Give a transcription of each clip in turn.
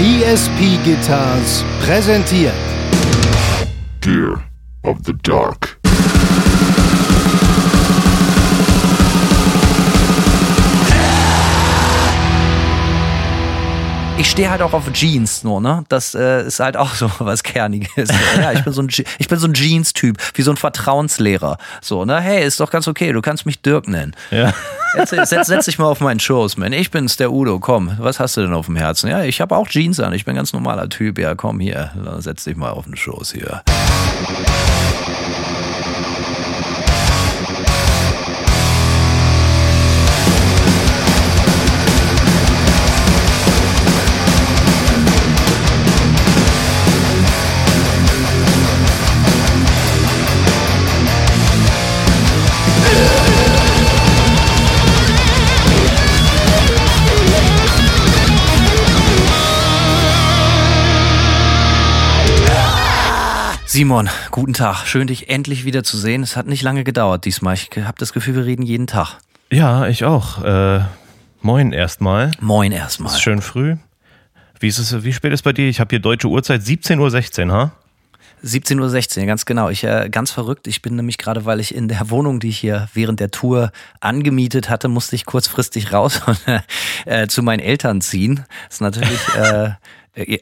ESP Guitars präsentiert Gear of the Dark. Ich stehe halt auch auf Jeans nur, ne? Das äh, ist halt auch so was Kerniges. ja, ich bin so ein, ich bin so ein Jeans-Typ, wie so ein Vertrauenslehrer. So, ne? Hey, ist doch ganz okay, du kannst mich Dirk nennen. Ja. Jetzt, setz, setz dich mal auf meinen Schoß, man. Ich bin's, der Udo, komm. Was hast du denn auf dem Herzen? Ja, ich habe auch Jeans an, ich bin ein ganz normaler Typ. Ja, komm hier, setz dich mal auf den Schoß hier. Simon, guten Tag. Schön, dich endlich wieder zu sehen. Es hat nicht lange gedauert diesmal. Ich habe das Gefühl, wir reden jeden Tag. Ja, ich auch. Äh, moin erstmal. Moin erstmal. Ist schön früh. Wie, ist es, wie spät ist bei dir? Ich habe hier deutsche Uhrzeit 17.16 Uhr, ha? 17.16 Uhr, ganz genau. Ich äh, ganz verrückt. Ich bin nämlich gerade, weil ich in der Wohnung, die ich hier während der Tour angemietet hatte, musste ich kurzfristig raus und äh, zu meinen Eltern ziehen. Das ist natürlich äh, äh,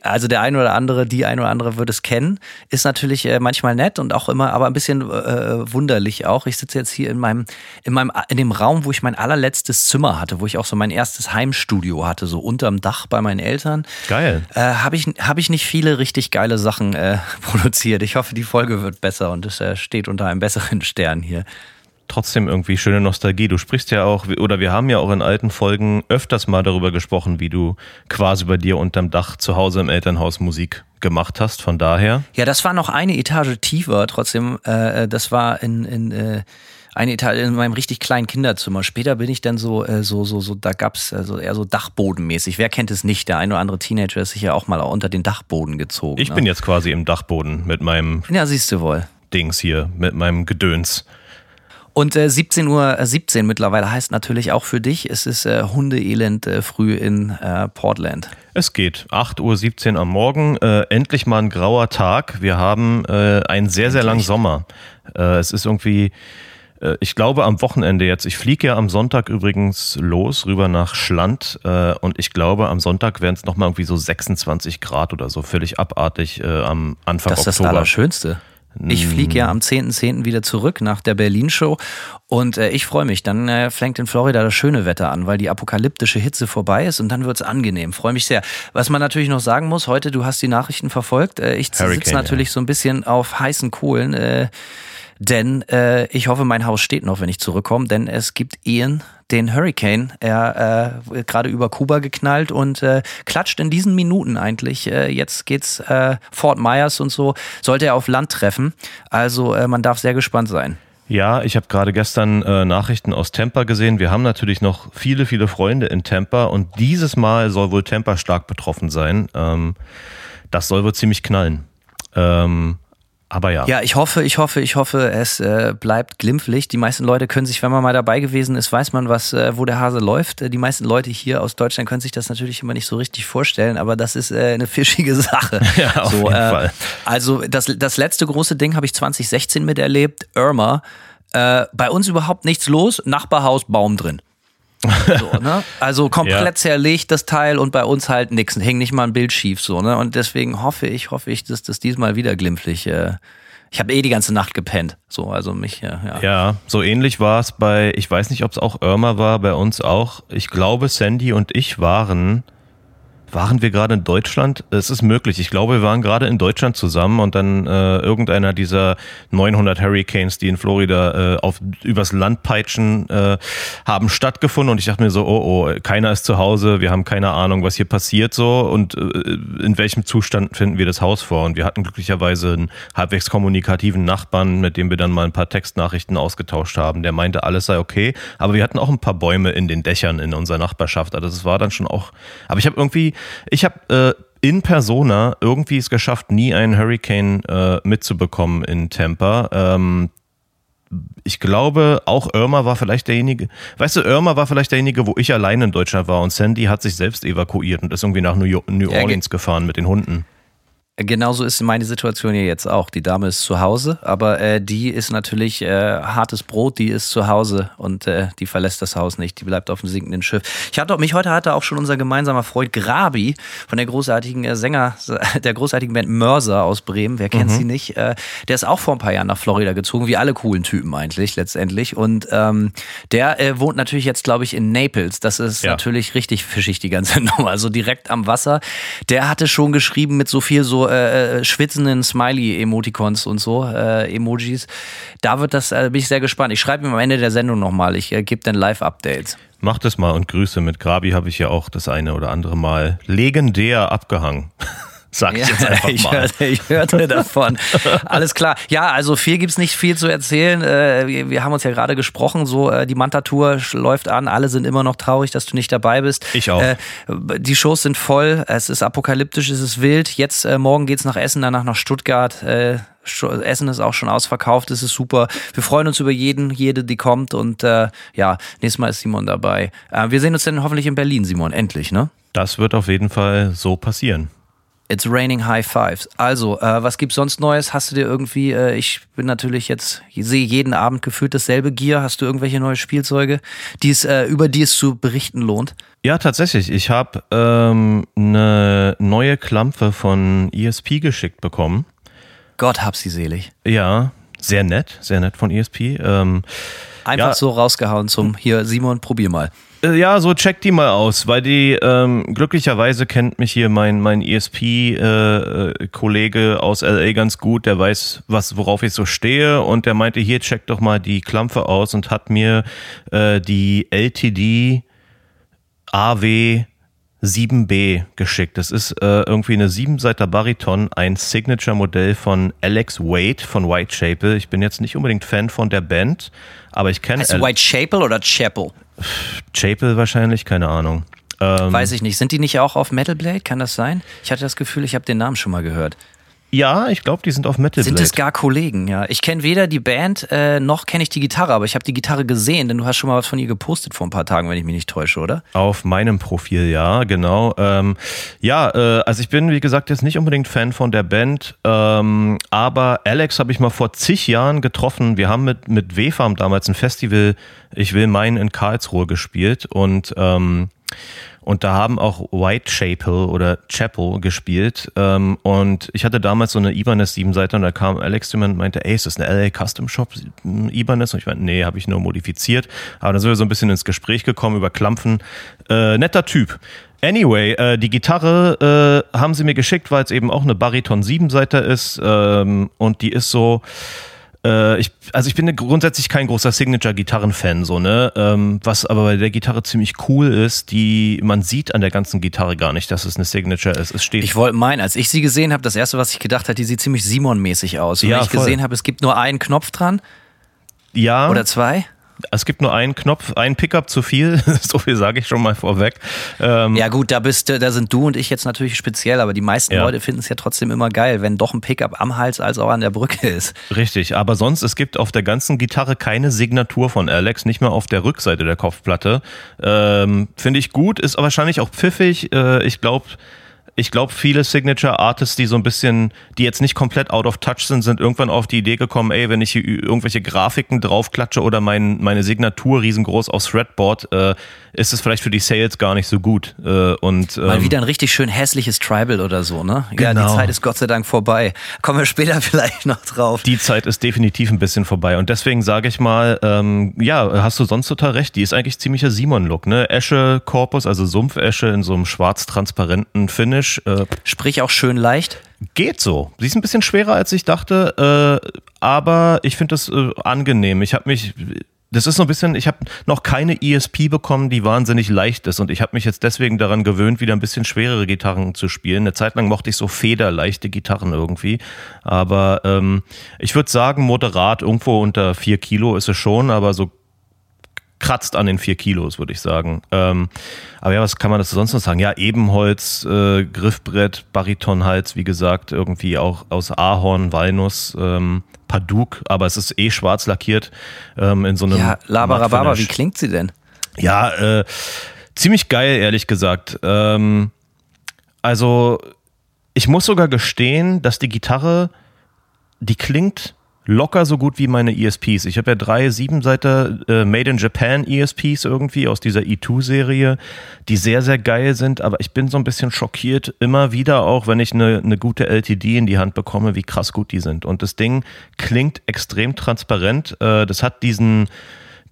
also der eine oder andere, die eine oder andere wird es kennen, ist natürlich äh, manchmal nett und auch immer, aber ein bisschen äh, wunderlich auch. Ich sitze jetzt hier in meinem, in meinem, in dem Raum, wo ich mein allerletztes Zimmer hatte, wo ich auch so mein erstes Heimstudio hatte, so unterm Dach bei meinen Eltern. Geil. Äh, Habe ich, hab ich nicht viele richtig geile Sachen äh, produziert. Ich hoffe, die Folge wird besser und es äh, steht unter einem besseren Stern hier trotzdem irgendwie schöne Nostalgie. Du sprichst ja auch, oder wir haben ja auch in alten Folgen öfters mal darüber gesprochen, wie du quasi bei dir unterm Dach zu Hause im Elternhaus Musik gemacht hast. Von daher. Ja, das war noch eine Etage tiefer. Trotzdem, äh, das war in, in äh, eine Etage in meinem richtig kleinen Kinderzimmer. Später bin ich dann so, äh, so, so, so, da gab's also eher so Dachbodenmäßig. Wer kennt es nicht? Der ein oder andere Teenager ist sicher auch mal unter den Dachboden gezogen. Ich ne? bin jetzt quasi im Dachboden mit meinem. Ja, siehst du wohl. Dings hier, mit meinem Gedöns. Und äh, 17 Uhr 17 äh, mittlerweile heißt natürlich auch für dich, es ist äh, Hundeelend äh, früh in äh, Portland. Es geht. 8.17 Uhr am Morgen. Äh, endlich mal ein grauer Tag. Wir haben äh, einen sehr, sehr langen Sommer. Es ist irgendwie, ich glaube am Wochenende jetzt, ich fliege ja am Sonntag übrigens los, rüber nach Schland. Äh, und ich glaube am Sonntag werden es nochmal irgendwie so 26 Grad oder so. Völlig abartig äh, am Anfang das Oktober. Das ist das Allerschönste. Ich fliege ja am 10.10. .10. wieder zurück nach der Berlin-Show und äh, ich freue mich. Dann äh, fängt in Florida das schöne Wetter an, weil die apokalyptische Hitze vorbei ist und dann wird's angenehm. Freue mich sehr. Was man natürlich noch sagen muss, heute, du hast die Nachrichten verfolgt. Äh, ich sitze natürlich ja. so ein bisschen auf heißen Kohlen. Äh, denn äh, ich hoffe, mein Haus steht noch, wenn ich zurückkomme, denn es gibt Ian, den Hurricane. Er äh, gerade über Kuba geknallt und äh, klatscht in diesen Minuten eigentlich. Äh, jetzt geht's äh, Fort Myers und so, sollte er auf Land treffen. Also äh, man darf sehr gespannt sein. Ja, ich habe gerade gestern äh, Nachrichten aus Tampa gesehen. Wir haben natürlich noch viele, viele Freunde in Tampa und dieses Mal soll wohl Tampa stark betroffen sein. Ähm, das soll wohl ziemlich knallen. Ähm, aber ja. Ja, ich hoffe, ich hoffe, ich hoffe, es äh, bleibt glimpflich. Die meisten Leute können sich, wenn man mal dabei gewesen ist, weiß man, was, äh, wo der Hase läuft. Äh, die meisten Leute hier aus Deutschland können sich das natürlich immer nicht so richtig vorstellen, aber das ist äh, eine fischige Sache. Ja, auf so, jeden äh, Fall. Also das, das letzte große Ding habe ich 2016 miterlebt. Irma. Äh, bei uns überhaupt nichts los. Nachbarhaus, Baum drin. So, ne? Also komplett ja. zerlegt das Teil und bei uns halt nichts. Hängt nicht mal ein Bild schief so, ne? Und deswegen hoffe ich, hoffe ich, dass das diesmal wieder glimpflich. Äh, ich habe eh die ganze Nacht gepennt. So, also mich, ja. Ja, ja so ähnlich war es bei, ich weiß nicht, ob es auch Irma war, bei uns auch. Ich glaube, Sandy und ich waren waren wir gerade in Deutschland? Es ist möglich. Ich glaube, wir waren gerade in Deutschland zusammen und dann äh, irgendeiner dieser 900 Hurricanes, die in Florida äh, auf übers Land peitschen, äh, haben stattgefunden und ich dachte mir so, oh oh, keiner ist zu Hause, wir haben keine Ahnung, was hier passiert so und äh, in welchem Zustand finden wir das Haus vor und wir hatten glücklicherweise einen halbwegs kommunikativen Nachbarn, mit dem wir dann mal ein paar Textnachrichten ausgetauscht haben. Der meinte, alles sei okay, aber wir hatten auch ein paar Bäume in den Dächern in unserer Nachbarschaft. Also das war dann schon auch, aber ich habe irgendwie ich habe äh, in Persona irgendwie es geschafft, nie einen Hurricane äh, mitzubekommen in Tampa. Ähm, ich glaube, auch Irma war vielleicht derjenige, weißt du, Irma war vielleicht derjenige, wo ich allein in Deutschland war und Sandy hat sich selbst evakuiert und ist irgendwie nach New, York, New Orleans gefahren mit den Hunden. Genauso ist meine Situation hier jetzt auch. Die Dame ist zu Hause, aber äh, die ist natürlich äh, hartes Brot, die ist zu Hause und äh, die verlässt das Haus nicht. Die bleibt auf dem sinkenden Schiff. Ich hatte mich heute hatte auch schon unser gemeinsamer Freund Grabi von der großartigen äh, Sänger, der großartigen Band Mörser aus Bremen. Wer kennt mhm. sie nicht? Äh, der ist auch vor ein paar Jahren nach Florida gezogen, wie alle coolen Typen eigentlich letztendlich. Und ähm, der äh, wohnt natürlich jetzt, glaube ich, in Naples. Das ist ja. natürlich richtig fischig, die ganze Nummer. Also direkt am Wasser. Der hatte schon geschrieben mit so viel so äh, schwitzenden Smiley-Emoticons und so, äh, Emojis. Da wird das, äh, bin ich sehr gespannt. Ich schreibe ihm am Ende der Sendung nochmal. Ich äh, gebe dann Live-Updates. Mach das mal und Grüße. Mit Grabi habe ich ja auch das eine oder andere Mal legendär abgehangen. Sag ich ja, jetzt einfach ich mal. Hörte, ich hörte davon. Alles klar. Ja, also viel gibt's nicht viel zu erzählen. Äh, wir haben uns ja gerade gesprochen, so äh, die Manta-Tour läuft an. Alle sind immer noch traurig, dass du nicht dabei bist. Ich auch. Äh, die Shows sind voll. Es ist apokalyptisch, es ist wild. Jetzt morgen geht's nach Essen, danach nach Stuttgart. Essen ist auch schon ausverkauft, es ist super. Wir freuen uns über jeden, jede, die kommt und äh, ja, nächstes Mal ist Simon dabei. Äh, wir sehen uns dann hoffentlich in Berlin, Simon, endlich, ne? Das wird auf jeden Fall so passieren. It's raining high fives. Also, äh, was gibt's sonst Neues? Hast du dir irgendwie, äh, ich bin natürlich jetzt, ich sehe jeden Abend gefühlt dasselbe Gear. Hast du irgendwelche neue Spielzeuge, die es, äh, über die es zu berichten lohnt? Ja, tatsächlich. Ich habe ähm, eine neue Klampe von ESP geschickt bekommen. Gott hab sie selig. Ja, sehr nett, sehr nett von ESP. Ähm, Einfach ja. so rausgehauen zum, hier Simon, probier mal. Äh, ja, so check die mal aus, weil die ähm, glücklicherweise kennt mich hier mein mein ESP-Kollege äh, aus LA ganz gut, der weiß, was worauf ich so stehe und der meinte, hier check doch mal die Klampfe aus und hat mir äh, die LTD AW 7B geschickt. Das ist äh, irgendwie eine siebenseiter Bariton, ein Signature-Modell von Alex Wade von Whitechapel. Ich bin jetzt nicht unbedingt Fan von der Band, aber ich kenne. Heißt Whitechapel oder Chapel? Chapel wahrscheinlich, keine Ahnung. Ähm, Weiß ich nicht. Sind die nicht auch auf Metal Blade? Kann das sein? Ich hatte das Gefühl, ich habe den Namen schon mal gehört. Ja, ich glaube, die sind auf Metal Sind es gar Kollegen, ja. Ich kenne weder die Band, äh, noch kenne ich die Gitarre, aber ich habe die Gitarre gesehen, denn du hast schon mal was von ihr gepostet vor ein paar Tagen, wenn ich mich nicht täusche, oder? Auf meinem Profil, ja, genau. Ähm, ja, äh, also ich bin, wie gesagt, jetzt nicht unbedingt Fan von der Band, ähm, aber Alex habe ich mal vor zig Jahren getroffen. Wir haben mit, mit W-Farm damals ein Festival, ich will meinen, in Karlsruhe gespielt und ähm, und da haben auch Whitechapel oder Chapel gespielt. Ähm, und ich hatte damals so eine Ibanez 7 Seite und da kam Alex zu mir und meinte, ey, ist das eine LA Custom Shop Ibanez? Und ich meinte, nee, habe ich nur modifiziert. Aber dann sind wir so ein bisschen ins Gespräch gekommen über Klampfen. Äh, netter Typ. Anyway, äh, die Gitarre äh, haben sie mir geschickt, weil es eben auch eine Bariton 7 Seite ist. Ähm, und die ist so äh, ich, also ich bin grundsätzlich kein großer Signature-Gitarren-Fan, so, ne? Ähm, was aber bei der Gitarre ziemlich cool ist, die, man sieht an der ganzen Gitarre gar nicht, dass es eine Signature ist. Es steht. Ich wollte meinen, als ich sie gesehen habe, das erste, was ich gedacht habe, die sieht ziemlich Simon-mäßig aus. Und ja, ich voll. gesehen habe, es gibt nur einen Knopf dran. Ja. Oder zwei? Es gibt nur einen Knopf, ein Pickup zu viel, so viel sage ich schon mal vorweg. Ähm ja gut, da bist da sind du und ich jetzt natürlich speziell, aber die meisten ja. Leute finden es ja trotzdem immer geil, wenn doch ein Pickup am Hals als auch an der Brücke ist. Richtig, aber sonst, es gibt auf der ganzen Gitarre keine Signatur von Alex, nicht mehr auf der Rückseite der Kopfplatte. Ähm, Finde ich gut, ist wahrscheinlich auch pfiffig. Äh, ich glaube, ich glaube, viele Signature Artists, die so ein bisschen, die jetzt nicht komplett out of touch sind, sind irgendwann auf die Idee gekommen, ey, wenn ich hier irgendwelche Grafiken draufklatsche oder mein, meine Signatur riesengroß aufs Threadboard, äh, ist es vielleicht für die Sales gar nicht so gut. Äh, und, ähm, Mal wieder ein richtig schön hässliches Tribal oder so, ne? Genau. Ja, die genau. Zeit ist Gott sei Dank vorbei. Kommen wir später vielleicht noch drauf. Die Zeit ist definitiv ein bisschen vorbei. Und deswegen sage ich mal, ähm, ja, hast du sonst total recht. Die ist eigentlich ziemlicher Simon-Look, ne? Esche-Korpus, also Sumpfesche in so einem schwarz-transparenten Finish Finish. Äh, Sprich auch schön leicht. Geht so. Sie ist ein bisschen schwerer, als ich dachte, äh, aber ich finde das äh, angenehm. Ich habe mich das ist so ein bisschen, ich habe noch keine ESP bekommen, die wahnsinnig leicht ist und ich habe mich jetzt deswegen daran gewöhnt, wieder ein bisschen schwerere Gitarren zu spielen. Eine Zeit lang mochte ich so federleichte Gitarren irgendwie, aber ähm, ich würde sagen, moderat irgendwo unter vier Kilo ist es schon, aber so kratzt an den vier Kilos, würde ich sagen. Ähm, aber ja, was kann man das sonst noch sagen? Ja, Ebenholz, äh, Griffbrett, Baritonhals, wie gesagt, irgendwie auch aus Ahorn, Walnuss, ähm, Paduk, aber es ist eh schwarz lackiert ähm, in so einem. Ja, Labarababa, wie klingt sie denn? Ja, äh, ziemlich geil, ehrlich gesagt. Ähm, also, ich muss sogar gestehen, dass die Gitarre, die klingt locker so gut wie meine ESPs. Ich habe ja drei Siebenseiter äh, Made in Japan ESPs irgendwie aus dieser E2-Serie, die sehr, sehr geil sind, aber ich bin so ein bisschen schockiert immer wieder auch, wenn ich eine, eine gute LTD in die Hand bekomme, wie krass gut die sind. Und das Ding klingt extrem transparent. Äh, das hat diesen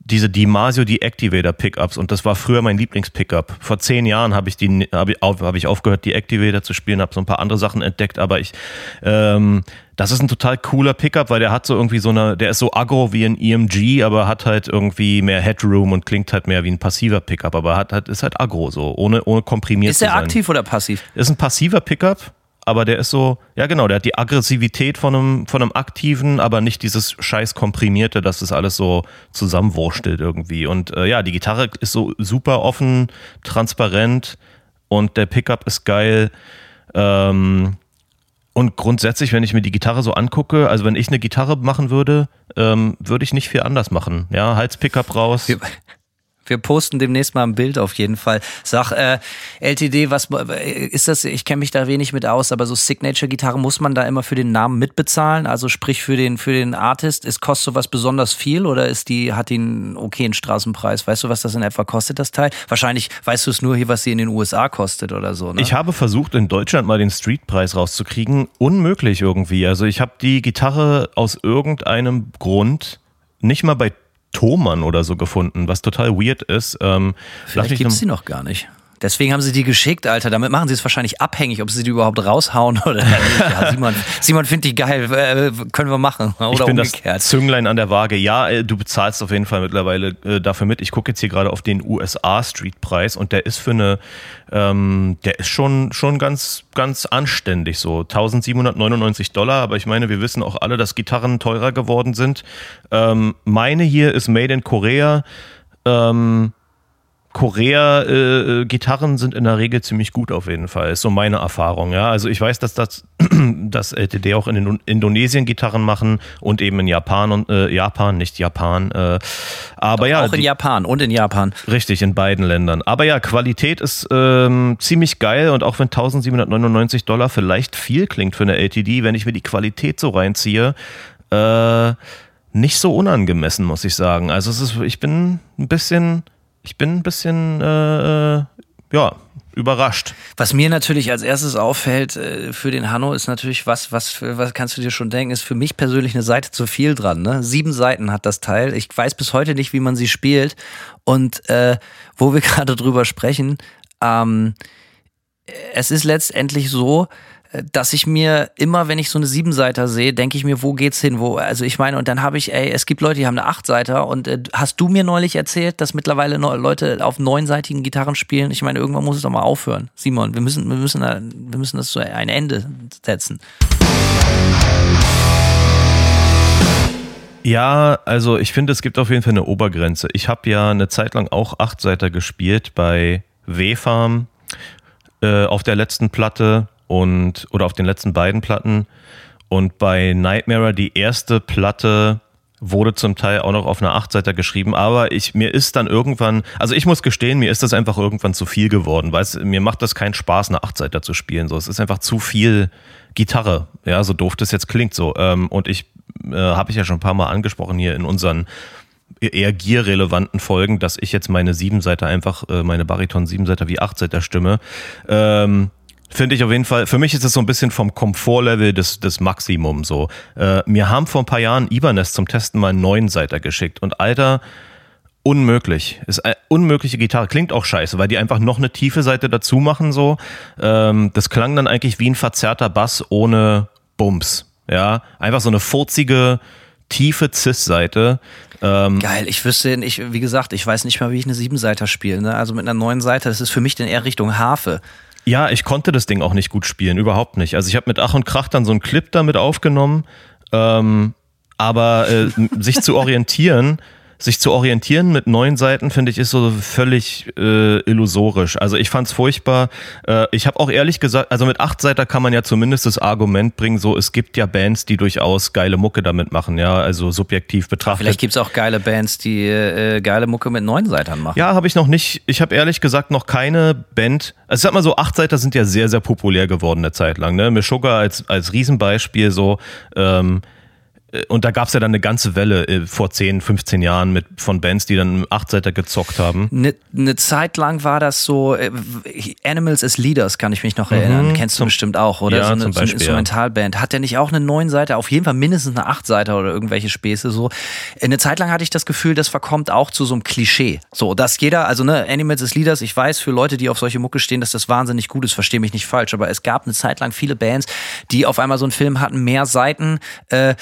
diese Dimasio Deactivator Pickups und das war früher mein Lieblingspickup. Vor zehn Jahren habe ich die habe ich, auf, hab ich aufgehört, die Activator zu spielen, habe so ein paar andere Sachen entdeckt, aber ich ähm, das ist ein total cooler Pickup, weil der hat so irgendwie so eine, der ist so aggro wie ein EMG, aber hat halt irgendwie mehr Headroom und klingt halt mehr wie ein passiver Pickup, aber hat halt ist halt aggro so, ohne ohne komprimiert ist zu sein. Ist der aktiv oder passiv? Ist ein passiver Pickup aber der ist so, ja genau, der hat die Aggressivität von einem, von einem aktiven, aber nicht dieses scheiß komprimierte, dass das alles so zusammenwurstelt irgendwie. Und äh, ja, die Gitarre ist so super offen, transparent und der Pickup ist geil. Ähm, und grundsätzlich, wenn ich mir die Gitarre so angucke, also wenn ich eine Gitarre machen würde, ähm, würde ich nicht viel anders machen. Ja, Hals-Pickup raus. Wir posten demnächst mal ein Bild auf jeden Fall. Sag, äh, LTD, was ist das? Ich kenne mich da wenig mit aus, aber so Signature-Gitarre muss man da immer für den Namen mitbezahlen? Also sprich für den für den Artist, ist kostet sowas besonders viel oder ist die hat die einen okayen Straßenpreis? Weißt du, was das in etwa kostet, das Teil? Wahrscheinlich weißt du es nur hier, was sie in den USA kostet oder so. Ne? Ich habe versucht in Deutschland mal den Streetpreis rauszukriegen, unmöglich irgendwie. Also ich habe die Gitarre aus irgendeinem Grund nicht mal bei Thomann oder so gefunden, was total weird ist. Ähm, Vielleicht gibt es sie noch gar nicht. Deswegen haben sie die geschickt, Alter. Damit machen sie es wahrscheinlich abhängig, ob sie die überhaupt raushauen oder nicht. Ja, Simon, Simon findet die geil, äh, können wir machen. Oder ich bin umgekehrt. Das Zünglein an der Waage. Ja, äh, du bezahlst auf jeden Fall mittlerweile äh, dafür mit. Ich gucke jetzt hier gerade auf den USA Street Preis und der ist für eine, ähm, der ist schon, schon ganz, ganz anständig so. 1799 Dollar, aber ich meine, wir wissen auch alle, dass Gitarren teurer geworden sind. Ähm, meine hier ist Made in Korea. Ähm, Korea-Gitarren äh, sind in der Regel ziemlich gut auf jeden Fall. Ist so meine Erfahrung. Ja, also ich weiß, dass das, dass LTD auch in Indonesien Gitarren machen und eben in Japan und äh, Japan, nicht Japan. Äh, aber Doch, ja, auch in die, Japan und in Japan. Richtig, in beiden Ländern. Aber ja, Qualität ist ähm, ziemlich geil und auch wenn 1799 Dollar vielleicht viel klingt für eine LTD, wenn ich mir die Qualität so reinziehe, äh, nicht so unangemessen, muss ich sagen. Also es ist, ich bin ein bisschen ich bin ein bisschen, äh, äh, ja, überrascht. Was mir natürlich als erstes auffällt äh, für den Hanno ist natürlich was, was, was kannst du dir schon denken, ist für mich persönlich eine Seite zu viel dran. Ne? Sieben Seiten hat das Teil. Ich weiß bis heute nicht, wie man sie spielt. Und äh, wo wir gerade drüber sprechen, ähm, es ist letztendlich so, dass ich mir immer, wenn ich so eine Siebenseiter sehe, denke ich mir, wo geht's hin? Wo, also ich meine, und dann habe ich, ey, es gibt Leute, die haben eine Achtseiter und äh, hast du mir neulich erzählt, dass mittlerweile Leute auf neunseitigen Gitarren spielen? Ich meine, irgendwann muss es doch mal aufhören. Simon, wir müssen, wir müssen, wir müssen das zu ein Ende setzen. Ja, also ich finde, es gibt auf jeden Fall eine Obergrenze. Ich habe ja eine Zeit lang auch Achtseiter gespielt bei W-Farm äh, auf der letzten Platte und oder auf den letzten beiden Platten. Und bei Nightmare, die erste Platte, wurde zum Teil auch noch auf einer Achtseiter geschrieben, aber ich, mir ist dann irgendwann, also ich muss gestehen, mir ist das einfach irgendwann zu viel geworden, weil es, mir macht das keinen Spaß, eine Achtseiter zu spielen. So, es ist einfach zu viel Gitarre, ja, so doof das jetzt klingt so. Ähm, und ich äh, habe ich ja schon ein paar Mal angesprochen hier in unseren eher gierrelevanten Folgen, dass ich jetzt meine Siebenseiter einfach, äh, meine Bariton Siebenseiter wie Achtseiter stimme. Ähm, Finde ich auf jeden Fall. Für mich ist es so ein bisschen vom Komfortlevel des, des Maximum so. Äh, mir haben vor ein paar Jahren Ibanez zum Testen mal einen neuen Seiter geschickt und Alter, unmöglich. Ist eine unmögliche Gitarre. Klingt auch scheiße, weil die einfach noch eine tiefe Seite dazu machen so. Ähm, das klang dann eigentlich wie ein verzerrter Bass ohne Bums. Ja, einfach so eine furzige, tiefe Cis-Seite. Ähm, Geil, ich wüsste, ich, wie gesagt, ich weiß nicht mal, wie ich eine Siebenseiter spiele. Ne? Also mit einer neuen Seite, das ist für mich dann eher Richtung Harfe. Ja, ich konnte das Ding auch nicht gut spielen, überhaupt nicht. Also ich habe mit Ach und Krach dann so einen Clip damit aufgenommen, ähm, aber äh, sich zu orientieren, sich zu orientieren mit neun Seiten, finde ich, ist so völlig äh, illusorisch. Also ich fand's furchtbar. Äh, ich habe auch ehrlich gesagt, also mit acht Seiten kann man ja zumindest das Argument bringen, so es gibt ja Bands, die durchaus geile Mucke damit machen, ja, also subjektiv betrachtet. Vielleicht gibt's auch geile Bands, die äh, geile Mucke mit neun Seiten machen. Ja, habe ich noch nicht. Ich habe ehrlich gesagt noch keine Band. Also sag mal so, acht Seiten sind ja sehr, sehr populär geworden eine Zeit lang. Ne? Meshuggah als, als Riesenbeispiel so. Ähm, äh, und da gab es ja dann eine ganze Welle äh, vor 10, 15 Jahren mit von Bands, die dann Achtseiter gezockt haben. Eine ne Zeit lang war das so, äh, Animals as Leaders kann ich mich noch erinnern. Mhm, Kennst du bestimmt auch, oder? Ja, so eine, zum Beispiel, so eine Instrumentalband. Hat der nicht auch eine neun Seite? Auf jeden Fall mindestens eine acht Seite oder irgendwelche Späße so. Eine Zeit lang hatte ich das Gefühl, das verkommt auch zu so einem Klischee. So, dass jeder, also ne, Animals as Leaders, ich weiß für Leute, die auf solche Mucke stehen, dass das wahnsinnig gut ist, verstehe mich nicht falsch, aber es gab eine Zeit lang viele Bands, die auf einmal so einen Film hatten, mehr Seiten, äh,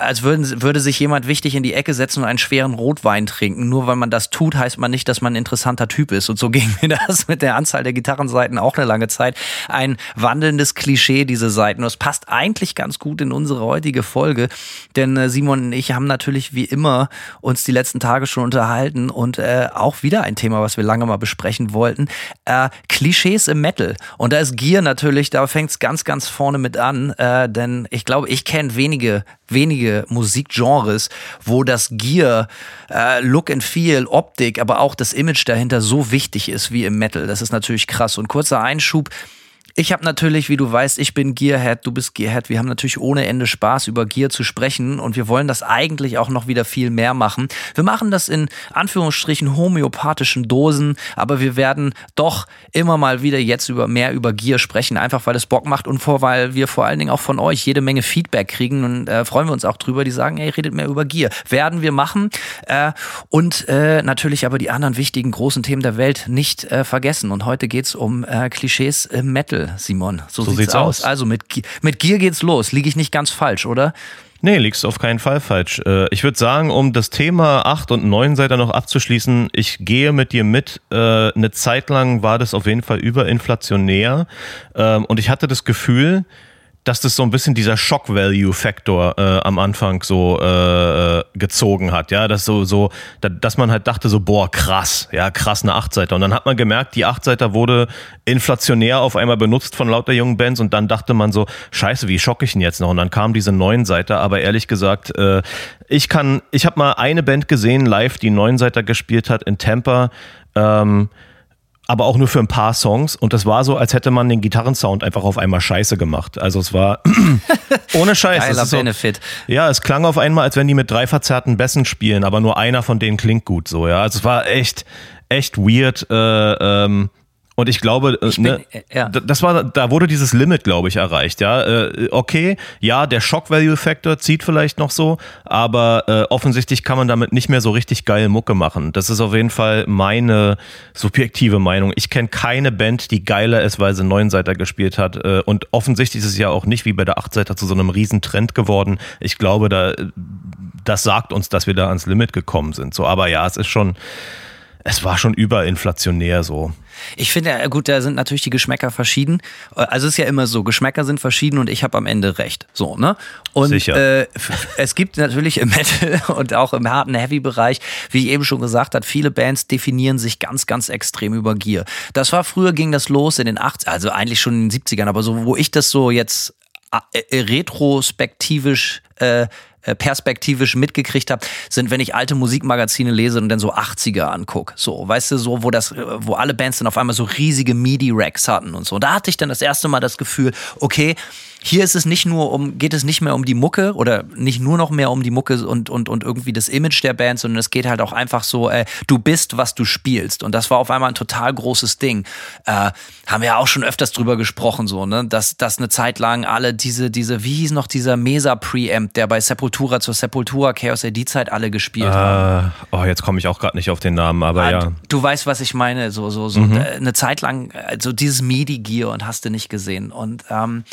als würden, würde sich jemand wichtig in die Ecke setzen und einen schweren Rotwein trinken. Nur weil man das tut, heißt man nicht, dass man ein interessanter Typ ist. Und so ging mir das mit der Anzahl der Gitarrenseiten auch eine lange Zeit. Ein wandelndes Klischee, diese Seiten. Und es passt eigentlich ganz gut in unsere heutige Folge. Denn äh, Simon und ich haben natürlich wie immer uns die letzten Tage schon unterhalten und äh, auch wieder ein Thema, was wir lange mal besprechen wollten. Äh, Klischees im Metal. Und da ist Gear natürlich, da fängt es ganz, ganz vorne mit an. Äh, denn ich glaube, ich kenne wenige, wenige Musikgenres, wo das Gear, äh, Look and Feel, Optik, aber auch das Image dahinter so wichtig ist wie im Metal. Das ist natürlich krass. Und kurzer Einschub. Ich habe natürlich, wie du weißt, ich bin Gearhead, du bist Gearhead. Wir haben natürlich ohne Ende Spaß, über Gear zu sprechen und wir wollen das eigentlich auch noch wieder viel mehr machen. Wir machen das in Anführungsstrichen homöopathischen Dosen, aber wir werden doch immer mal wieder jetzt über mehr über Gear sprechen, einfach weil es Bock macht und vor, weil wir vor allen Dingen auch von euch jede Menge Feedback kriegen und äh, freuen wir uns auch drüber, die sagen, ey, redet mehr über Gear. Werden wir machen äh, und äh, natürlich aber die anderen wichtigen großen Themen der Welt nicht äh, vergessen. Und heute geht's um äh, Klischees im Metal. Simon. So, So sieht's, sieht's aus. aus. Also mit, mit Gier geht's los. Liege ich nicht ganz falsch, oder? Nee, liegst auf keinen Fall falsch. Äh, Ich würde sagen, um das Thema 8 und 9 Seiter noch abzuschließen, ich gehe mit dir mit. Äh, Eine Zeit lang war das auf jeden Fall überinflationär. Ähm, Und ich hatte das Gefühl, dass das so ein bisschen dieser Shock-Value-Faktor äh, am Anfang so äh, gezogen hat, ja, dass so, so, da, dass man halt dachte so, boah, krass, ja, krass, eine Achtseiter. Und dann hat man gemerkt, die Achtseiter wurde inflationär auf einmal benutzt von lauter jungen Bands und dann dachte man so, scheiße, wie schocke ich ihn jetzt noch? Und dann kam diese Neunseiter, aber ehrlich gesagt, äh, ich kann, ich habe mal eine Band gesehen, live, die Neunseiter gespielt hat in Tampa, ähm, aber auch nur für ein paar Songs. Und das war so, als hätte man den Gitarrensound einfach auf einmal scheiße gemacht. Also es war ohne Scheiß. Geiler so, Benefit. ja, es klang auf einmal, als wenn die mit drei verzerrten Bässen spielen, aber nur einer von denen klingt gut so, ja. Also es war echt, echt weird. Äh, ähm, und ich glaube, äh, bin- ne, äh, ja. das war, da wurde dieses Limit, glaube ich, erreicht. Ja, äh, okay, ja, der Shock-Value-Factor zieht vielleicht noch so, aber äh, offensichtlich kann man damit nicht mehr so richtig geil Mucke machen. Das ist auf jeden Fall meine subjektive Meinung. Ich kenne keine Band, die geiler ist, weil sie Neunseiter gespielt hat. Und offensichtlich ist es ja auch nicht wie bei der Achtseiter zu so einem riesen Trend geworden. Ich glaube, da, das sagt uns, dass wir da ans Limit gekommen sind. So, aber ja, es ist schon, es war schon überinflationär so. Ich finde, ja, gut, da sind natürlich die Geschmäcker verschieden. Also es ist ja immer so, Geschmäcker sind verschieden und ich habe am Ende recht. So, ne? Und Sicher. Äh, es gibt natürlich im Metal und auch im harten Heavy-Bereich, wie ich eben schon gesagt habe, viele Bands definieren sich ganz, ganz extrem über Gear. Das war früher, ging das los in den 80 also eigentlich schon in den 70ern, aber so, wo ich das so jetzt äh, retrospektivisch äh, perspektivisch mitgekriegt habe, sind, wenn ich alte Musikmagazine lese und dann so 80er anguck. So, weißt du, so, wo das, äh, wo alle Bands dann auf einmal so riesige MIDI-Racks hatten und so. Und da hatte ich dann das erste Mal das Gefühl, okay, hier ist es nicht nur um, geht es nicht mehr um die Mucke oder nicht nur noch mehr um die Mucke und, und, und irgendwie das Image der Band, sondern es geht halt auch einfach so, äh, du bist, was du spielst. Und das war auf einmal ein total großes Ding. Äh, haben wir ja auch schon öfters drüber gesprochen, so, ne, dass, dass eine Zeit lang alle diese, diese, wie hieß noch dieser Mesa-Preamp, der bei Sepultura zur Sepultura Chaos AD-Zeit alle gespielt haben. Äh, oh, jetzt komme ich auch gerade nicht auf den Namen, aber Ah, ja. du- weißt, was ich meine. So, so, so äh, eine Zeit lang, also dieses MIDI-Gear und hast du nicht gesehen. Und ähm,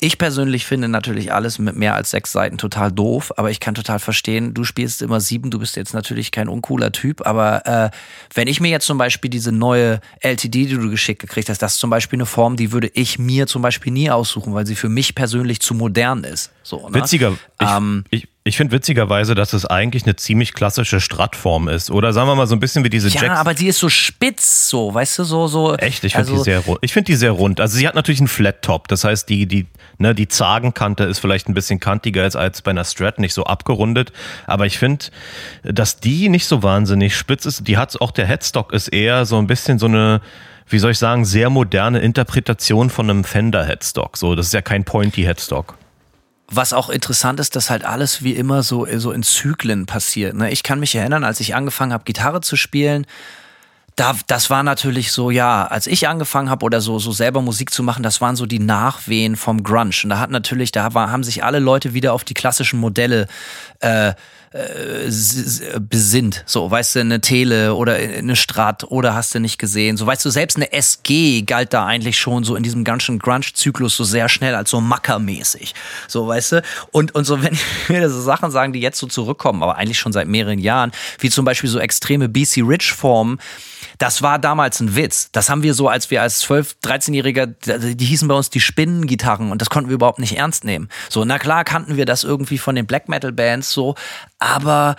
ich persönlich finde natürlich alles mit mehr als sechs Seiten total doof, aber ich kann total verstehen, du spielst immer sieben, du bist jetzt natürlich kein uncooler Typ, aber äh, wenn ich mir jetzt zum Beispiel diese neue LTD, die du geschickt gekriegt hast, das ist zum Beispiel eine Form, die würde ich mir zum Beispiel nie aussuchen, weil sie für mich persönlich zu modern ist. So, ne? Witziger, ich, Ähm, ich, Ich finde witzigerweise, dass es eigentlich eine ziemlich klassische Strat-Form ist. Oder sagen wir mal so ein bisschen wie diese Ja, Jacks. aber die ist so spitz, so, weißt du, so, so. Echt, ich finde also, die sehr rund. Ich finde die sehr rund. Also sie hat natürlich einen Flat Top. Das heißt, die, die, ne, die Zagenkante ist vielleicht ein bisschen kantiger als, als bei einer Strat, nicht so abgerundet. Aber ich finde, dass die nicht so wahnsinnig spitz ist. Die hat auch der Headstock ist eher so ein bisschen so eine, wie soll ich sagen, sehr moderne Interpretation von einem Fender Headstock. So, das ist ja kein Pointy Headstock. Was auch interessant ist, dass halt alles wie immer so, so in Zyklen passiert. Ne? Ich kann mich erinnern, als ich angefangen habe, Gitarre zu spielen, da, das war natürlich so, ja, als ich angefangen habe oder so, so selber Musik zu machen, das waren so die Nachwehen vom Grunge. Und da hat natürlich, da war, haben sich alle Leute wieder auf die klassischen Modelle äh, äh, besinnt. So, weißt du, eine Tele oder eine Strat oder hast du nicht gesehen. So, weißt du, selbst eine SG galt da eigentlich schon so in diesem ganzen Grunge-Zyklus so sehr schnell als so Mackermäßig. So, weißt du? Und, und so, wenn ich mir so Sachen sagen, die jetzt so zurückkommen, aber eigentlich schon seit mehreren Jahren, wie zum Beispiel so extreme BC Rich-Formen, das war damals ein Witz. Das haben wir so, als wir als 12-, 13-Jähriger, die hießen bei uns die Spinnengitarren und das konnten wir überhaupt nicht ernst nehmen. So, na klar kannten wir das irgendwie von den Black Metal Bands so, aber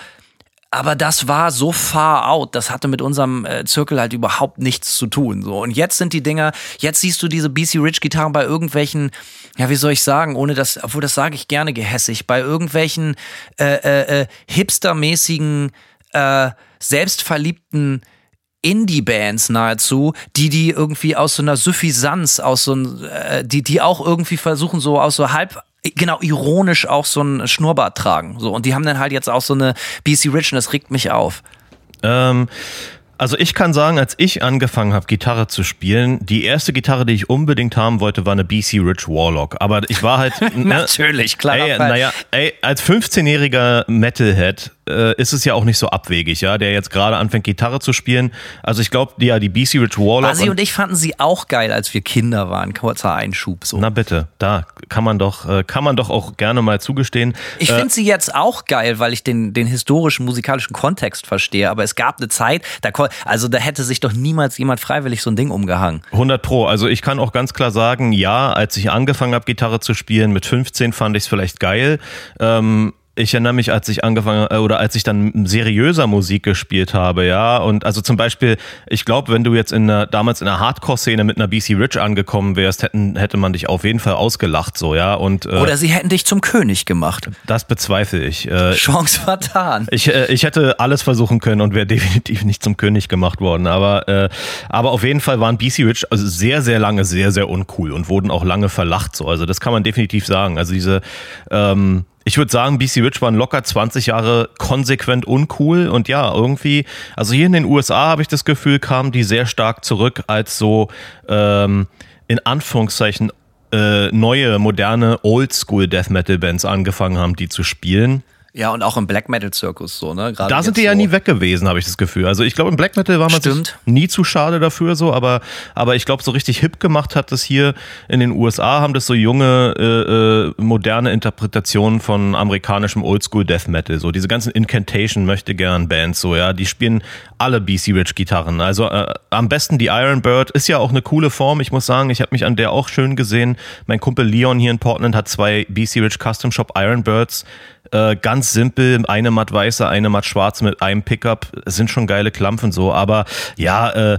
aber das war so far out, das hatte mit unserem äh, Zirkel halt überhaupt nichts zu tun. So. Und jetzt sind die Dinger, jetzt siehst du diese BC Rich Gitarren bei irgendwelchen, ja, wie soll ich sagen, ohne das, obwohl das sage ich gerne gehässig, bei irgendwelchen äh, äh, äh, hipstermäßigen, äh, selbstverliebten Indie-Bands nahezu, die die irgendwie aus so einer Suffisanz, aus so ein, äh, die die auch irgendwie versuchen so aus so halb genau ironisch auch so ein Schnurrbart tragen, so und die haben dann halt jetzt auch so eine BC Rich und das regt mich auf. Ähm, also ich kann sagen, als ich angefangen habe, Gitarre zu spielen, die erste Gitarre, die ich unbedingt haben wollte, war eine BC Rich Warlock. Aber ich war halt... ne, Natürlich, klarer Ey, naja, ey, als 15-jähriger Metalhead äh, ist es ja auch nicht so abwegig, ja, der jetzt gerade anfängt, Gitarre zu spielen. Also ich glaube, ja, die BC Rich Warlock... Basi und ich fanden sie auch geil, als wir Kinder waren. Kurzer Einschub so. na bitte, da kann man doch, äh, kann man doch auch gerne mal zugestehen. Ich finde sie jetzt auch geil, weil ich den, den historischen musikalischen Kontext verstehe. Aber es gab eine Zeit, da, also da hätte sich doch niemals jemand freiwillig so ein Ding umgehangen. 100 Pro. Also ich kann auch ganz klar sagen, ja, als ich angefangen habe, Gitarre zu spielen, mit 15 fand ich es vielleicht geil. Ähm, ich erinnere mich, als ich angefangen äh, oder als ich dann seriöser Musik gespielt habe, ja. Und also zum Beispiel, ich glaube, wenn du jetzt in einer, damals in einer Hardcore-Szene mit einer BC Rich angekommen wärst, hätten, hätte man dich auf jeden Fall ausgelacht, so, ja. Und äh, Oder sie hätten dich zum König gemacht. das bezweifle ich. Äh, Chance vertan. ich, äh, ich hätte alles versuchen können und wäre definitiv nicht zum König gemacht worden. Aber, äh, aber auf jeden Fall waren BC Rich also sehr, sehr lange sehr, sehr uncool und wurden auch lange verlacht. So. Also das kann man definitiv sagen. Also diese, ähm, ich würde sagen, BC Rich waren locker 20 Jahre konsequent uncool und ja, irgendwie, also hier in den USA habe ich das Gefühl, kamen die sehr stark zurück als so ähm, in Anführungszeichen äh, neue, moderne Oldschool Death Metal Bands angefangen haben, die zu spielen. Ja, und auch im Black Metal Zirkus so, ne? Gerade Da sind die ja so. nie weg gewesen, habe ich das Gefühl. Also ich glaube, im Black Metal war man Stimmt. nie zu schade dafür, so, aber, aber ich glaube, so richtig hip gemacht hat das hier in den USA, haben das so junge, äh, äh, moderne Interpretationen von amerikanischem Oldschool Death Metal. So diese ganzen Incantation möchte gern Bands, so, ja, die spielen alle BC Rich Gitarren. Also äh, am besten die Iron Bird ist ja auch eine coole Form. Ich muss sagen, ich habe mich an der auch schön gesehen. Mein Kumpel Leon hier in Portland hat zwei BC Rich Custom Shop Iron Birds. Äh, ganz simpel, eine matt weiße, eine matt schwarze mit einem Pickup. Sind schon geile Klampfen so, aber ja, äh,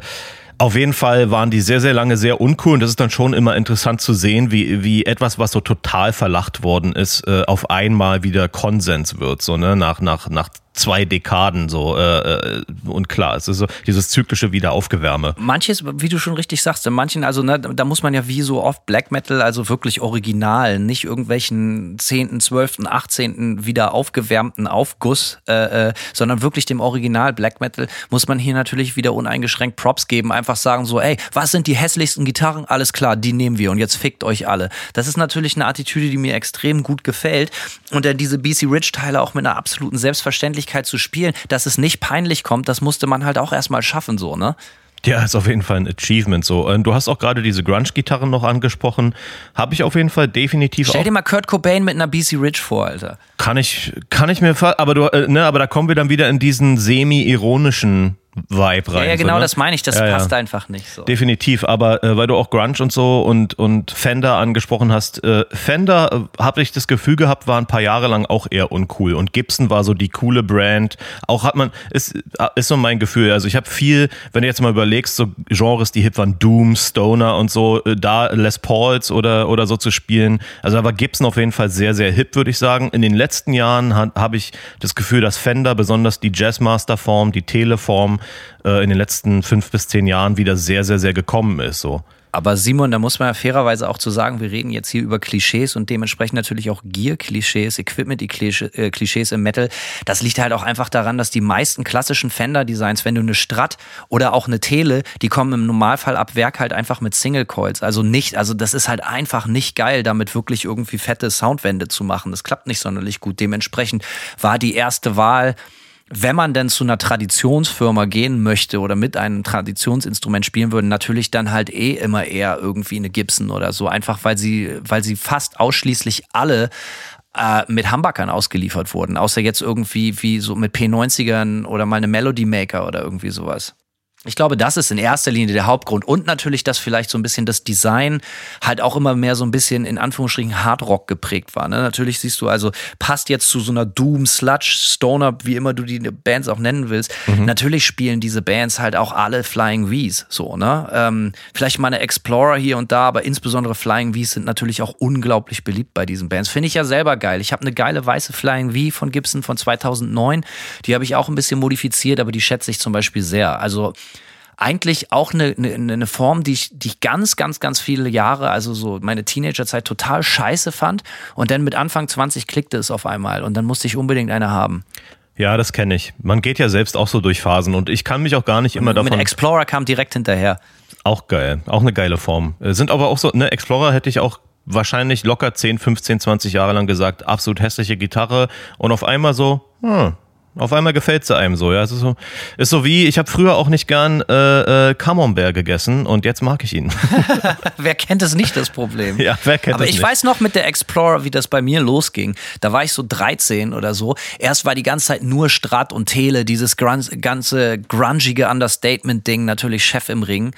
auf jeden Fall waren die sehr, sehr lange sehr uncool und das ist dann schon immer interessant zu sehen, wie, wie etwas, was so total verlacht worden ist, äh, auf einmal wieder Konsens wird, so, ne, nach, nach, nach zwei Dekaden so äh, äh, und klar, es ist so dieses zyklische Wiederaufgewärme. Manches, wie du schon richtig sagst, in manchen, also ne, da muss man ja wie so oft Black Metal, also wirklich original, nicht irgendwelchen 10., 12., 18. wieder aufgewärmten Aufguss, äh, äh, sondern wirklich dem Original Black Metal, muss man hier natürlich wieder uneingeschränkt Props geben, einfach sagen so, ey, was sind die hässlichsten Gitarren? Alles klar, die nehmen wir und jetzt fickt euch alle. Das ist natürlich eine Attitüde, die mir extrem gut gefällt und dann diese BC Rich Teile auch mit einer absoluten Selbstverständlichkeit zu spielen, dass es nicht peinlich kommt, das musste man halt auch erstmal schaffen, so, ne? Ja, ist auf jeden Fall ein Achievement so. Du hast auch gerade diese Grunge-Gitarren noch angesprochen. Habe ich auf jeden Fall definitiv Stell dir mal Kurt Cobain mit einer BC Rich vor, Alter. Kann ich, kann ich mir, aber du, äh, ne, aber da kommen wir dann wieder in diesen semi-ironischen Vibe rein. Ja, ja genau, so, ne? das meine ich. Das Ja, ja. passt einfach nicht so. Definitiv, aber äh, weil du auch Grunge und so und, und Fender angesprochen hast, äh, Fender, äh, habe ich das Gefühl gehabt, war ein paar Jahre lang auch eher uncool und Gibson war so die coole Brand. Auch hat man, ist, äh, ist so mein Gefühl, also ich habe viel, wenn du jetzt mal überlegst, so Genres, die hip waren, Doom, Stoner und so, äh, da Les Pauls oder, oder so zu spielen, also da war Gibson auf jeden Fall sehr, sehr hip, würde ich sagen. In den letzten Jahren ha, habe ich das Gefühl, dass Fender, besonders die Jazzmaster-Form, die Teleform, äh, in den letzten fünf bis zehn Jahren wieder sehr, sehr, sehr gekommen ist. So. Aber Simon, da muss man ja fairerweise auch zu sagen, wir reden jetzt hier über Klischees und dementsprechend natürlich auch Gear-Klischees, Equipment-Klischees im Metal. Das liegt halt auch einfach daran, dass die meisten klassischen Fender-Designs, wenn du eine Strat oder auch eine Tele, die kommen im Normalfall ab Werk halt einfach mit Single-Coils. Also nicht, also das ist halt einfach nicht geil, damit wirklich irgendwie fette Soundwände zu machen. Das klappt nicht sonderlich gut. Dementsprechend war die erste Wahl wenn man denn zu einer Traditionsfirma gehen möchte oder mit einem Traditionsinstrument spielen würde, natürlich dann halt eh immer eher irgendwie eine Gibson oder so, einfach weil sie, weil sie fast ausschließlich alle äh, mit Humbuckern ausgeliefert wurden, außer jetzt irgendwie wie so mit P90ern oder mal eine Melody Maker oder irgendwie sowas. Ich glaube, das ist in erster Linie der Hauptgrund. Und natürlich, dass vielleicht so ein bisschen das Design halt auch immer mehr so ein bisschen in Anführungsstrichen Hardrock geprägt war. Ne? Natürlich siehst du also, passt jetzt zu so einer Doom, Sludge, Stoner, wie immer du die Bands auch nennen willst. Natürlich spielen diese Bands halt auch alle Flying Vs. So, ne? Ähm, vielleicht mal eine Explorer hier und da, aber insbesondere Flying Vs sind natürlich auch unglaublich beliebt bei diesen Bands. Finde ich ja selber geil. Ich habe eine geile weiße Flying V von Gibson von 2009. Die habe ich auch ein bisschen modifiziert, aber die schätze ich zum Beispiel sehr. Also eigentlich auch eine, eine, eine Form, die ich, die ich ganz, ganz, ganz viele Jahre, also so meine Teenagerzeit total scheiße fand. Und dann mit Anfang 20 klickte es auf einmal und dann musste ich unbedingt eine haben. Ja, das kenne ich. Man geht ja selbst auch so durch Phasen und ich kann mich auch gar nicht immer Mit davon. Explorer kam direkt hinterher. Auch geil. Auch eine geile Form. Äh, Sind aber auch so, ne, Explorer hätte ich auch wahrscheinlich locker 10, 15, 20 Jahre lang gesagt, absolut hässliche Gitarre und auf einmal so, hm, auf einmal gefällt sie einem so, ja. Es ist so, ist so wie, ich habe früher auch nicht gern äh, äh, Camembert gegessen und jetzt mag ich ihn. Wer kennt es nicht, das Problem? ja, wer kennt Aber das ich nicht? weiß noch mit der Explorer, wie das bei mir losging. Da war ich so 13 oder so. Erst war die ganze Zeit nur Strat und Tele, dieses ganze grungige Understatement-Ding, natürlich Chef im Ring.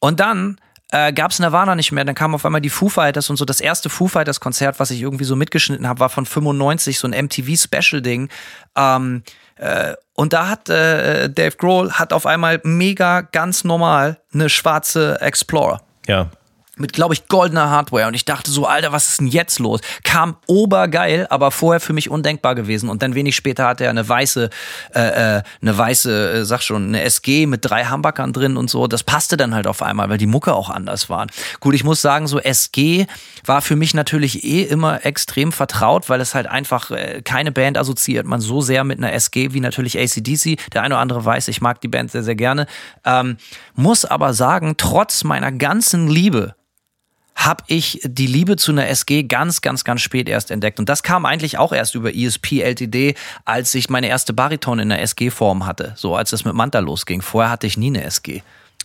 Und dann äh, gab es Nirvana nicht mehr. Dann kamen auf einmal die Foo Fighters und so. Das erste Foo Fighters Konzert, was ich irgendwie so mitgeschnitten habe, war von 95, so ein MTV-Special-Ding. Ähm, äh, und da hat äh, Dave Grohl hat auf einmal mega ganz normal eine schwarze Explorer Ja. Mit, glaube ich, goldener Hardware. Und ich dachte so, Alter, was ist denn jetzt los? Kam obergeil, aber vorher für mich undenkbar gewesen. Und dann wenig später hatte er eine weiße, äh, äh, eine weiße, äh, sag schon, eine SG mit drei Humbuckern drin und so. Das passte dann halt auf einmal, weil die Mucke auch anders war. Gut, ich muss sagen, so SG war für mich natürlich eh immer extrem vertraut, weil es halt einfach äh, keine Band assoziiert man so sehr mit einer SG wie natürlich ACDC. Der eine oder andere weiß, ich mag die Band sehr, sehr gerne. Ähm, muss aber sagen, trotz meiner ganzen Liebe habe ich die Liebe zu einer SG ganz, ganz, ganz spät erst entdeckt. Und das kam eigentlich auch erst über ESP LTD, als ich meine erste Bariton in der SG-Form hatte. So als es mit Manta losging. Vorher hatte ich nie eine SG.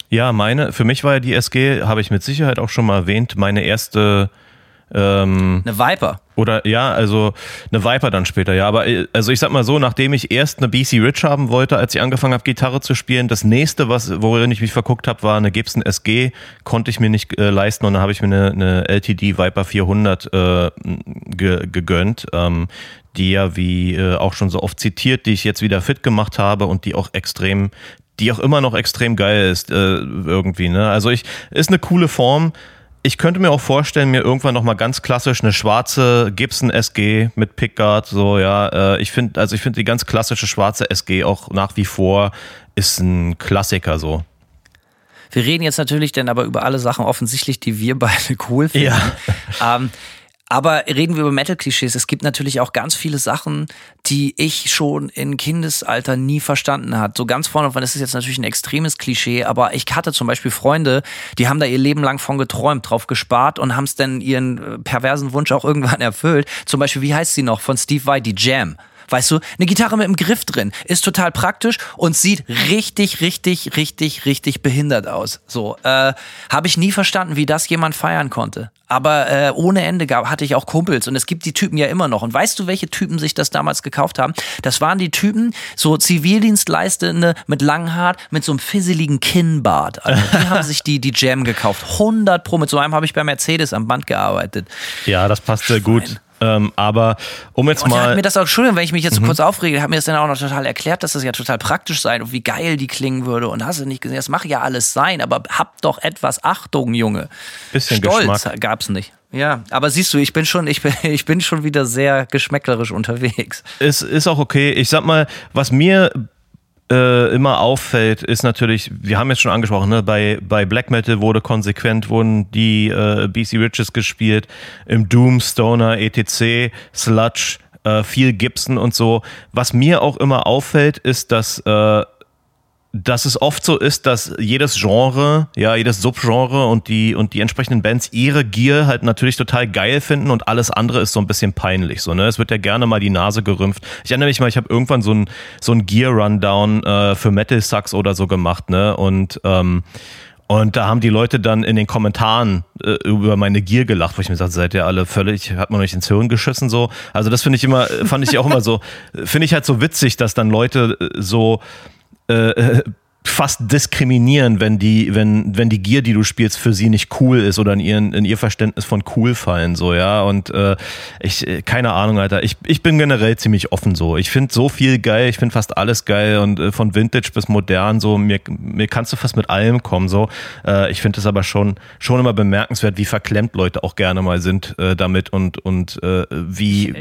Ja, meine, für mich war ja die SG, habe ich mit Sicherheit auch schon mal erwähnt, meine erste ähm, Eine Viper. Oder ja, also eine Viper dann später, ja. Aber äh, also ich sag mal so, nachdem ich erst eine BC Rich haben wollte, als ich angefangen habe, Gitarre zu spielen, das nächste, was, worin ich mich verguckt habe, war eine Gibson SG, konnte ich mir nicht äh, leisten und dann habe ich mir eine, eine LTD Viper 400 äh, ge, gegönnt, ähm, die ja wie äh, auch schon so oft zitiert, die ich jetzt wieder fit gemacht habe und die auch extrem die auch immer noch extrem geil ist äh, irgendwie, ne? Also ich ist eine coole Form. Ich könnte mir auch vorstellen, mir irgendwann noch mal ganz klassisch eine schwarze Gibson SG mit Pickguard, so ja. Äh, ich finde, also ich finde die ganz klassische schwarze SG auch nach wie vor ist ein Klassiker so. Wir reden jetzt natürlich dann aber über alle Sachen offensichtlich, die wir beide cool finden. Ja. Ähm, aber reden wir über Metal-Klischees. Es gibt natürlich auch ganz viele Sachen, die ich schon in Kindesalter nie verstanden hat. So ganz vorne, das ist jetzt natürlich ein extremes Klischee, aber ich hatte zum Beispiel Freunde, die haben da ihr Leben lang von geträumt, drauf gespart und haben es dann ihren äh, perversen Wunsch auch irgendwann erfüllt. Zum Beispiel, wie heißt sie noch, von Steve Vai, die Jam. Weißt du, eine Gitarre mit einem Griff drin ist total praktisch und sieht richtig, richtig, richtig, richtig behindert aus. So, äh, habe ich nie verstanden, wie das jemand feiern konnte. Aber äh, ohne Ende gab, hatte ich auch Kumpels und es gibt die Typen ja immer noch. Und weißt du, welche Typen sich das damals gekauft haben? Das waren die Typen, so Zivildienstleistende mit langem Haar, mit so einem fisseligen Kinnbart. Also die haben sich die, die Jam gekauft. 100 Pro. Mit so einem habe ich bei Mercedes am Band gearbeitet. Ja, das passt sehr gut. Ähm, aber um jetzt Und mal. hat mir das auch, Entschuldigung, wenn ich mich jetzt so kurz aufrege, hat mir das dann auch noch total erklärt, dass das ja total praktisch sei und wie geil die klingen würde. Und hast du nicht gesehen, das mag ja alles sein, aber hab doch etwas Achtung, Junge. Bisschen Stolz Geschmack. gab's nicht. Ja, aber siehst du, ich bin schon, ich bin, ich bin schon wieder sehr geschmäcklerisch unterwegs. Es ist auch okay. Ich sag mal, was mir äh, immer auffällt, ist natürlich, wir haben jetzt schon angesprochen, ne, bei, bei Black Metal wurde konsequent, wurden die äh, BC Riches gespielt, im Doom, Stoner, etc., Sludge, äh, viel Gibson und so. Was mir auch immer auffällt, ist, dass äh, dass es oft so ist, dass jedes Genre, ja, jedes Subgenre und die, und die entsprechenden Bands ihre Gear halt natürlich total geil finden und alles andere ist so ein bisschen peinlich, so, ne? Es wird ja gerne mal die Nase gerümpft. Ich erinnere mich mal, ich habe irgendwann so ein, so ein Gear-Rundown äh, für Metal Sucks oder so gemacht, ne? Und, ähm, und da haben die Leute dann in den Kommentaren äh, über meine Gier gelacht, wo ich mir sagte, seid ihr alle völlig, hat man euch ins Hirn geschissen so. Also das finde ich immer, fand ich auch immer so, finde ich halt so witzig, dass dann Leute äh, so äh, fast diskriminieren, wenn die, wenn, wenn die Gier, die du spielst, für sie nicht cool ist oder in, ihren, in ihr Verständnis von cool fallen, so, ja. Und äh, ich, äh, keine Ahnung, Alter. Ich, ich bin generell ziemlich offen so. Ich finde so viel geil, ich finde fast alles geil und äh, von Vintage bis modern, so, mir, mir kannst du fast mit allem kommen, so. Äh, ich finde es aber schon, schon immer bemerkenswert, wie verklemmt Leute auch gerne mal sind äh, damit und, und äh, wie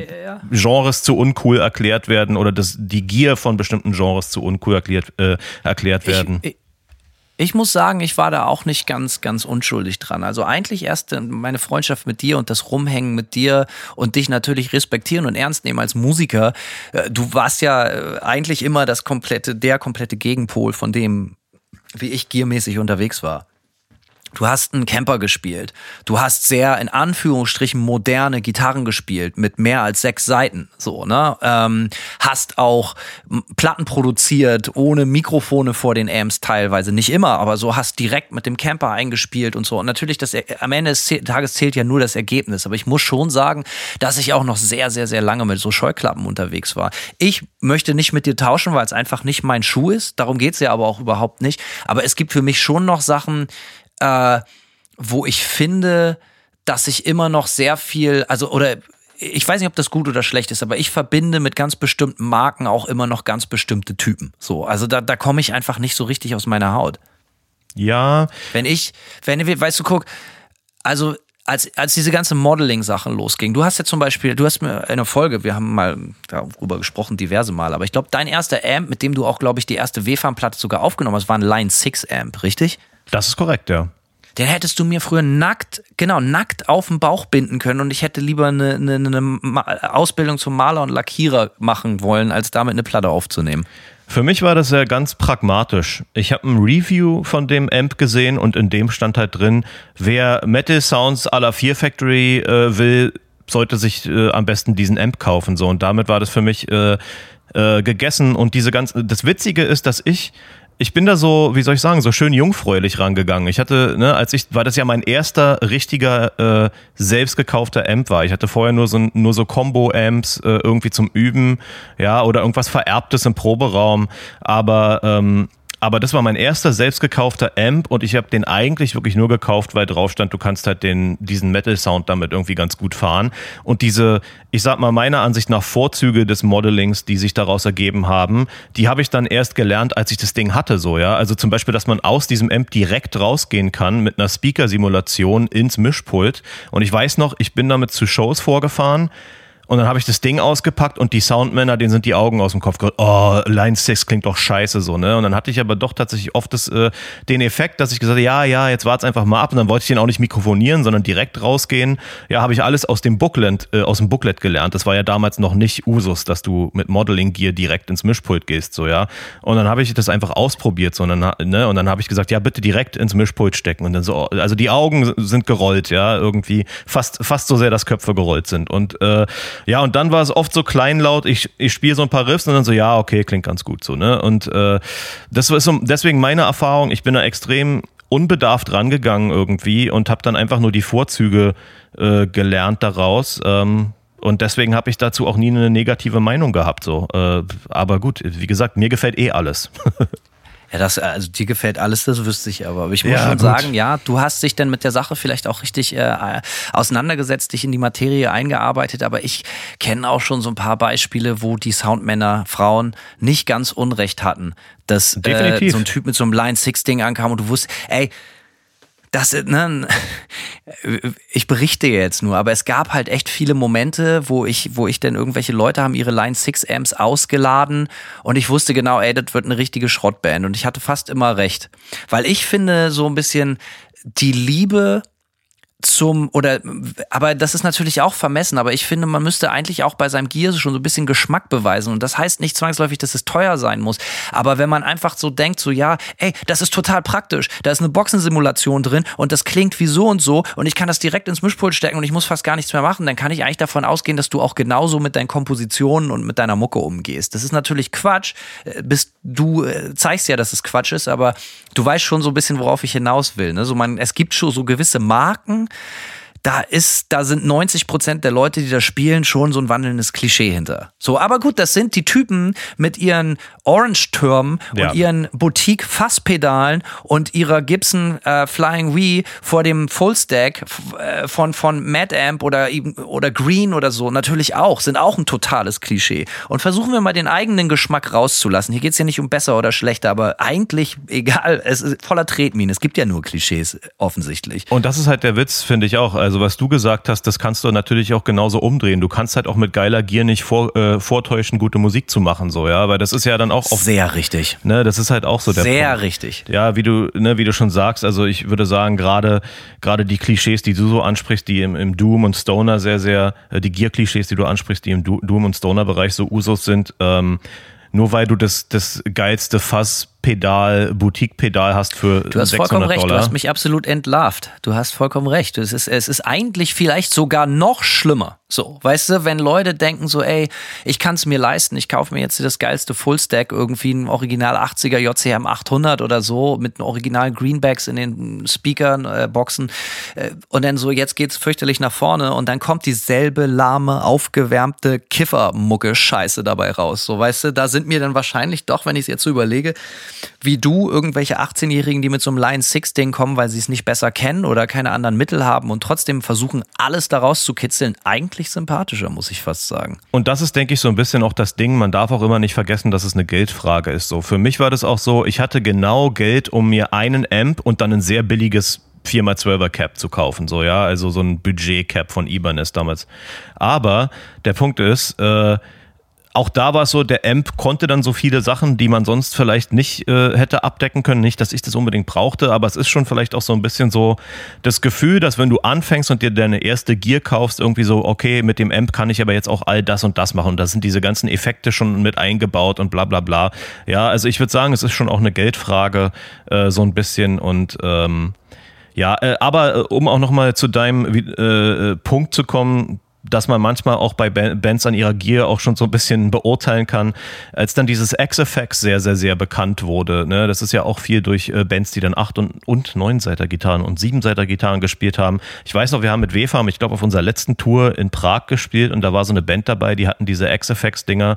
Genres zu uncool erklärt werden oder das, die Gier von bestimmten Genres zu uncool erklärt, äh, erklärt werden. Ich, ich, ich muss sagen, ich war da auch nicht ganz, ganz unschuldig dran. Also eigentlich erst äh, meine Freundschaft mit dir und das Rumhängen mit dir und dich natürlich respektieren und ernst nehmen als Musiker. Äh, Du warst ja äh, eigentlich immer das komplette, der komplette Gegenpol von dem, wie ich giermäßig unterwegs war. Du hast einen Camper gespielt. Du hast sehr in Anführungsstrichen moderne Gitarren gespielt mit mehr als sechs Seiten. So, ne? Ähm, hast auch Platten produziert ohne Mikrofone vor den Amps teilweise. Nicht immer, aber so hast direkt mit dem Camper eingespielt und so. Und natürlich, das, am Ende des Tages zählt ja nur das Ergebnis. Aber ich muss schon sagen, dass ich auch noch sehr, sehr, sehr lange mit so Scheuklappen unterwegs war. Ich möchte nicht mit dir tauschen, weil es einfach nicht mein Schuh ist. Darum geht's ja aber auch überhaupt nicht. Aber es gibt für mich schon noch Sachen, äh, wo ich finde, dass ich immer noch sehr viel, also oder ich weiß nicht, ob das gut oder schlecht ist, aber ich verbinde mit ganz bestimmten Marken auch immer noch ganz bestimmte Typen. So, also da, da komme ich einfach nicht so richtig aus meiner Haut. Ja, Wenn ich, wenn wir, weißt du, guck, also als, als diese ganze Modeling-Sachen losging, du hast ja zum Beispiel, du hast mir eine Folge, wir haben mal darüber gesprochen, diverse Mal, aber ich glaube, dein erster Amp, mit dem du auch, glaube ich, die erste W-Farm-Platte sogar aufgenommen hast, war ein Line 6 Amp, richtig? Das ist korrekt, ja. Den hättest du mir früher nackt, genau, nackt auf den Bauch binden können und ich hätte lieber eine, eine, eine Ausbildung zum Maler und Lackierer machen wollen, als damit eine Platte aufzunehmen. Für mich war das ja ganz pragmatisch. Ich habe ein Review von dem Amp gesehen und in dem stand halt drin, wer Metal Sounds à la Fear Factory äh, will, sollte sich äh, am besten diesen Amp kaufen. So und damit war das für mich äh, äh, gegessen. Und diese ganze. Das Witzige ist, dass ich ich bin da so, wie soll ich sagen, so schön jungfräulich rangegangen. Ich hatte, ne, als ich, weil das ja mein erster richtiger äh, selbst gekaufter Amp war. Ich hatte vorher nur so nur so Combo-Amps äh, irgendwie zum Üben, ja, oder irgendwas Vererbtes im Proberaum. Aber ähm, aber das war mein erster selbst gekaufter Amp und ich habe den eigentlich wirklich nur gekauft, weil drauf stand, du kannst halt den, diesen Metal-Sound damit irgendwie ganz gut fahren. Und diese, ich sag mal, meiner Ansicht nach Vorzüge des Modelings, die sich daraus ergeben haben, die habe ich dann erst gelernt, als ich das Ding hatte, so, ja. Also zum Beispiel, dass man aus diesem Amp direkt rausgehen kann mit einer Speaker-Simulation ins Mischpult. Und ich weiß noch, ich bin damit zu Shows vorgefahren. Und dann habe ich das Ding ausgepackt und die Soundmänner, denen sind die Augen aus dem Kopf gerollt. Oh, Line 6 klingt doch scheiße so, ne? Und dann hatte ich aber doch tatsächlich oft das, äh, den Effekt, dass ich gesagt habe, ja, ja, jetzt wart's einfach mal ab. Und dann wollte ich den auch nicht mikrofonieren, sondern direkt rausgehen. Ja, habe ich alles aus dem Booklet, äh, aus dem Booklet gelernt. Das war ja damals noch nicht Usus, dass du mit Modeling Gear direkt ins Mischpult gehst, so, ja. Und dann habe ich das einfach ausprobiert, so, und dann, ne? Und dann habe ich gesagt, ja, bitte direkt ins Mischpult stecken. Und dann so, also die Augen sind gerollt, ja, irgendwie fast, fast so sehr, dass Köpfe gerollt sind. Und, äh, Ja, und dann war es oft so kleinlaut, ich, ich spiele so ein paar Riffs und dann so, ja, okay, klingt ganz gut so, ne? Und äh, das ist so, deswegen meine Erfahrung, ich bin da extrem unbedarft rangegangen irgendwie und habe dann einfach nur die Vorzüge äh, gelernt daraus. Ähm, und deswegen habe ich dazu auch nie eine negative Meinung gehabt. So. Äh, aber gut, wie gesagt, mir gefällt eh alles. Ja, das, also dir gefällt alles, das wüsste ich aber. Aber ich muss Ja, schon gut. sagen, ja, du hast dich dann mit der Sache vielleicht auch richtig äh, auseinandergesetzt, dich in die Materie eingearbeitet, aber ich kenne auch schon so ein paar Beispiele, wo die Soundmänner, Frauen nicht ganz Unrecht hatten. Dass äh, Definitiv. so ein Typ mit so einem Line-Six-Ding ankam und du wusstest, ey, das, ne, ich berichte jetzt nur, aber es gab halt echt viele Momente, wo ich, wo ich dann irgendwelche Leute haben ihre Line 6 Amps ausgeladen und ich wusste genau, ey, das wird eine richtige Schrottband und ich hatte fast immer recht. Weil ich finde so ein bisschen die Liebe zum oder aber das ist natürlich auch vermessen, aber ich finde, man müsste eigentlich auch bei seinem Gear schon so ein bisschen Geschmack beweisen. Und das heißt nicht zwangsläufig, dass es teuer sein muss, aber wenn man einfach so denkt, so ja, ey, das ist total praktisch, da ist eine Boxensimulation drin und das klingt wie so und so und ich kann das direkt ins Mischpult stecken und ich muss fast gar nichts mehr machen, dann kann ich eigentlich davon ausgehen, dass du auch genauso mit deinen Kompositionen und mit deiner Mucke umgehst. Das ist natürlich Quatsch, äh, bist du äh, zeigst ja, dass es Quatsch ist, aber du weißt schon so ein bisschen, worauf ich hinaus will. Ne? So man, es gibt schon so gewisse Marken, da ist, da sind 90 Prozent der Leute, die da spielen, schon so ein wandelndes Klischee hinter. So, aber gut, das sind die Typen mit ihren Orange-Türmen Ja. und ihren Boutique-Fasspedalen und ihrer Gibson äh, Flying V vor dem Fullstack äh, von, von Mad Amp oder, eben- oder Green oder so natürlich auch, sind auch ein totales Klischee. Und versuchen wir mal den eigenen Geschmack rauszulassen. Hier geht's ja nicht um besser oder schlechter, aber eigentlich egal, es ist voller Tretminen. Es gibt ja nur Klischees, offensichtlich. Und das ist halt der Witz, finde ich auch. Also was du gesagt hast, das kannst du natürlich auch genauso umdrehen. Du kannst halt auch mit geiler Gier nicht vor, äh, vortäuschen, gute Musik zu machen, so, ja. Weil das ist ja dann auch oft, Sehr richtig. ne, das ist halt auch so der Sehr Punkt. richtig. Ja, wie du, ne, wie du schon sagst, also ich würde sagen, gerade, gerade die Klischees, die du so ansprichst, die im, im Doom und Stoner sehr, sehr, äh, die Gear-Klischees, die du ansprichst, die im Doom und Stoner-Bereich so Usos sind, ähm, nur weil du das, das geilste Fasspedal, Boutique-Pedal hast für Du hast 600 vollkommen recht, Dollar. du hast mich absolut entlarvt. Du hast vollkommen recht. Es ist, es ist eigentlich vielleicht sogar noch schlimmer. So, weißt du, wenn Leute denken so, ey, ich kann es mir leisten, ich kaufe mir jetzt das geilste Fullstack, irgendwie ein Original 80er JCM 800 oder so, mit einem Original Greenbacks in den Speakern, äh, Boxen äh, und dann so, jetzt geht's fürchterlich nach vorne und dann kommt dieselbe lahme, aufgewärmte Kiffermucke-Scheiße dabei raus. So, weißt du, da sind mir dann wahrscheinlich doch, wenn ich es jetzt so überlege, wie du, irgendwelche 18-Jährigen, die mit so einem Line 6-Ding kommen, weil sie es nicht besser kennen oder keine anderen Mittel haben und trotzdem versuchen, alles daraus zu kitzeln, eigentlich sympathischer, muss ich fast sagen. Und das ist, denke ich, so ein bisschen auch das Ding. Man darf auch immer nicht vergessen, dass es eine Geldfrage ist. So für mich war das auch so. Ich hatte genau Geld, um mir einen Amp und dann ein sehr billiges 4x12er Cap zu kaufen. So ja, also so ein Budget Cap von Ibanez damals. Aber der Punkt ist. Äh, auch da war es so, der Amp konnte dann so viele Sachen, die man sonst vielleicht nicht äh, hätte abdecken können. Nicht, dass ich das unbedingt brauchte, aber es ist schon vielleicht auch so ein bisschen so das Gefühl, dass wenn du anfängst und dir deine erste Gear kaufst, irgendwie so, okay, mit dem Amp kann ich aber jetzt auch all das und das machen. Und da sind diese ganzen Effekte schon mit eingebaut und bla bla bla. Ja, also ich würde sagen, es ist schon auch eine Geldfrage, äh, so ein bisschen und ähm, ja, äh, aber äh, um auch nochmal zu deinem äh, äh, Punkt zu kommen, dass man manchmal auch bei Ba- Bands an ihrer Gear auch schon so ein bisschen beurteilen kann, als dann dieses X-Effects sehr, sehr, sehr bekannt wurde. Ne? Das ist ja auch viel durch äh, Bands, die dann acht und, und neunseiter Gitarren und siebenseiter Gitarren gespielt haben. Ich weiß noch, wir haben mit WFAM, ich glaube, auf unserer letzten Tour in Prag gespielt und da war so eine Band dabei, die hatten diese X-Effects-Dinger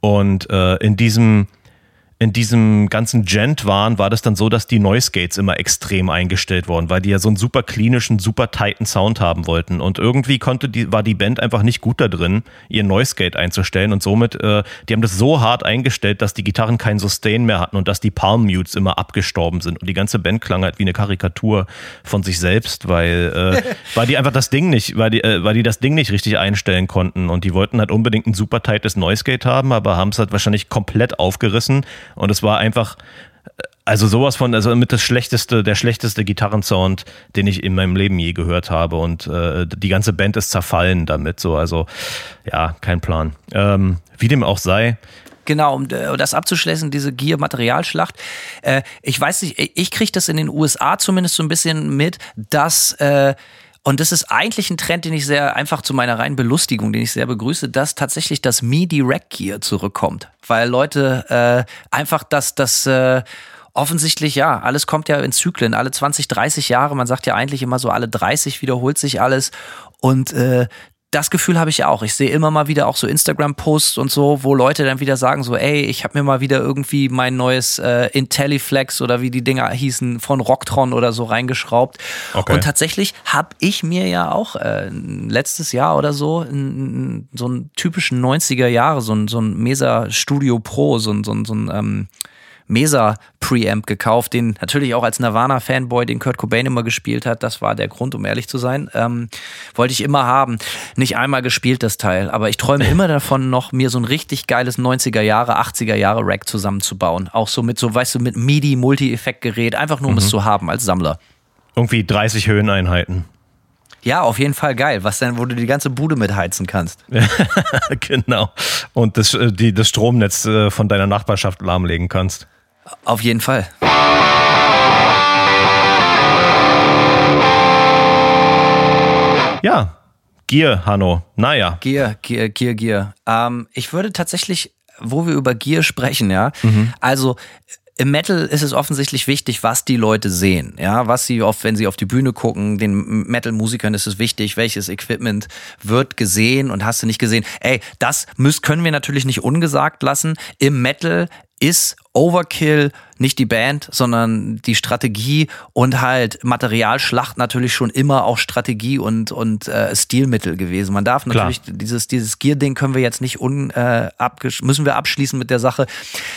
und äh, in diesem in diesem ganzen Gent-Wahn war das dann so, dass die Noise Gates immer extrem eingestellt wurden, weil die ja so einen super klinischen, super tighten Sound haben wollten. Und irgendwie konnte die, war die Band einfach nicht gut da drin, ihr Noise Gate einzustellen. Und somit, äh, die haben das so hart eingestellt, dass die Gitarren keinen Sustain mehr hatten und dass die Palm Mutes immer abgestorben sind. Und die ganze Band klang halt wie eine Karikatur von sich selbst, weil, äh, weil die einfach das Ding nicht, weil die, äh, weil die das Ding nicht richtig einstellen konnten. Und die wollten halt unbedingt ein super tightes Noise Gate haben, aber haben es halt wahrscheinlich komplett aufgerissen. Und es war einfach, also sowas von, also mit das schlechteste, der schlechteste Gitarrensound, den ich in meinem Leben je gehört habe. Und äh, die ganze Band ist zerfallen damit. So, also ja, kein Plan. Ähm, wie dem auch sei. Genau, um äh, das abzuschließen, diese Gear-Materialschlacht. Äh, ich weiß nicht, ich- kriege das in den USA zumindest so ein bisschen mit, dass äh, und das ist eigentlich ein Trend, den ich sehr einfach zu meiner reinen Belustigung, den ich sehr begrüße, dass tatsächlich das MIDI Rack Gear zurückkommt, weil Leute äh, einfach das das äh, offensichtlich ja, alles kommt ja in Zyklen, alle 20, 30 Jahre, man sagt ja eigentlich immer so alle 30 wiederholt sich alles. Und äh, das Gefühl habe ich auch. Ich sehe immer mal wieder auch so Instagram-Posts und so, wo Leute dann wieder sagen so, ey, ich habe mir mal wieder irgendwie mein neues äh, Intelliflex oder wie die Dinger hießen von Rocktron oder so reingeschraubt. Okay. Und tatsächlich habe ich mir ja auch äh, letztes Jahr oder so n, so einen typischen 90er Jahre, so ein, so ein Mesa Studio Pro, so ein, so ein, so ein ähm, Mesa Preamp gekauft, den natürlich auch als Nirvana-Fanboy, den Kurt Cobain immer gespielt hat. Das war der Grund, um ehrlich zu sein. Ähm, wollte ich immer haben. Nicht einmal gespielt, das Teil. Aber ich träume immer davon, noch mir so ein richtig geiles 90er Jahre, 80er Jahre Rack zusammenzubauen. Auch so mit so, weißt du, mit MIDI-Multi-Effekt-Gerät. Einfach nur, um mhm. es zu haben als Sammler. Irgendwie 30 Höheneinheiten. Ja, auf jeden Fall geil. Was denn, wo du die ganze Bude mitheizen kannst. genau. Und das, äh, die, das Stromnetz äh, von deiner Nachbarschaft lahmlegen kannst. Auf jeden Fall. Ja, Gier, Hanno. Naja. Gier, Gier, Gier, Gier. Ähm, ich würde tatsächlich, wo wir über Gier sprechen, ja, mhm. also im Metal ist es offensichtlich wichtig, was die Leute sehen. Ja, was sie oft, wenn sie auf die Bühne gucken, den Metal-Musikern ist es wichtig, welches Equipment wird gesehen und hast du nicht gesehen. Ey, das müssen, können wir natürlich nicht ungesagt lassen. Im Metal ist Overkill nicht die Band, sondern die Strategie und halt Materialschlacht natürlich schon immer auch Strategie und, und äh, Stilmittel gewesen. Man darf natürlich Klar. dieses, dieses Gear-Ding können wir jetzt nicht un, äh, müssen wir abschließen mit der Sache.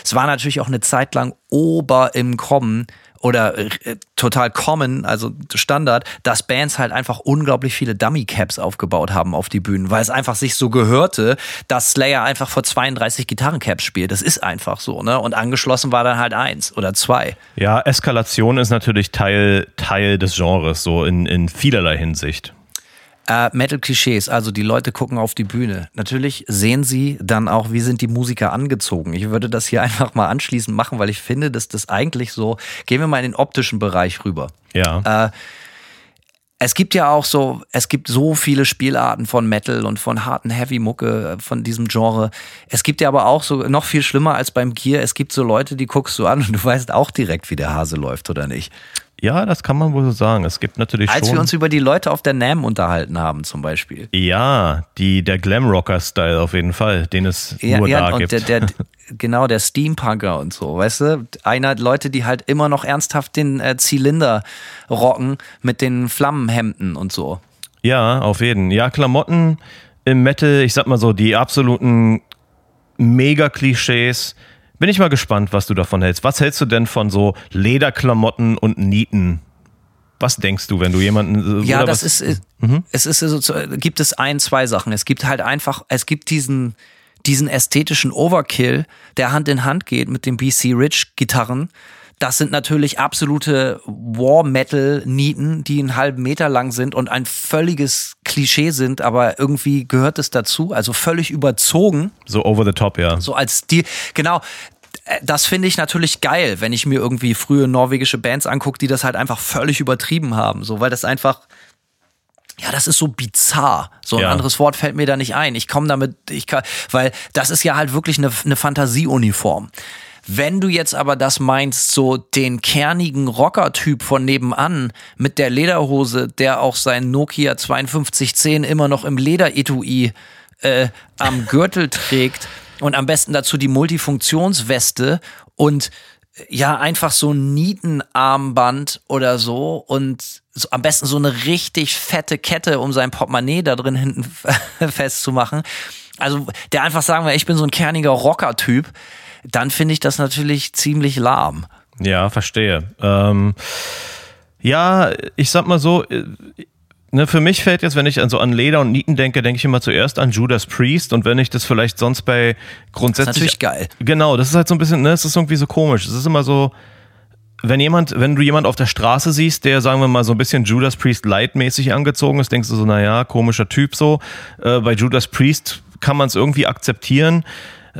Es war natürlich auch eine Zeit lang ober im Kommen oder äh, total common, also Standard, dass Bands halt einfach unglaublich viele Dummy-Caps aufgebaut haben auf die Bühnen, weil es einfach sich so gehörte, dass Slayer einfach vor 32 Gitarrencaps spielt. Das ist einfach so, ne? Und angeschlossen war dann halt eins oder zwei. Ja, Eskalation ist natürlich Teil, Teil des Genres, so in, in vielerlei Hinsicht. Äh, Metal-Klischees, also die Leute gucken auf die Bühne. Natürlich sehen sie dann auch, wie sind die Musiker angezogen. Ich würde das hier einfach mal anschließend machen, weil ich finde, dass das eigentlich so, gehen wir mal in den optischen Bereich rüber. Ja. Äh, es gibt ja auch so, es gibt so viele Spielarten von Metal und von harten Heavy-Mucke von diesem Genre. Es gibt ja aber auch so, noch viel schlimmer als beim Gear, es gibt so Leute, die guckst du an und du weißt auch direkt, wie der Hase läuft, oder nicht? Ja, das kann man wohl so sagen. Es gibt natürlich Als schon. wir uns über die Leute auf der NAM unterhalten haben, zum Beispiel. Ja, die, der Glamrocker-Style auf jeden Fall, den es ja, nur ja, da und gibt. Der, der, genau, der Steampunker und so, weißt du? Einer Leute, die halt immer noch ernsthaft den äh, Zylinder rocken mit den Flammenhemden und so. Ja, auf jeden. Ja, Klamotten im Metal, ich sag mal so, die absoluten Mega-Klischees bin ich mal gespannt, was du davon hältst. Was hältst du denn von so Lederklamotten und Nieten? Was denkst du, wenn du jemanden. Äh, ja, das was? ist. Äh, mhm. Es ist so, gibt es ein, zwei Sachen. Es gibt halt einfach, es gibt diesen, diesen ästhetischen Overkill, der Hand in Hand geht mit den BC Rich Gitarren das sind natürlich absolute War-Metal-Nieten, die einen halben Meter lang sind und ein völliges Klischee sind, aber irgendwie gehört es dazu, also völlig überzogen. So over the top, ja. So als Stil. Genau, das finde ich natürlich geil, wenn ich mir irgendwie frühe norwegische Bands angucke, die das halt einfach völlig übertrieben haben, so weil das einfach ja, das ist so bizarr. So ein ja. anderes Wort fällt mir da nicht ein. Ich komme damit, ich kann, weil das ist ja halt wirklich eine, eine Fantasieuniform. Wenn du jetzt aber das meinst, so den kernigen Rocker-Typ von nebenan mit der Lederhose, der auch sein Nokia 5210 immer noch im Lederetui äh, am Gürtel trägt und am besten dazu die Multifunktionsweste und ja, einfach so ein Nietenarmband oder so und so, am besten so eine richtig fette Kette, um sein Portemonnaie da drin hinten festzumachen. Also, der einfach sagen will, ich bin so ein kerniger Rocker-Typ dann finde ich das natürlich ziemlich lahm. Ja, verstehe. Ähm, ja, ich sag mal so, äh, ne, für mich fällt jetzt, wenn ich an so an Leder und Nieten denke, denke ich immer zuerst an Judas Priest und wenn ich das vielleicht sonst bei grundsätzlich. Das ist natürlich geil. Genau, das ist halt so ein bisschen, ne, es ist irgendwie so komisch. Es ist immer so, wenn jemand, wenn du jemand auf der Straße siehst, der, sagen wir mal, so ein bisschen Judas Priest Light-mäßig angezogen ist, denkst du so, naja, komischer Typ so. Äh, bei Judas Priest kann man es irgendwie akzeptieren.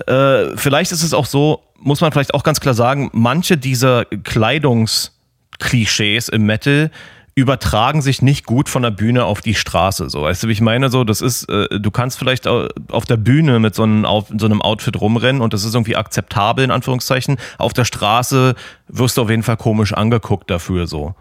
Äh, vielleicht ist es auch so, muss man vielleicht auch ganz klar sagen, manche dieser Kleidungsklischees im Metal übertragen sich nicht gut von der Bühne auf die Straße. So, weißt du, wie ich meine? So, das ist, äh, du kannst vielleicht auf der Bühne mit so einem, so einem Outfit rumrennen und das ist irgendwie akzeptabel in Anführungszeichen. Auf der Straße wirst du auf jeden Fall komisch angeguckt dafür so.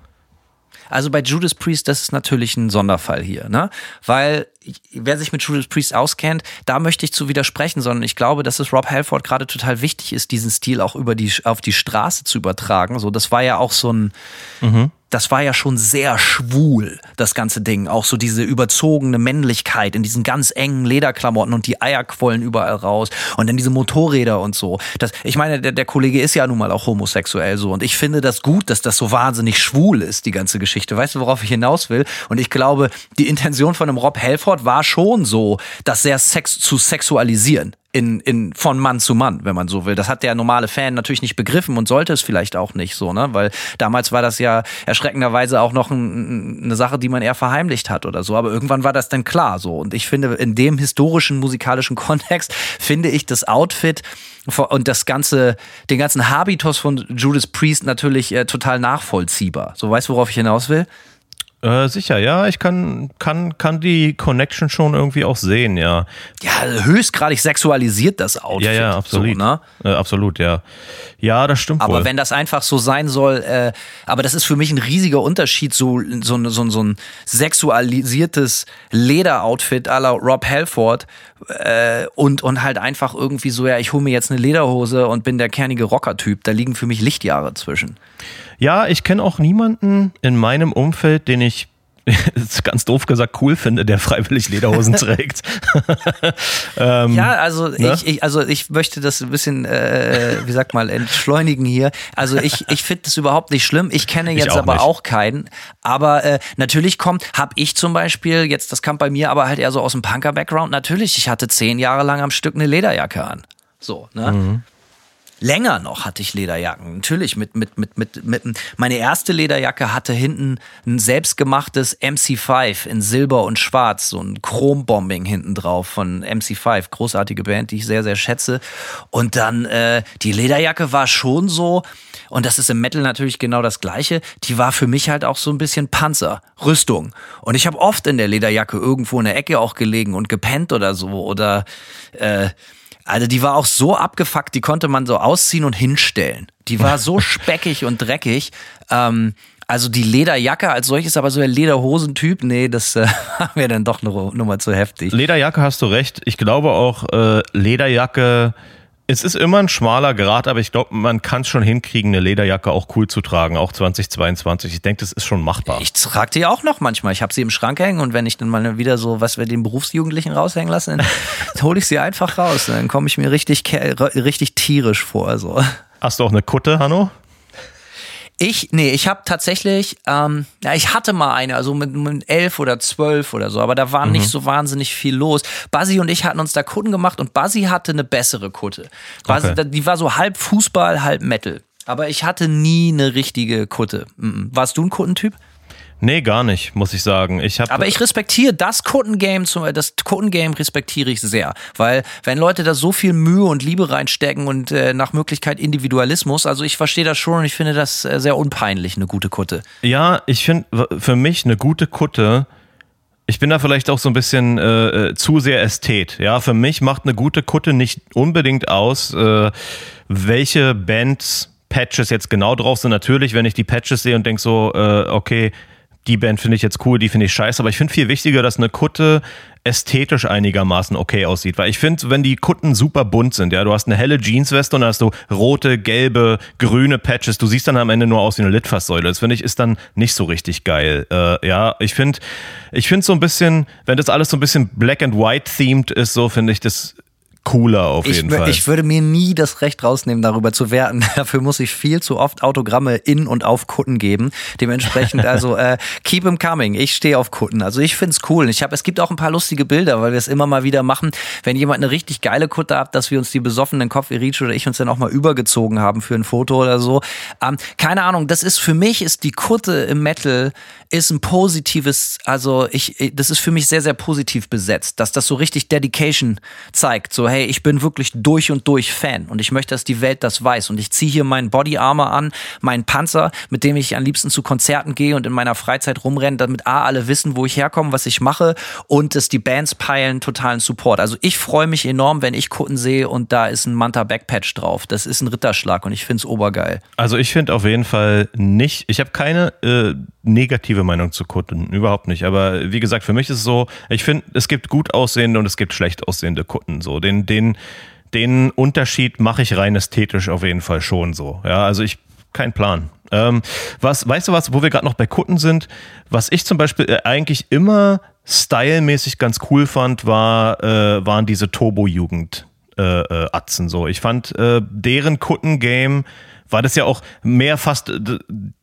Also bei Judas Priest, das ist natürlich ein Sonderfall hier, ne? Weil wer sich mit Judas Priest auskennt, da möchte ich zu widersprechen, sondern ich glaube, dass es Rob Halford gerade total wichtig ist, diesen Stil auch über die auf die Straße zu übertragen. So, das war ja auch so ein mhm das war ja schon sehr schwul, das ganze Ding. Auch so diese überzogene Männlichkeit in diesen ganz engen Lederklamotten und die Eier quollen überall raus und dann diese Motorräder und so. Das, ich meine, der, der Kollege ist ja nun mal auch homosexuell so und ich finde das gut, dass das so wahnsinnig schwul ist, die ganze Geschichte. Weißt du, worauf ich hinaus will? Und ich glaube, die Intention von einem Rob Halford war schon so, das sehr sex zu sexualisieren in, in, von Mann zu Mann, wenn man so will. Das hat der normale Fan natürlich nicht begriffen und sollte es vielleicht auch nicht so, ne? Weil damals war das ja erschreckenderweise auch noch ein, eine Sache, die man eher verheimlicht hat oder so. Aber irgendwann war das dann klar so. Und ich finde, in dem historischen musikalischen Kontext finde ich das Outfit und das ganze, den ganzen Habitus von Judas Priest natürlich äh, total nachvollziehbar. So weißt du, worauf ich hinaus will? Äh, sicher, ja, ich kann, kann, kann die Connection schon irgendwie auch sehen, ja. Ja, höchstgradig sexualisiert das Outfit. Ja, ja, absolut. So, ne? äh, absolut, ja. Ja, das stimmt Aber wohl. wenn das einfach so sein soll, äh, aber das ist für mich ein riesiger Unterschied, so, so, so, so ein sexualisiertes Lederoutfit à la Rob Halford äh, und, und halt einfach irgendwie so, ja, ich hole mir jetzt eine Lederhose und bin der kernige Rocker-Typ. Da liegen für mich Lichtjahre zwischen. Ja, ich kenne auch niemanden in meinem Umfeld, den ich ganz doof gesagt cool finde, der freiwillig Lederhosen trägt. ähm, ja, also ne? ich, ich, also ich möchte das ein bisschen, äh, wie sagt mal, entschleunigen hier. Also ich, ich finde das überhaupt nicht schlimm. Ich kenne jetzt ich auch aber nicht. auch keinen. Aber äh, natürlich kommt, habe ich zum Beispiel jetzt, das kam bei mir aber halt eher so aus dem Punker-Background. Natürlich, ich hatte zehn Jahre lang am Stück eine Lederjacke an. So, ne? Mhm. Länger noch hatte ich Lederjacken. Natürlich mit, mit, mit, mit, mit, meine erste Lederjacke hatte hinten ein selbstgemachtes MC5 in Silber und Schwarz, so ein Chrombombing hinten drauf von MC5. Großartige Band, die ich sehr, sehr schätze. Und dann, äh, die Lederjacke war schon so, und das ist im Metal natürlich genau das Gleiche, die war für mich halt auch so ein bisschen Panzer, Rüstung. Und ich habe oft in der Lederjacke irgendwo in der Ecke auch gelegen und gepennt oder so oder, äh, also die war auch so abgefuckt, die konnte man so ausziehen und hinstellen. Die war so speckig und dreckig. Ähm, also die Lederjacke als solches, aber so der Lederhosentyp, nee, das äh, mir dann doch eine Nummer zu heftig. Lederjacke hast du recht. Ich glaube auch äh, Lederjacke es ist immer ein schmaler Grad, aber ich glaube, man kann es schon hinkriegen, eine Lederjacke auch cool zu tragen, auch 2022. Ich denke, das ist schon machbar. Ich trage die auch noch manchmal. Ich habe sie im Schrank hängen und wenn ich dann mal wieder so, was wir den Berufsjugendlichen raushängen lassen, dann hole ich sie einfach raus. Dann komme ich mir richtig, richtig tierisch vor. So. Hast du auch eine Kutte, Hanno? Ich, nee, ich habe tatsächlich, ähm, ja, ich hatte mal eine, also mit, mit elf oder zwölf oder so, aber da war mhm. nicht so wahnsinnig viel los. Buzzy und ich hatten uns da Kutten gemacht und Buzzy hatte eine bessere Kutte. Buzzy, okay. Die war so halb Fußball, halb Metal. Aber ich hatte nie eine richtige Kutte. Warst du ein Kuttentyp? Nee, gar nicht, muss ich sagen. Ich hab Aber ich respektiere das Kundengame, das Kundengame respektiere ich sehr. Weil wenn Leute da so viel Mühe und Liebe reinstecken und äh, nach Möglichkeit Individualismus, also ich verstehe das schon und ich finde das äh, sehr unpeinlich, eine gute Kutte. Ja, ich finde für mich eine gute Kutte, ich bin da vielleicht auch so ein bisschen äh, äh, zu sehr Ästhet. Ja, für mich macht eine gute Kutte nicht unbedingt aus, äh, welche Bands Patches jetzt genau drauf sind. Natürlich, wenn ich die Patches sehe und denke so, äh, okay, die Band finde ich jetzt cool, die finde ich scheiße, aber ich finde viel wichtiger, dass eine Kutte ästhetisch einigermaßen okay aussieht, weil ich finde, wenn die Kutten super bunt sind, ja, du hast eine helle Jeansweste und dann hast du rote, gelbe, grüne Patches, du siehst dann am Ende nur aus wie eine Litfaßsäule. Das finde ich ist dann nicht so richtig geil. Äh, ja, ich finde, ich finde so ein bisschen, wenn das alles so ein bisschen black and white themed ist, so finde ich das cooler auf jeden ich, Fall. Ich würde mir nie das Recht rausnehmen, darüber zu werten. Dafür muss ich viel zu oft Autogramme in und auf Kutten geben. Dementsprechend also äh, keep them coming. Ich stehe auf Kutten. Also ich finde es cool. Ich habe, es gibt auch ein paar lustige Bilder, weil wir es immer mal wieder machen, wenn jemand eine richtig geile Kutte hat, dass wir uns die besoffenen Kopf Iric oder ich uns dann auch mal übergezogen haben für ein Foto oder so. Ähm, keine Ahnung. Das ist für mich ist die Kutte im Metal ist ein positives. Also ich, das ist für mich sehr sehr positiv besetzt, dass das so richtig Dedication zeigt. So hey, ich bin wirklich durch und durch Fan und ich möchte, dass die Welt das weiß und ich ziehe hier meinen Body Armor an, meinen Panzer, mit dem ich am liebsten zu Konzerten gehe und in meiner Freizeit rumrenne, damit A, alle wissen, wo ich herkomme, was ich mache und dass die Bands peilen totalen Support. Also ich freue mich enorm, wenn ich Kutten sehe und da ist ein Manta Backpatch drauf. Das ist ein Ritterschlag und ich finde es obergeil. Also ich finde auf jeden Fall nicht, ich habe keine äh, negative Meinung zu Kutten, überhaupt nicht. Aber wie gesagt, für mich ist es so, ich finde, es gibt gut aussehende und es gibt schlecht aussehende Kutten. So, den, den, den Unterschied mache ich rein ästhetisch auf jeden Fall schon so. Ja, also ich, kein Plan. Ähm, was, weißt du was, wo wir gerade noch bei Kutten sind? Was ich zum Beispiel äh, eigentlich immer stylmäßig ganz cool fand, war, äh, waren diese Turbo-Jugend. Äh, äh, Atzen so. Ich fand äh, deren Kutten-Game war das ja auch mehr fast,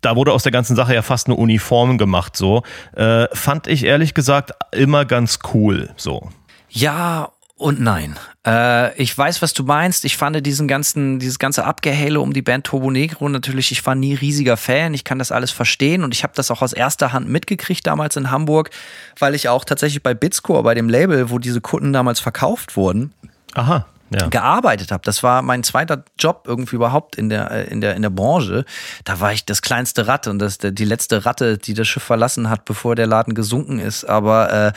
da wurde aus der ganzen Sache ja fast eine Uniform gemacht, so. Äh, fand ich ehrlich gesagt immer ganz cool, so. Ja und nein. Äh, ich weiß, was du meinst. Ich fand diesen ganzen, dieses ganze Abgehale um die Band Turbo Negro natürlich, ich war nie riesiger Fan. Ich kann das alles verstehen und ich habe das auch aus erster Hand mitgekriegt damals in Hamburg, weil ich auch tatsächlich bei Bitscore, bei dem Label, wo diese Kunden damals verkauft wurden, Aha ja. gearbeitet habe. Das war mein zweiter Job irgendwie überhaupt in der, äh, in der, in der Branche. Da war ich das kleinste Rad und das, die letzte Ratte, die das Schiff verlassen hat, bevor der Laden gesunken ist. Aber äh,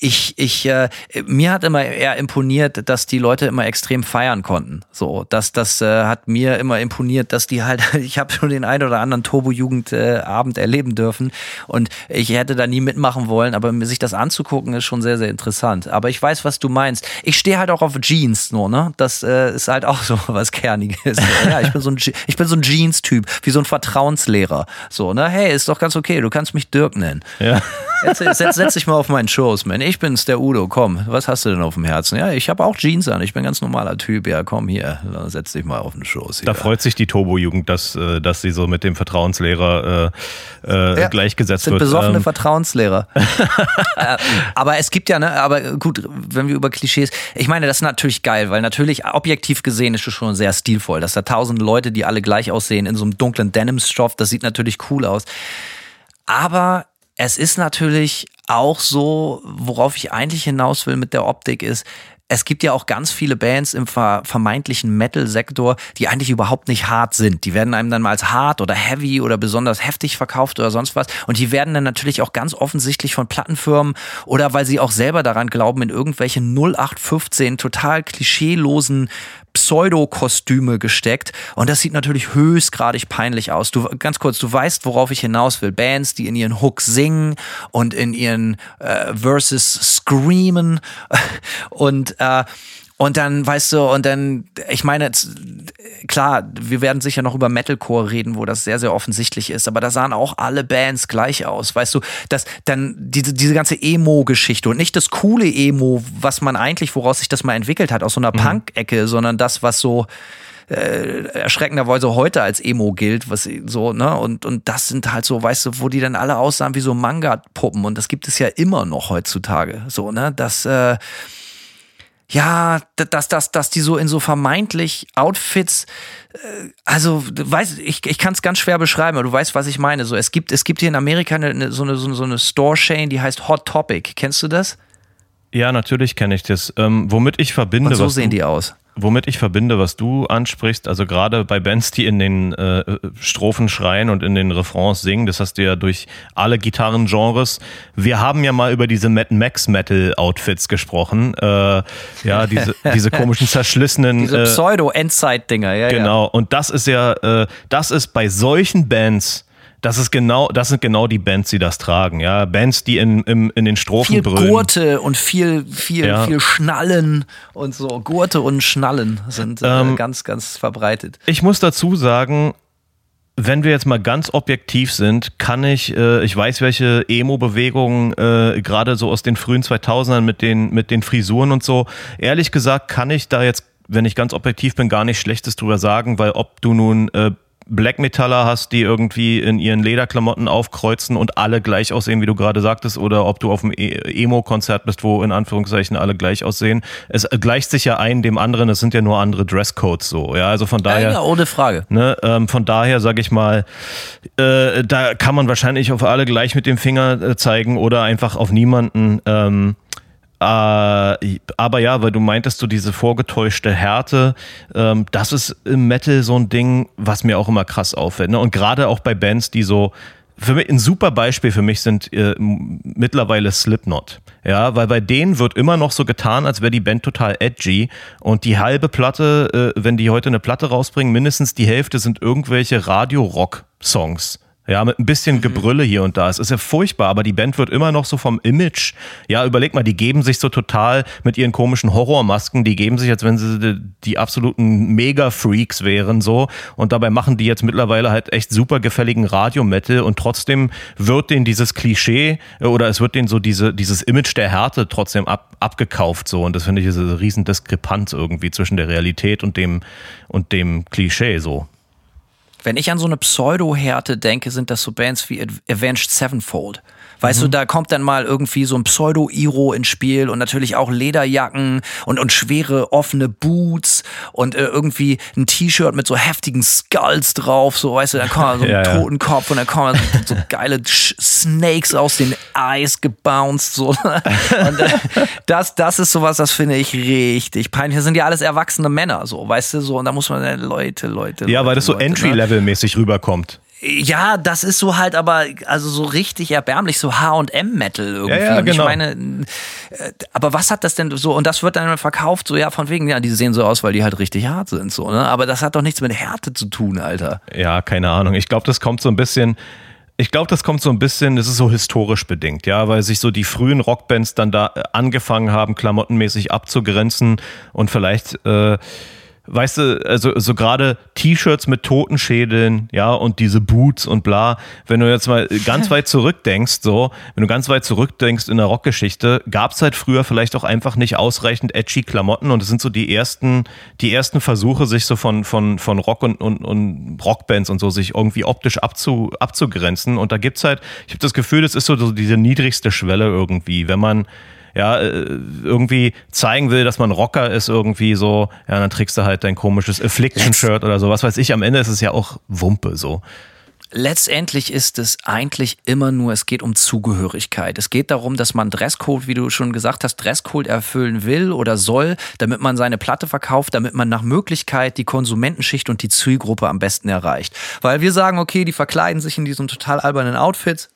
ich, ich, äh, mir hat immer eher imponiert, dass die Leute immer extrem feiern konnten. So, das, das äh, hat mir immer imponiert, dass die halt, ich habe schon den einen oder anderen Turbo-Jugend-Abend erleben dürfen und ich hätte da nie mitmachen wollen, aber sich das anzugucken ist schon sehr, sehr interessant. Aber ich weiß, was du meinst. Ich stehe halt auch auf Jeans nur ne? Das äh, ist halt auch so was Kerniges. ja, ich bin so ein, ich bin so ein Jeans-Typ, wie so ein Vertrauenslehrer. So, ne? Hey, ist doch ganz okay, du kannst mich Dirk nennen. Ja. Jetzt, setz, setz dich mal auf meinen Schoß, man. Ich bin's, der Udo, komm. Was hast du denn auf dem Herzen? Ja, ich habe auch Jeans an, ich bin ein ganz normaler Typ. Ja, komm hier, setz dich mal auf den Schoß. Hier. Da freut sich die Turbo-Jugend, dass, äh, dass sie so mit dem Vertrauenslehrer äh, äh, ja, gleichgesetzt sind wird. besoffene ähm. Vertrauenslehrer. äh, aber es gibt ja, ne, aber gut, wenn wir über Klischees, ich meine, das ist natürlich geil, weil weil natürlich objektiv gesehen ist es schon sehr stilvoll, dass da tausend Leute, die alle gleich aussehen, in so einem dunklen Denim-Stoff, das sieht natürlich cool aus. Aber es ist natürlich auch so, worauf ich eigentlich hinaus will mit der Optik ist, es gibt ja auch ganz viele Bands im vermeintlichen Metal-Sektor, die eigentlich überhaupt nicht hart sind. Die werden einem dann mal als hart oder heavy oder besonders heftig verkauft oder sonst was. Und die werden dann natürlich auch ganz offensichtlich von Plattenfirmen oder weil sie auch selber daran glauben, in irgendwelche 0815 total klischeelosen Pseudokostüme gesteckt und das sieht natürlich höchstgradig peinlich aus. Du ganz kurz, du weißt, worauf ich hinaus will. Bands, die in ihren Hooks singen und in ihren äh, Verses screamen und äh, und dann, weißt du, und dann, ich meine, klar, wir werden sicher noch über Metalcore reden, wo das sehr, sehr offensichtlich ist, aber da sahen auch alle Bands gleich aus, weißt du, dass dann diese, diese ganze Emo-Geschichte und nicht das coole Emo, was man eigentlich, woraus sich das mal entwickelt hat, aus so einer mhm. Punk-Ecke, sondern das, was so, äh, erschreckenderweise heute als Emo gilt, was so, ne? Und, und das sind halt so, weißt du, wo die dann alle aussahen wie so Manga-Puppen. Und das gibt es ja immer noch heutzutage. So, ne? Das, äh, ja, dass, dass, dass die so in so vermeintlich Outfits, äh, also weiß ich, ich kann es ganz schwer beschreiben, aber du weißt, was ich meine. So, es gibt, es gibt hier in Amerika eine, so eine, so eine Store-Chain, die heißt Hot Topic. Kennst du das? Ja, natürlich kenne ich das. Ähm, womit ich verbinde. Und so sehen die aus womit ich verbinde, was du ansprichst, also gerade bei Bands, die in den äh, Strophen schreien und in den Refrains singen, das hast du ja durch alle Gitarrengenres. Wir haben ja mal über diese Mad Max Metal Outfits gesprochen, äh, ja, diese, diese komischen zerschlissenen diese äh, Pseudo-Endzeit-Dinger, ja, genau. Ja. Und das ist ja, äh, das ist bei solchen Bands das ist genau, das sind genau die Bands, die das tragen, ja. Bands, die in, in, in den Strophen viel brüllen. Gurte und viel, viel, ja. viel Schnallen und so. Gurte und Schnallen sind äh, ähm, ganz, ganz verbreitet. Ich muss dazu sagen, wenn wir jetzt mal ganz objektiv sind, kann ich, äh, ich weiß, welche Emo-Bewegungen äh, gerade so aus den frühen 2000ern mit den, mit den Frisuren und so, ehrlich gesagt, kann ich da jetzt, wenn ich ganz objektiv bin, gar nicht Schlechtes drüber sagen, weil ob du nun äh, Black Metaller hast, die irgendwie in ihren Lederklamotten aufkreuzen und alle gleich aussehen, wie du gerade sagtest, oder ob du auf einem e- Emo-Konzert bist, wo in Anführungszeichen alle gleich aussehen. Es gleicht sich ja ein dem anderen, es sind ja nur andere Dresscodes so. Ja, also von daher. Ja, ohne Frage. Ne, ähm, von daher sage ich mal, äh, da kann man wahrscheinlich auf alle gleich mit dem Finger äh, zeigen oder einfach auf niemanden. Ähm, Äh, aber ja, weil du meintest, du diese vorgetäuschte Härte, ähm, das ist im Metal so ein Ding, was mir auch immer krass auffällt. Ne? Und gerade auch bei Bands, die so für mich ein super Beispiel für mich sind äh, mittlerweile Slipknot. Ja, weil bei denen wird immer noch so getan, als wäre die Band total edgy und die halbe Platte, äh, wenn die heute eine Platte rausbringen, mindestens die Hälfte sind irgendwelche Radio-Rock-Songs. Ja, mit ein bisschen mhm. Gebrülle hier und da. Es ist ja furchtbar, aber die Band wird immer noch so vom Image. Ja, überleg mal, die geben sich so total mit ihren komischen Horrormasken, die geben sich, als wenn sie die, die absoluten Mega-Freaks wären, so. Und dabei machen die jetzt mittlerweile halt echt super gefälligen Radiometal und trotzdem wird denen dieses Klischee äh, oder es wird denen so diese, dieses Image der Härte trotzdem ab, abgekauft, so. Und das finde ich ist eine riesen Diskrepanz irgendwie zwischen der Realität und dem, und dem Klischee, so. Wenn ich an so eine Pseudo-Härte denke, sind das so Bands wie Avenged Sevenfold. Weißt mhm. du, da kommt dann mal irgendwie so ein Pseudo-Iro ins Spiel und natürlich auch Lederjacken und, und schwere offene Boots und äh, irgendwie ein T-Shirt mit so heftigen Skulls drauf, so weißt du, dann kommt so ein ja, Totenkopf und dann kommen so, so geile Snakes aus den Eis gebounced, so. Und äh, das, das ist sowas, das finde ich richtig peinlich. Das sind ja alles erwachsene Männer, so, weißt du, so. Und da muss man, äh, Leute, Leute. Ja, Leute, weil das so ne? Entry-Level-mäßig rüberkommt. Ja, das ist so halt aber, also so richtig erbärmlich, so H&M-Metal irgendwie. Ja, ja, genau. Ich meine, äh, aber was hat das denn so, und das wird dann verkauft, so ja, von wegen, ja, die sehen so aus, weil die halt richtig hart sind, so, ne? Aber das hat doch nichts mit Härte zu tun, Alter. Ja, keine Ahnung. Ich glaube, das kommt so ein bisschen, ich glaube, das kommt so ein bisschen, das ist so historisch bedingt, ja, weil sich so die frühen Rockbands dann da äh, angefangen haben, klamottenmäßig abzugrenzen und vielleicht, äh, weißt du, also so gerade T-Shirts mit Totenschädeln, ja, und diese Boots und bla. Wenn du jetzt mal ganz weit zurückdenkst, so, wenn du ganz weit zurückdenkst in der Rockgeschichte, gab es halt früher vielleicht auch einfach nicht ausreichend edgy Klamotten und es sind so die ersten, die ersten Versuche, sich so von, von, von Rock und, und, und Rockbands und so sich irgendwie optisch abzu, abzugrenzen. Und da gibt's halt, ich habe das Gefühl, das ist so, so diese niedrigste Schwelle irgendwie, wenn man ja, äh, irgendwie zeigen will, dass man Rocker ist, irgendwie so, ja, dann trägst du halt dein komisches Affliction-Shirt oder so, was weiß ich. Am Ende ist es ja auch Wumpe so. Letztendlich ist es eigentlich immer nur, es geht um Zugehörigkeit. Es geht darum, dass man Dresscode, wie du schon gesagt hast, Dresscode erfüllen will oder soll, damit man seine Platte verkauft, damit man nach Möglichkeit die Konsumentenschicht und die Zielgruppe am besten erreicht. Weil wir sagen, okay, die verkleiden sich in diesen total albernen Outfits,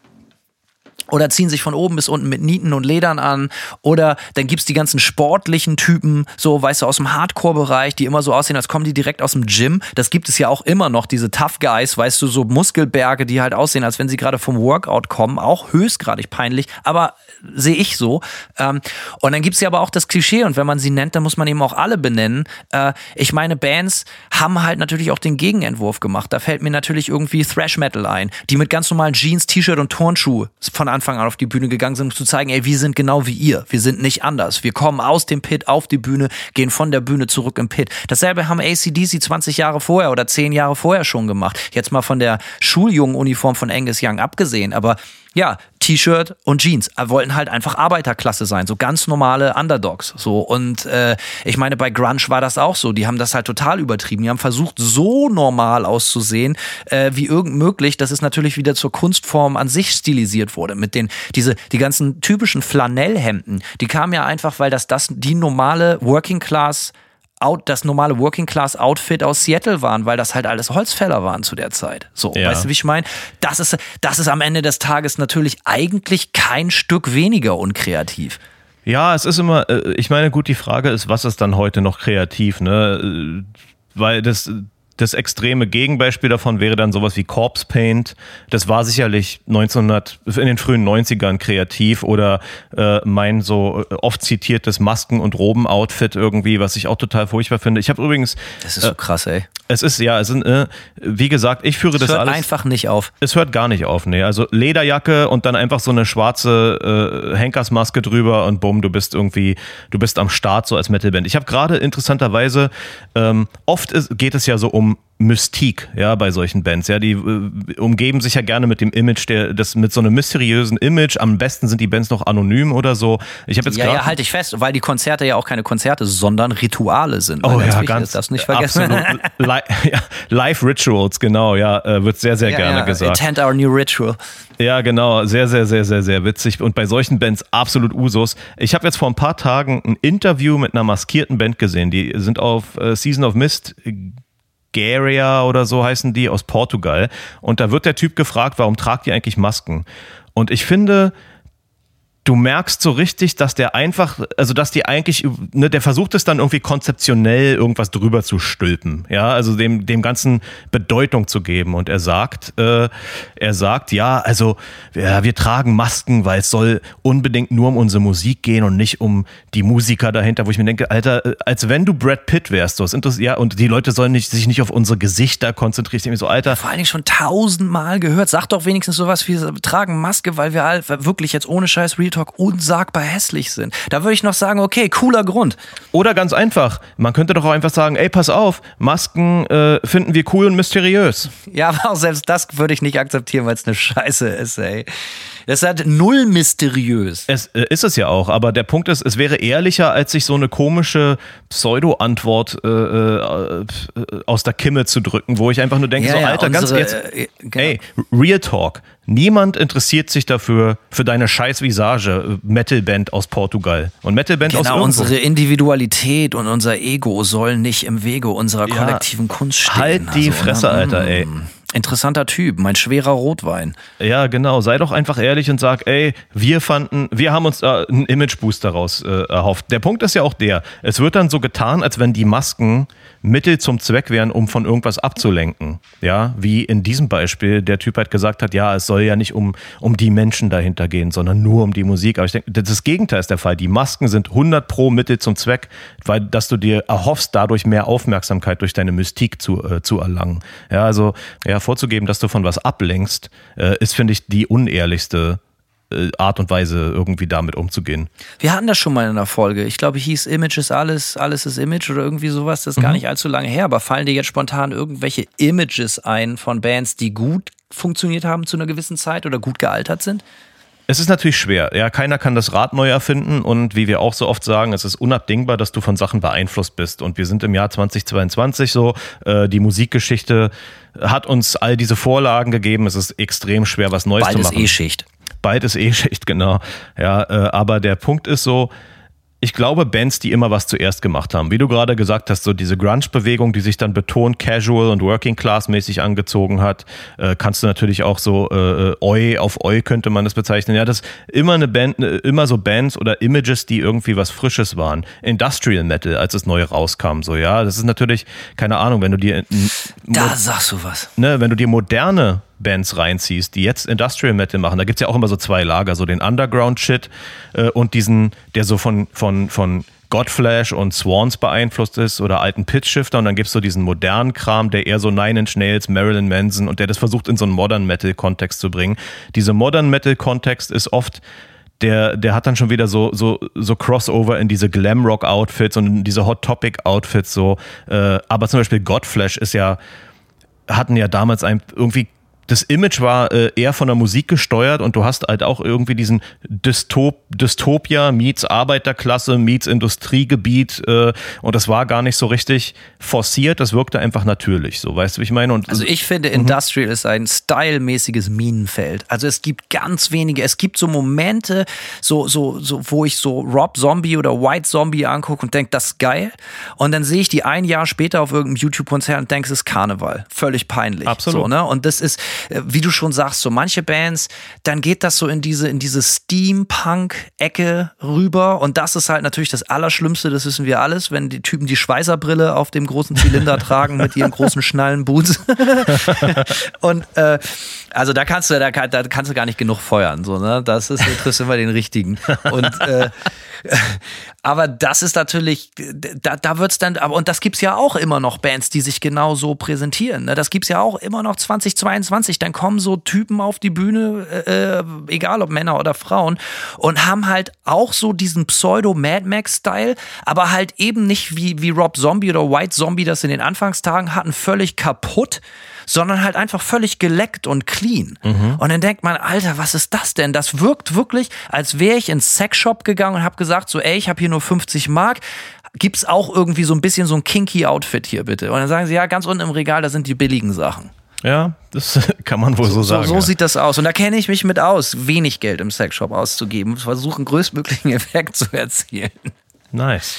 oder ziehen sich von oben bis unten mit Nieten und Ledern an. Oder dann gibt's die ganzen sportlichen Typen, so, weißt du, aus dem Hardcore-Bereich, die immer so aussehen, als kommen die direkt aus dem Gym. Das gibt es ja auch immer noch, diese Tough Guys, weißt du, so Muskelberge, die halt aussehen, als wenn sie gerade vom Workout kommen. Auch höchstgradig peinlich, aber sehe ich so. Ähm, und dann gibt's ja aber auch das Klischee und wenn man sie nennt, dann muss man eben auch alle benennen. Äh, ich meine, Bands haben halt natürlich auch den Gegenentwurf gemacht. Da fällt mir natürlich irgendwie Thrash Metal ein, die mit ganz normalen Jeans, T-Shirt und Turnschuh von Anfang an auf die Bühne gegangen sind, um zu zeigen, ey, wir sind genau wie ihr. Wir sind nicht anders. Wir kommen aus dem Pit auf die Bühne, gehen von der Bühne zurück im Pit. Dasselbe haben ACDC 20 Jahre vorher oder 10 Jahre vorher schon gemacht. Jetzt mal von der Schuljungenuniform von Angus Young abgesehen, aber ja, T-Shirt und Jeans. Wir wollten halt einfach Arbeiterklasse sein, so ganz normale Underdogs. So und äh, ich meine, bei Grunge war das auch so. Die haben das halt total übertrieben. Die haben versucht, so normal auszusehen äh, wie irgend möglich, dass es natürlich wieder zur Kunstform an sich stilisiert wurde. Mit den diese die ganzen typischen Flanellhemden. Die kamen ja einfach, weil das das die normale Working Class Out, das normale Working Class Outfit aus Seattle waren, weil das halt alles Holzfäller waren zu der Zeit. So, ja. weißt du, wie ich meine? Das ist, das ist am Ende des Tages natürlich eigentlich kein Stück weniger unkreativ. Ja, es ist immer, äh, ich meine, gut, die Frage ist, was ist dann heute noch kreativ, ne? Äh, weil das, das extreme Gegenbeispiel davon wäre dann sowas wie Corpse Paint. Das war sicherlich 1900, in den frühen 90ern kreativ oder äh, mein so äh, oft zitiertes Masken- und Roben-Outfit irgendwie, was ich auch total furchtbar finde. Ich habe übrigens. Das ist so krass, ey. Es ist, ja, es sind, äh, wie gesagt, ich führe es das hört alles. einfach nicht auf. Es hört gar nicht auf, nee. Also Lederjacke und dann einfach so eine schwarze äh, Henkersmaske drüber und bumm, du bist irgendwie, du bist am Start so als Metalband. Ich habe gerade interessanterweise, ähm, oft ist, geht es ja so um um Mystik, ja, bei solchen Bands. Ja, die äh, umgeben sich ja gerne mit dem Image, der, das mit so einem mysteriösen Image. Am besten sind die Bands noch anonym oder so. Ich habe jetzt ja, ja, halte ich fest, weil die Konzerte ja auch keine Konzerte, sondern Rituale sind. Oh ja, ganz. Das nicht vergessen. Li ja, Live Rituals, genau, ja, äh, wird sehr, sehr ja, gerne ja. gesagt. Attend our new ritual. Ja, genau, sehr, sehr, sehr, sehr, sehr witzig. Und bei solchen Bands absolut Usus. Ich habe jetzt vor ein paar Tagen ein Interview mit einer maskierten Band gesehen. Die sind auf äh, Season of Mist Garia oder so heißen die aus Portugal. Und da wird der Typ gefragt, warum tragt ihr eigentlich Masken? Und ich finde, du merkst so richtig, dass der einfach, also dass die eigentlich, ne, der versucht es dann irgendwie konzeptionell irgendwas drüber zu stülpen, ja, also dem, dem Ganzen Bedeutung zu geben. Und er sagt, äh, er sagt, ja, also ja, wir tragen Masken, weil es soll unbedingt nur um unsere Musik gehen und nicht um die Musiker dahinter, wo ich mir denke, Alter, äh, als wenn du Brad Pitt wärst, so, ja, und die Leute sollen nicht, sich nicht auf unsere Gesichter konzentrieren. Ich so, Alter. Vor allen Dingen schon tausendmal gehört. Sag doch wenigstens sowas wie, wir tragen Maske, weil wir halt wirklich jetzt ohne Scheiß Real Talk unsagbar hässlich sind. Da würde ich noch sagen, okay, cooler Grund. Oder ganz einfach, man könnte doch auch einfach sagen, ey, pass auf, Masken äh, finden wir cool und mysteriös. Ja, aber auch selbst das würde ich nicht akzeptieren, weil es eine Scheiße ist, ey. Das ist halt null mysteriös. Es äh, ist es ja auch, aber der Punkt ist, es wäre ehrlicher, als sich so eine komische Pseudo-Antwort äh, äh, aus der Kimme zu drücken, wo ich einfach nur denke, ja, so, ja, Alter, unsere, ganz jetzt, äh, genau. ey, Real Talk. Niemand interessiert sich dafür, für deine scheiß Visage, Metalband aus Portugal. Und Metalband genau, aus Genau, unsere Individualität und unser Ego sollen nicht im Wege unserer kollektiven ja, Kunst stehen. Halt die also, Fresse, ne? Alter, ey. Mm. Interessanter Typ, mein schwerer Rotwein. Ja, genau. Sei doch einfach ehrlich und sag, ey, wir fanden, wir haben uns äh, einen Image-Boost daraus äh, erhofft. Der Punkt ist ja auch der, es wird dann so getan, als wenn die Masken Mittel zum Zweck wären, um von irgendwas abzulenken. Ja, wie in diesem Beispiel der Typ halt gesagt hat, ja, es soll ja nicht um, um die Menschen dahinter gehen, sondern nur um die Musik. Aber ich denke, das Gegenteil ist der Fall. Die Masken sind 100 pro Mittel zum Zweck, weil, dass du dir erhoffst, dadurch mehr Aufmerksamkeit durch deine Mystik zu, äh, zu erlangen. Ja, also, ja, vorzugeben, dass du von was ablenkst, äh, ist, finde ich, die unehrlichste Art und Weise irgendwie damit umzugehen. Wir hatten das schon mal in einer Folge. Ich glaube, hieß Image ist alles, alles ist Image oder irgendwie sowas. Das ist mhm. gar nicht allzu lange her. Aber fallen dir jetzt spontan irgendwelche Images ein von Bands, die gut funktioniert haben zu einer gewissen Zeit oder gut gealtert sind? Es ist natürlich schwer. Ja, keiner kann das Rad neu erfinden und wie wir auch so oft sagen, es ist unabdingbar, dass du von Sachen beeinflusst bist. Und wir sind im Jahr 2022 so. Äh, die Musikgeschichte hat uns all diese Vorlagen gegeben. Es ist extrem schwer, was Neues Bald zu machen. Ist E-Schicht. Bald ist E-Schicht, genau. Ja, äh, aber der Punkt ist so, ich glaube, Bands, die immer was zuerst gemacht haben, wie du gerade gesagt hast, so diese Grunge-Bewegung, die sich dann betont casual und working class mäßig angezogen hat, äh, kannst du natürlich auch so äh, Oi auf Oi könnte man das bezeichnen. Ja, das immer eine Band, äh, immer so Bands oder Images, die irgendwie was Frisches waren. Industrial Metal, als es neu rauskam, so ja, das ist natürlich keine Ahnung, wenn du dir da sagst du was, ne, wenn du dir moderne Bands reinziehst, die jetzt Industrial Metal machen, da gibt es ja auch immer so zwei Lager, so den Underground-Shit äh, und diesen, der so von, von, von Godflash und Swans beeinflusst ist oder alten Pitchshifter und dann gibt es so diesen modernen Kram, der eher so Nine Inch Nails, Marilyn Manson und der das versucht in so einen Modern Metal Kontext zu bringen. Dieser Modern Metal Kontext ist oft der, der hat dann schon wieder so, so, so Crossover in diese Glamrock-Outfits und diese Hot Topic-Outfits so. Äh, aber zum Beispiel Godflash ist ja, hatten ja damals ein, irgendwie das Image war äh, eher von der Musik gesteuert und du hast halt auch irgendwie diesen Dystop Dystopia meets Arbeiterklasse meets Industriegebiet äh, und das war gar nicht so richtig forciert, das wirkte einfach natürlich, so weißt du, wie ich meine? Und, also ich finde, mhm. Industrial ist ein stylmäßiges Minenfeld. Also es gibt ganz wenige, es gibt so Momente, so, so, so, wo ich so Rob Zombie oder White Zombie angucke und denke, das ist geil. Und dann sehe ich die ein Jahr später auf irgendeinem YouTube-Konzert und denke, es ist Karneval. Völlig peinlich. Absolut. So, ne? Und das ist, wie du schon sagst, so manche Bands, dann geht das so in diese, in diese Steampunk-Ecke rüber. Und das ist halt natürlich das Allerschlimmste, das wissen wir alles, wenn die Typen die Schweißerbrille auf dem großen Zylinder tragen mit ihren großen Schnallenboots. und äh, also da kannst du, da, da kannst du gar nicht genug feuern. So, ne? Das ist, triffst immer den richtigen. Und äh, aber das ist natürlich, da, da es dann, aber und das gibt es ja auch immer noch Bands, die sich genau so präsentieren. Ne? Das es ja auch immer noch 2022 20, dann kommen so Typen auf die Bühne, äh, äh, egal ob Männer oder Frauen, und haben halt auch so diesen Pseudo-Mad Max-Style, aber halt eben nicht wie, wie Rob Zombie oder White Zombie das in den Anfangstagen hatten, völlig kaputt, sondern halt einfach völlig geleckt und clean. Mhm. Und dann denkt man, Alter, was ist das denn? Das wirkt wirklich, als wäre ich ins Sexshop gegangen und habe gesagt, so, ey, ich habe hier nur 50 Mark, gibt's auch irgendwie so ein bisschen so ein kinky Outfit hier bitte? Und dann sagen sie, ja, ganz unten im Regal, da sind die billigen Sachen. Ja, das kann man wohl so, so sagen. So, so ja. sieht das aus. Und da kenne ich mich mit aus, wenig Geld im Sexshop auszugeben, versuchen größtmöglichen Effekt zu erzielen. Nice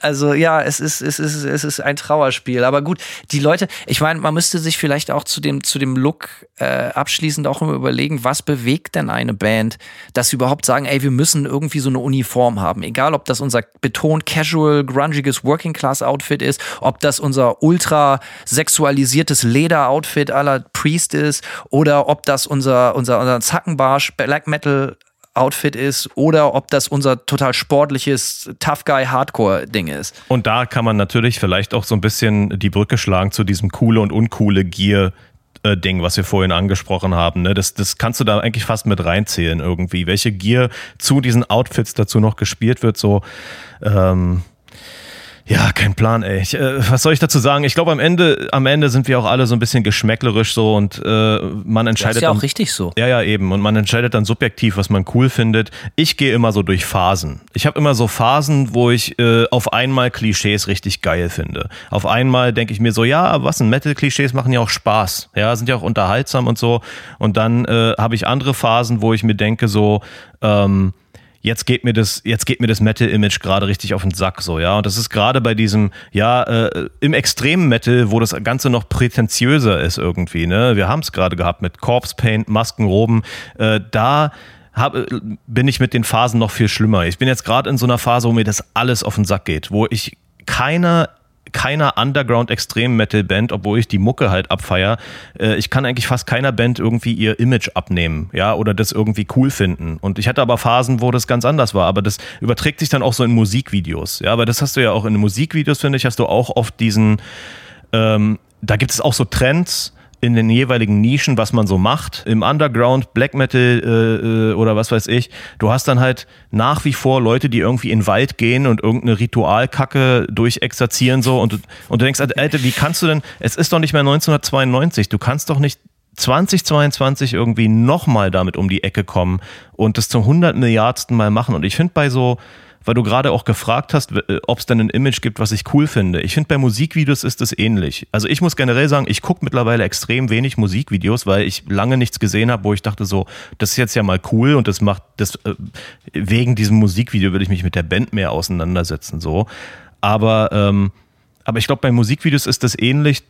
also ja, es ist, es ist, es ist ein Trauerspiel. Aber gut, die Leute, ich meine, man müsste sich vielleicht auch zu dem, zu dem Look äh, abschließend auch immer überlegen, was bewegt denn eine Band, dass sie überhaupt sagen, ey, wir müssen irgendwie so eine Uniform haben. Egal, ob das unser betont casual, grungiges Working Class Outfit ist, ob das unser ultra sexualisiertes Leder-Outfit aller Priest ist oder ob das unser, unser, unser Zackenbarsch Black Metal Outfit ist oder ob das unser total sportliches Tough Guy Hardcore Ding ist. Und da kann man natürlich vielleicht auch so ein bisschen die Brücke schlagen zu diesem coole und uncoole Gear äh, Ding, was wir vorhin angesprochen haben. Ne? Das, das kannst du da eigentlich fast mit reinzählen irgendwie. Welche Gear zu diesen Outfits dazu noch gespielt wird, so ähm, ja, kein Plan, ey. Ich, äh, was soll ich dazu sagen? Ich glaube, am Ende, am Ende sind wir auch alle so ein bisschen geschmäcklerisch so und äh, man entscheidet. Das ist ja dann, auch richtig so. Ja, ja, eben. Und man entscheidet dann subjektiv, was man cool findet. Ich gehe immer so durch Phasen. Ich habe immer so Phasen, wo ich äh, auf einmal Klischees richtig geil finde. Auf einmal denke ich mir so, ja, was ein Metal-Klischees machen ja auch Spaß. Ja, sind ja auch unterhaltsam und so. Und dann äh, habe ich andere Phasen, wo ich mir denke so, ähm, jetzt geht mir das, jetzt geht mir das Metal-Image gerade richtig auf den Sack, so, ja. Und das ist gerade bei diesem, ja, äh, im extremen Metal, wo das Ganze noch prätentiöser ist irgendwie, ne. Wir haben es gerade gehabt mit Corpse Paint, Maskenroben, äh, da hab, bin ich mit den Phasen noch viel schlimmer. Ich bin jetzt gerade in so einer Phase, wo mir das alles auf den Sack geht, wo ich keiner keiner Underground-Extrem-Metal-Band, obwohl ich die Mucke halt abfeier. Äh, ich kann eigentlich fast keiner Band irgendwie ihr Image abnehmen, ja, oder das irgendwie cool finden. Und ich hatte aber Phasen, wo das ganz anders war. Aber das überträgt sich dann auch so in Musikvideos, ja, weil das hast du ja auch in Musikvideos, finde ich, hast du auch oft diesen, ähm, da gibt es auch so Trends, in den jeweiligen Nischen, was man so macht. Im Underground, Black Metal äh, äh, oder was weiß ich. Du hast dann halt nach wie vor Leute, die irgendwie in den Wald gehen und irgendeine Ritualkacke durchexerzieren so und, und du denkst, Alter, wie kannst du denn, es ist doch nicht mehr 1992, du kannst doch nicht 2022 irgendwie nochmal damit um die Ecke kommen und das zum 100 Milliardsten Mal machen. Und ich finde bei so weil du gerade auch gefragt hast, äh, ob es denn ein Image gibt, was ich cool finde. Ich finde, bei Musikvideos ist es ähnlich. Also ich muss generell sagen, ich gucke mittlerweile extrem wenig Musikvideos, weil ich lange nichts gesehen habe, wo ich dachte so, das ist jetzt ja mal cool und das macht, das äh, wegen diesem Musikvideo würde ich mich mit der Band mehr auseinandersetzen. so. Aber, ähm, aber ich glaube, bei Musikvideos ist das ähnlich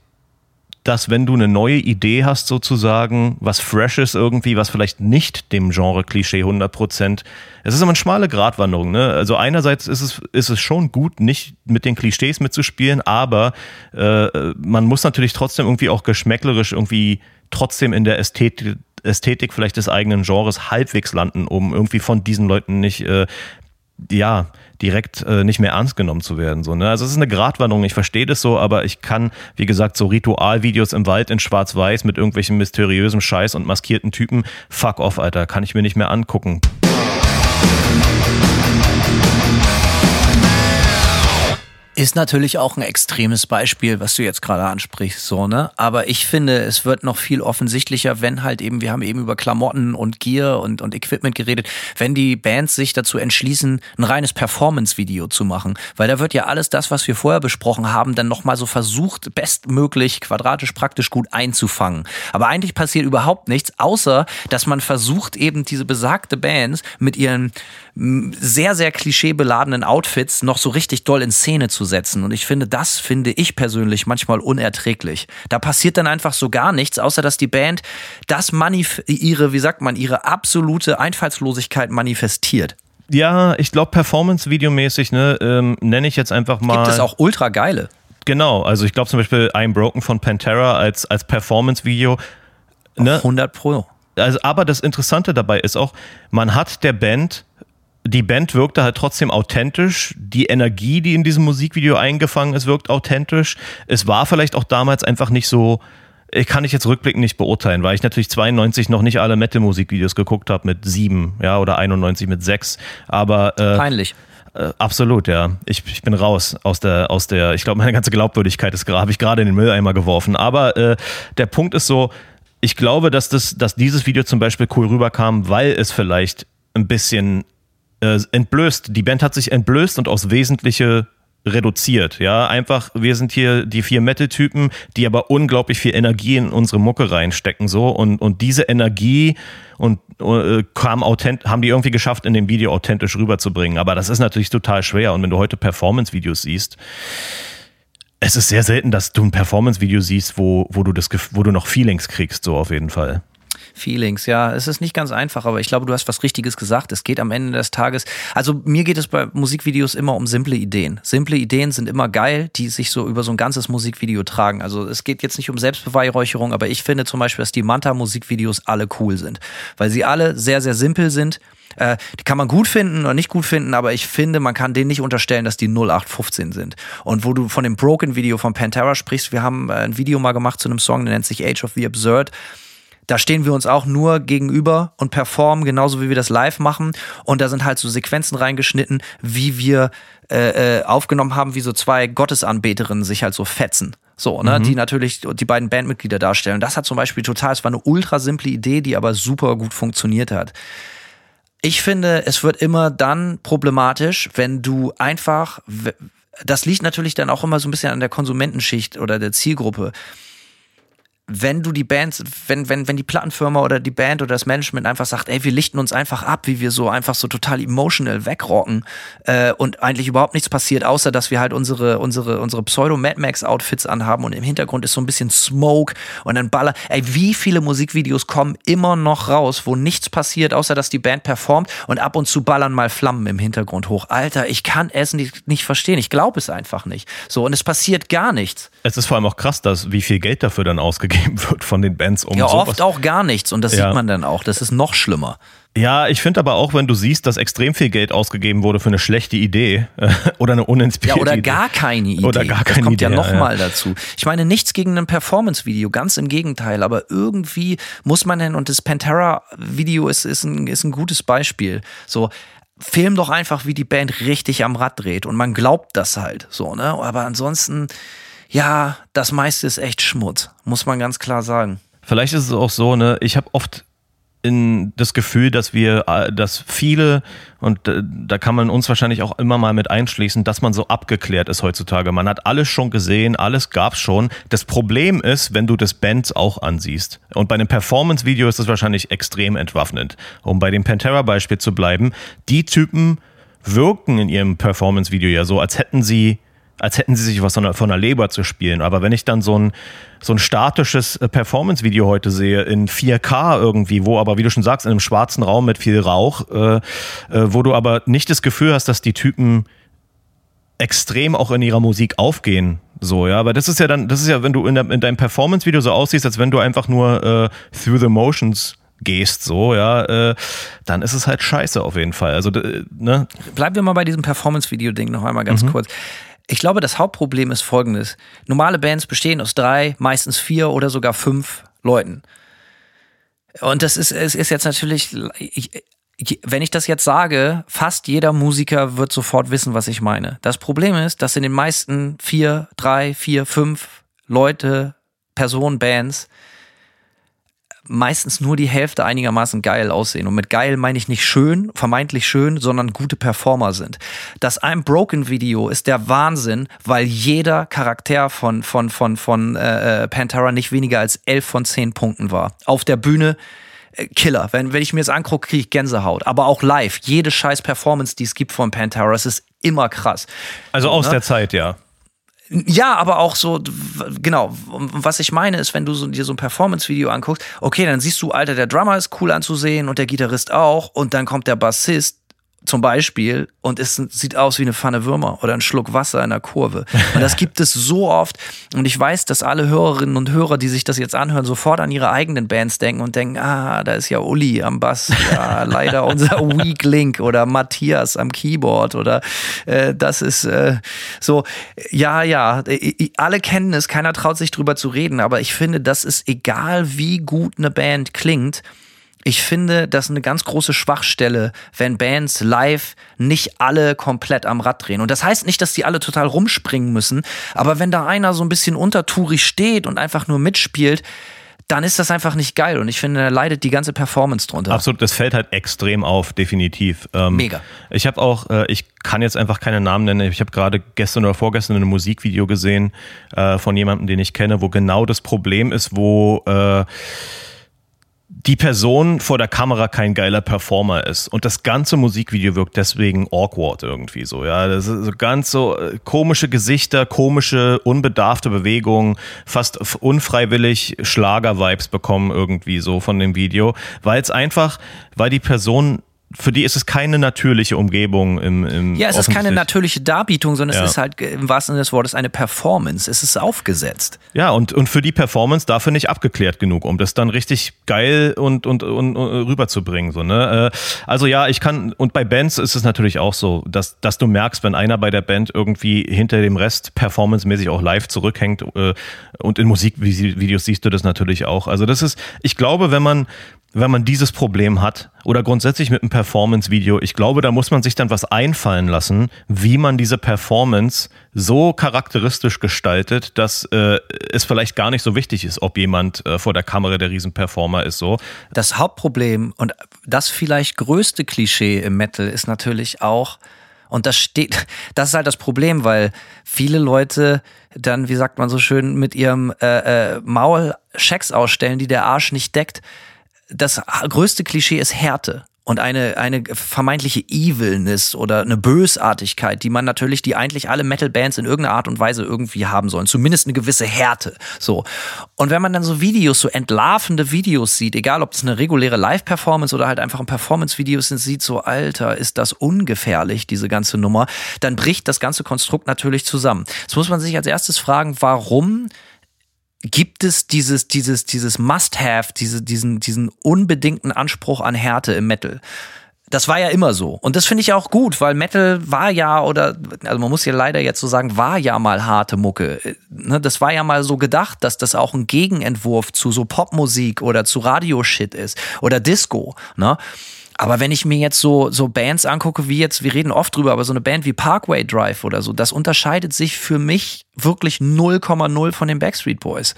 dass wenn du eine neue Idee hast sozusagen, was Freshes irgendwie, was vielleicht nicht dem Genre-Klischee 100%, es ist immer eine schmale Gratwanderung. Ne? Also einerseits ist es, ist es schon gut, nicht mit den Klischees mitzuspielen, aber äh, man muss natürlich trotzdem irgendwie auch geschmäcklerisch irgendwie trotzdem in der Ästhetik Ästhetik vielleicht des eigenen Genres halbwegs landen, um irgendwie von diesen Leuten nicht äh, ja, direkt äh, nicht mehr ernst genommen zu werden. So, ne? Also es ist eine Gratwanderung, ich verstehe das so, aber ich kann, wie gesagt, so Ritualvideos im Wald in Schwarz-Weiß mit irgendwelchen mysteriösen Scheiß und maskierten Typen, fuck off, Alter, kann ich mir nicht mehr angucken. Ist natürlich auch ein extremes Beispiel, was du jetzt gerade ansprichst, so, ne? Aber ich finde, es wird noch viel offensichtlicher, wenn halt eben, wir haben eben über Klamotten und Gear und, und Equipment geredet, wenn die Bands sich dazu entschließen, ein reines Performance-Video zu machen. Weil da wird ja alles das, was wir vorher besprochen haben, dann nochmal so versucht, bestmöglich quadratisch praktisch gut einzufangen. Aber eigentlich passiert überhaupt nichts, außer, dass man versucht, eben diese besagte Bands mit ihren sehr, sehr klischeebeladenen Outfits noch so richtig doll in Szene zu setzen. Und ich finde, das finde ich persönlich manchmal unerträglich. Da passiert dann einfach so gar nichts, außer dass die Band das manif ihre, wie sagt man, ihre absolute Einfallslosigkeit manifestiert. Ja, ich glaube, Performance-Videomäßig, ne, ähm, nenne ich jetzt einfach mal. Gibt es auch ultra geile. Genau, also ich glaube zum Beispiel I'm Broken von Pantera als, als Performance-Video. Ne? 100 Pro. Also, aber das Interessante dabei ist auch, man hat der Band die Band wirkte halt trotzdem authentisch. Die Energie, die in diesem Musikvideo eingefangen ist, wirkt authentisch. Es war vielleicht auch damals einfach nicht so ich kann ich jetzt rückblickend nicht beurteilen, weil ich natürlich 92 noch nicht alle Metal-Musikvideos geguckt habe mit sieben, ja, oder 91 mit sechs. Aber äh, peinlich. Äh, absolut, ja. Ich, ich bin raus aus der, aus der, ich glaube, meine ganze Glaubwürdigkeit ist habe ich gerade in den Mülleimer geworfen. Aber äh, der Punkt ist so, ich glaube, dass das, dass dieses Video zum Beispiel cool rüberkam, weil es vielleicht ein bisschen äh, entblößt. Die Band hat sich entblößt und aufs Wesentliche reduziert. Ja, einfach, wir sind hier die vier Metal-Typen, die aber unglaublich viel Energie in unsere Mucke reinstecken, so. Und, und diese Energie und äh, kam authent haben die irgendwie geschafft, in dem Video authentisch rüberzubringen. Aber das ist natürlich total schwer. Und wenn du heute Performance-Videos siehst, es ist sehr selten, dass du ein Performance-Video siehst, wo, wo du das, wo du noch Feelings kriegst, so auf jeden Fall. Feelings, ja. Es ist nicht ganz einfach, aber ich glaube, du hast was Richtiges gesagt. Es geht am Ende des Tages, also mir geht es bei Musikvideos immer um simple Ideen. Simple Ideen sind immer geil, die sich so über so ein ganzes Musikvideo tragen. Also es geht jetzt nicht um Selbstbeweihräucherung, aber ich finde zum Beispiel, dass die Manta-Musikvideos alle cool sind, weil sie alle sehr, sehr simpel sind. Äh, die kann man gut finden oder nicht gut finden, aber ich finde, man kann denen nicht unterstellen, dass die 0815 sind. Und wo du von dem Broken-Video von Pantera sprichst, wir haben äh, ein Video mal gemacht zu einem Song, der nennt sich Age of the Absurd da stehen wir uns auch nur gegenüber und performen, genauso wie wir das live machen. Und da sind halt so Sequenzen reingeschnitten, wie wir äh, äh, aufgenommen haben, wie so zwei Gottesanbeterinnen sich halt so fetzen. So, ne, mhm. die natürlich die beiden Bandmitglieder darstellen. Das hat zum Beispiel total, es war eine ultra simple Idee, die aber super gut funktioniert hat. Ich finde, es wird immer dann problematisch, wenn du einfach, das liegt natürlich dann auch immer so ein bisschen an der Konsumentenschicht oder der Zielgruppe wenn du die Bands, wenn, wenn, wenn die Plattenfirma oder die Band oder das Management einfach sagt, ey, wir lichten uns einfach ab, wie wir so einfach so total emotional wegrocken äh, und eigentlich überhaupt nichts passiert, außer dass wir halt unsere, unsere, unsere Pseudo-Mad Max-Outfits anhaben und im Hintergrund ist so ein bisschen Smoke und dann Baller. Ey, wie viele Musikvideos kommen immer noch raus, wo nichts passiert, außer dass die Band performt und ab und zu ballern mal Flammen im Hintergrund hoch. Alter, ich kann es nicht, nicht verstehen. Ich glaube es einfach nicht. So, und es passiert gar nichts. Es ist vor allem auch krass, dass wie viel Geld dafür dann ausgegeben wird von den Bands um Ja, sowas. oft auch gar nichts und das ja. sieht man dann auch. Das ist noch schlimmer. Ja, ich finde aber auch, wenn du siehst, dass extrem viel Geld ausgegeben wurde für eine schlechte Idee oder eine uninspirierte Ja, oder Idee. gar keine Idee. Oder gar keine das kommt Idee, ja nochmal ja. dazu. Ich meine, nichts gegen ein Performance-Video, ganz im Gegenteil. Aber irgendwie muss man denn, und das Pantera-Video ist, ist, ein, ist ein gutes Beispiel. So, film doch einfach, wie die Band richtig am Rad dreht. Und man glaubt das halt so, ne? Aber ansonsten ja, das meiste ist echt Schmutz, muss man ganz klar sagen. Vielleicht ist es auch so, ne, ich habe oft in das Gefühl, dass wir, äh, dass viele, und äh, da kann man uns wahrscheinlich auch immer mal mit einschließen, dass man so abgeklärt ist heutzutage. Man hat alles schon gesehen, alles gab's schon. Das Problem ist, wenn du das Bands auch ansiehst. Und bei einem Performance-Video ist das wahrscheinlich extrem entwaffnend. Um bei dem Pantera-Beispiel zu bleiben, die Typen wirken in ihrem Performance-Video ja so, als hätten sie als hätten sie sich was von der, Leber zu spielen. Aber wenn ich dann so ein, so ein statisches äh, Performance-Video heute sehe, in 4K irgendwie, wo aber, wie du schon sagst, in einem schwarzen Raum mit viel Rauch, äh, äh, wo du aber nicht das Gefühl hast, dass die Typen extrem auch in ihrer Musik aufgehen. So, ja, aber das ist ja dann, das ist ja, wenn du in, der, in deinem Performance-Video so aussiehst, als wenn du einfach nur äh, through the motions gehst, so, ja, äh, dann ist es halt scheiße auf jeden Fall. Also, ne? Bleiben wir mal bei diesem Performance-Video-Ding noch einmal ganz mhm. kurz. Ich glaube, das Hauptproblem ist folgendes. Normale Bands bestehen aus drei, meistens vier oder sogar fünf Leuten. Und das ist, es ist jetzt natürlich, ich, wenn ich das jetzt sage, fast jeder Musiker wird sofort wissen, was ich meine. Das Problem ist, dass in den meisten vier, drei, vier, fünf Leute, Personen, Bands meistens nur die Hälfte einigermaßen geil aussehen. Und mit geil meine ich nicht schön, vermeintlich schön, sondern gute Performer sind. Das I'm Broken Video ist der Wahnsinn, weil jeder Charakter von, von, von, von äh, äh Pantera nicht weniger als elf von zehn Punkten war. Auf der Bühne äh, Killer. Wenn, wenn ich mir das angucke, kriege ich Gänsehaut. Aber auch live. Jede scheiß Performance, die es gibt von Pantera, es ist immer krass. Also so, aus ne? der Zeit, ja. Ja, aber auch so, genau, was ich meine ist, wenn du so, dir so ein Performance-Video anguckst, okay, dann siehst du, Alter, der Drummer ist cool anzusehen und der Gitarrist auch und dann kommt der Bassist zum Beispiel und es sieht aus wie eine Pfanne Würmer oder ein Schluck Wasser in der Kurve. Und das gibt es so oft. Und ich weiß, dass alle Hörerinnen und Hörer, die sich das jetzt anhören, sofort an ihre eigenen Bands denken und denken, ah, da ist ja Uli am Bass, ja, leider unser Weak Link oder Matthias am Keyboard oder äh, das ist äh, so, ja, ja, alle kennen es, keiner traut sich drüber zu reden, aber ich finde, das ist egal, wie gut eine Band klingt, ich finde, das ist eine ganz große Schwachstelle, wenn Bands live nicht alle komplett am Rad drehen. Und das heißt nicht, dass die alle total rumspringen müssen, aber wenn da einer so ein bisschen untertourig steht und einfach nur mitspielt, dann ist das einfach nicht geil. Und ich finde, da leidet die ganze Performance drunter. Absolut, das fällt halt extrem auf, definitiv. Ähm, Mega. Ich habe auch, äh, ich kann jetzt einfach keine Namen nennen. Ich habe gerade gestern oder vorgestern ein Musikvideo gesehen äh, von jemandem, den ich kenne, wo genau das Problem ist, wo äh, die Person vor der Kamera kein geiler Performer ist. Und das ganze Musikvideo wirkt deswegen awkward irgendwie so, ja, das ist so ganz so äh, komische Gesichter, komische, unbedarfte Bewegungen, fast unfreiwillig Schlager-Vibes bekommen irgendwie so von dem Video, weil es einfach, weil die Person für die ist es keine natürliche Umgebung im, im Ja, es ist keine natürliche Darbietung, sondern ja. es ist halt im wahrsten Sinne des Wortes eine Performance. Es ist aufgesetzt. Ja, und, und für die Performance dafür nicht abgeklärt genug, um das dann richtig geil und, und, und, und rüberzubringen. So, ne? Äh, also ja, ich kann, und bei Bands ist es natürlich auch so, dass, dass du merkst, wenn einer bei der Band irgendwie hinter dem Rest performancemäßig auch live zurückhängt äh, und in Musikvideos siehst du das natürlich auch. Also das ist, ich glaube, wenn man wenn man dieses Problem hat oder grundsätzlich mit einem Performance-Video, ich glaube, da muss man sich dann was einfallen lassen, wie man diese Performance so charakteristisch gestaltet, dass äh, es vielleicht gar nicht so wichtig ist, ob jemand äh, vor der Kamera der Riesenperformer ist. So. Das Hauptproblem und das vielleicht größte Klischee im Metal ist natürlich auch, und das steht, das ist halt das Problem, weil viele Leute dann, wie sagt man so schön, mit ihrem äh, äh, Maul Schecks ausstellen, die der Arsch nicht deckt das größte Klischee ist Härte und eine, eine vermeintliche Evilness oder eine Bösartigkeit, die man natürlich, die eigentlich alle Metal-Bands in irgendeiner Art und Weise irgendwie haben sollen. Zumindest eine gewisse Härte. So. Und wenn man dann so Videos, so entlarvende Videos sieht, egal ob es eine reguläre Live-Performance oder halt einfach ein Performance-Video sind, sieht so, Alter, ist das ungefährlich, diese ganze Nummer, dann bricht das ganze Konstrukt natürlich zusammen. Jetzt muss man sich als erstes fragen, warum gibt es dieses, dieses, dieses Must-Have, diese, diesen, diesen unbedingten Anspruch an Härte im Metal. Das war ja immer so. Und das finde ich auch gut, weil Metal war ja, oder, also man muss ja leider jetzt so sagen, war ja mal harte Mucke. Ne, das war ja mal so gedacht, dass das auch ein Gegenentwurf zu so Popmusik oder zu Radioshit ist oder Disco. Ne? Aber wenn ich mir jetzt so, so Bands angucke, wie jetzt, wir reden oft drüber, aber so eine Band wie Parkway Drive oder so, das unterscheidet sich für mich wirklich 0,0 von den Backstreet Boys.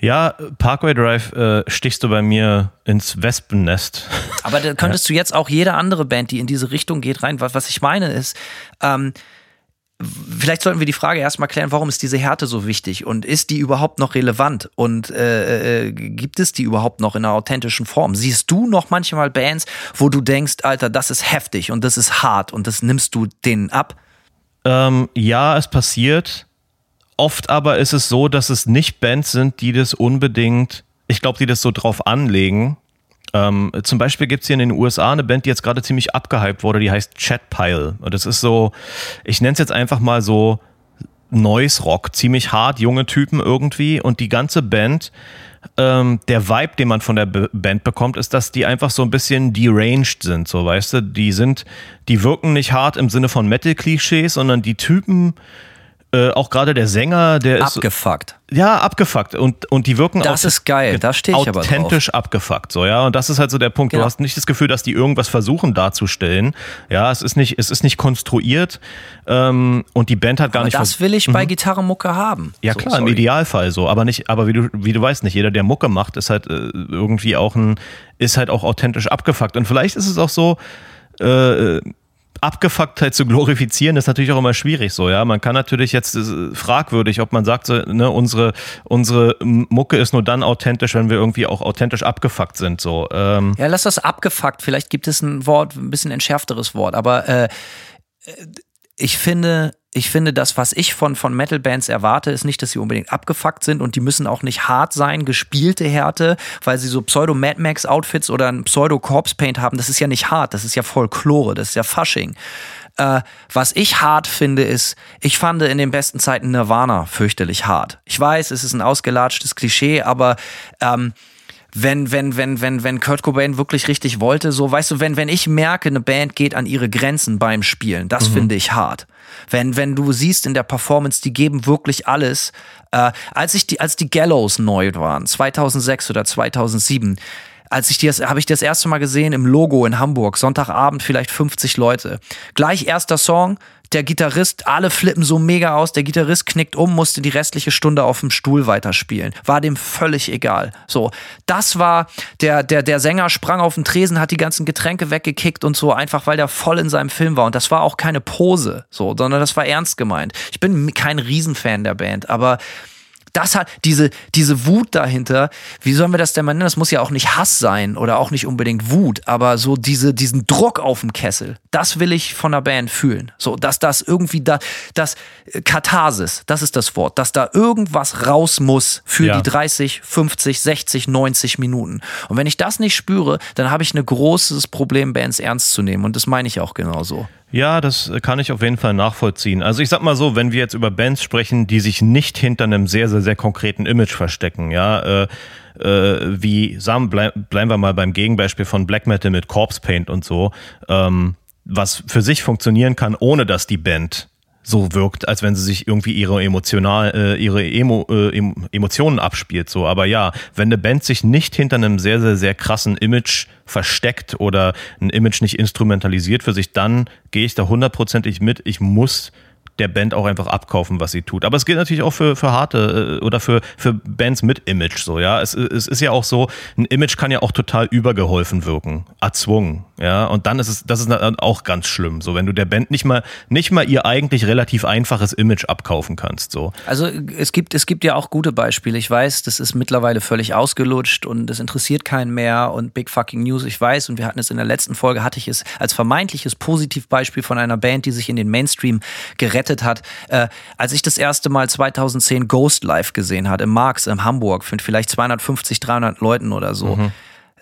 Ja, Parkway Drive äh, stichst du bei mir ins Wespennest. Aber da könntest ja. du jetzt auch jede andere Band, die in diese Richtung geht, rein. Was, was ich meine ist, ähm, vielleicht sollten wir die Frage erstmal klären, warum ist diese Härte so wichtig und ist die überhaupt noch relevant und äh, äh, gibt es die überhaupt noch in einer authentischen Form? Siehst du noch manchmal Bands, wo du denkst, Alter, das ist heftig und das ist hart und das nimmst du denen ab? Ähm, ja, es passiert. Oft aber ist es so, dass es nicht Bands sind, die das unbedingt, ich glaube, die das so drauf anlegen, ähm, zum Beispiel gibt es hier in den USA eine Band, die jetzt gerade ziemlich abgehypt wurde, die heißt Chatpile. Und das ist so, ich nenne es jetzt einfach mal so Noise Rock, ziemlich hart, junge Typen irgendwie. Und die ganze Band, ähm, der Vibe, den man von der B Band bekommt, ist, dass die einfach so ein bisschen deranged sind, so weißt du. Die sind, die wirken nicht hart im Sinne von Metal-Klischees, sondern die Typen äh, auch gerade der Sänger, der ist. Abgefuckt. Ja, abgefuckt. Und, und die wirken Das ist geil, da stehe ich aber Authentisch abgefuckt, so, ja. Und das ist halt so der Punkt. Genau. Du hast nicht das Gefühl, dass die irgendwas versuchen darzustellen. Ja, es ist nicht, es ist nicht konstruiert. Ähm, und die Band hat gar aber nicht. Das will ich mhm. bei Gitarrenmucke haben. Ja, so, klar, sorry. im Idealfall so. Aber nicht, aber wie du, wie du weißt, nicht jeder, der Mucke macht, ist halt äh, irgendwie auch ein, ist halt auch authentisch abgefuckt. Und vielleicht ist es auch so, äh, Abgefucktheit zu glorifizieren, ist natürlich auch immer schwierig so, ja. Man kann natürlich jetzt äh, fragwürdig, ob man sagt, so, ne, unsere, unsere Mucke ist nur dann authentisch, wenn wir irgendwie auch authentisch abgefuckt sind. So. Ähm. Ja, lass das abgefuckt. Vielleicht gibt es ein Wort, ein bisschen entschärfteres Wort, aber äh, ich finde, ich finde, das, was ich von, von Metal-Bands erwarte, ist nicht, dass sie unbedingt abgefuckt sind und die müssen auch nicht hart sein, gespielte Härte, weil sie so Pseudo-Mad Max-Outfits oder ein Pseudo-Corpse-Paint haben. Das ist ja nicht hart, das ist ja Folklore, das ist ja Fasching. Äh, was ich hart finde, ist, ich fand in den besten Zeiten Nirvana fürchterlich hart. Ich weiß, es ist ein ausgelatschtes Klischee, aber ähm, wenn, wenn, wenn, wenn, wenn Kurt Cobain wirklich richtig wollte, so, weißt du, wenn, wenn ich merke, eine Band geht an ihre Grenzen beim Spielen, das mhm. finde ich hart. Wenn, wenn du siehst in der Performance, die geben wirklich alles. Äh, als ich die, als die Gallows neu waren, 2006 oder 2007, als ich das, habe ich das erste Mal gesehen im Logo in Hamburg, Sonntagabend vielleicht 50 Leute. Gleich erster Song, der Gitarrist, alle flippen so mega aus, der Gitarrist knickt um, musste die restliche Stunde auf dem Stuhl weiterspielen. War dem völlig egal. So, das war, der, der, der Sänger sprang auf den Tresen, hat die ganzen Getränke weggekickt und so, einfach weil der voll in seinem Film war. Und das war auch keine Pose, so, sondern das war ernst gemeint. Ich bin kein Riesenfan der Band, aber das hat diese, diese Wut dahinter, wie sollen wir das denn mal nennen? Das muss ja auch nicht Hass sein oder auch nicht unbedingt Wut, aber so diese, diesen Druck auf dem Kessel, das will ich von der Band fühlen. So, dass das irgendwie da, das äh, Katharsis, das ist das Wort, dass da irgendwas raus muss für ja. die 30, 50, 60, 90 Minuten. Und wenn ich das nicht spüre, dann habe ich ein großes Problem, Bands ernst zu nehmen. Und das meine ich auch genauso. Ja, das kann ich auf jeden Fall nachvollziehen. Also ich sag mal so, wenn wir jetzt über Bands sprechen, die sich nicht hinter einem sehr, sehr, sehr konkreten Image verstecken, ja, äh, äh, wie, sagen, bleib, bleiben wir mal beim Gegenbeispiel von Black Metal mit Corpse Paint und so, ähm, was für sich funktionieren kann, ohne dass die Band so wirkt, als wenn sie sich irgendwie ihre emotional, äh, ihre Emo, äh, Emotionen abspielt. So, aber ja, wenn eine Band sich nicht hinter einem sehr, sehr, sehr krassen Image versteckt oder ein Image nicht instrumentalisiert für sich, dann gehe ich da hundertprozentig mit. Ich muss der Band auch einfach abkaufen, was sie tut. Aber es gilt natürlich auch für, für harte äh, oder für, für Bands mit Image so, ja. Es, es ist ja auch so, ein Image kann ja auch total übergeholfen wirken, erzwungen, ja. Und dann ist es, das ist auch ganz schlimm, so, wenn du der Band nicht mal, nicht mal ihr eigentlich relativ einfaches Image abkaufen kannst, so. Also es gibt, es gibt ja auch gute Beispiele. Ich weiß, das ist mittlerweile völlig ausgelutscht und das interessiert keinen mehr und Big Fucking News, ich weiß, und wir hatten es in der letzten Folge, hatte ich es als vermeintliches Positivbeispiel von einer Band, die sich in den Mainstream gerettet gerettet hat. Äh, als ich das erste Mal 2010 Ghost Live gesehen hat im Marx in Hamburg mit vielleicht 250, 300 Leuten oder so. Mhm.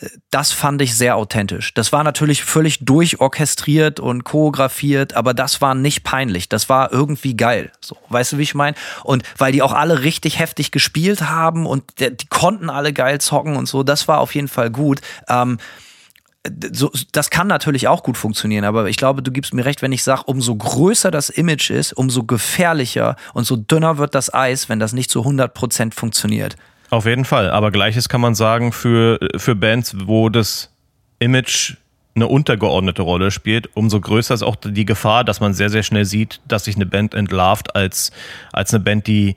Äh, das fand ich sehr authentisch. Das war natürlich völlig durchorchestriert und choreografiert, aber das war nicht peinlich. Das war irgendwie geil. So, weißt du, wie ich meine? Und weil die auch alle richtig heftig gespielt haben und die, die konnten alle geil zocken und so, das war auf jeden Fall gut. Ähm, so, das kann natürlich auch gut funktionieren, aber ich glaube, du gibst mir recht, wenn ich sage, umso größer das Image ist, umso gefährlicher und so dünner wird das Eis, wenn das nicht zu 100% funktioniert. Auf jeden Fall, aber gleiches kann man sagen für, für Bands, wo das Image eine untergeordnete Rolle spielt, umso größer ist auch die Gefahr, dass man sehr, sehr schnell sieht, dass sich eine Band entlarvt als, als eine Band, die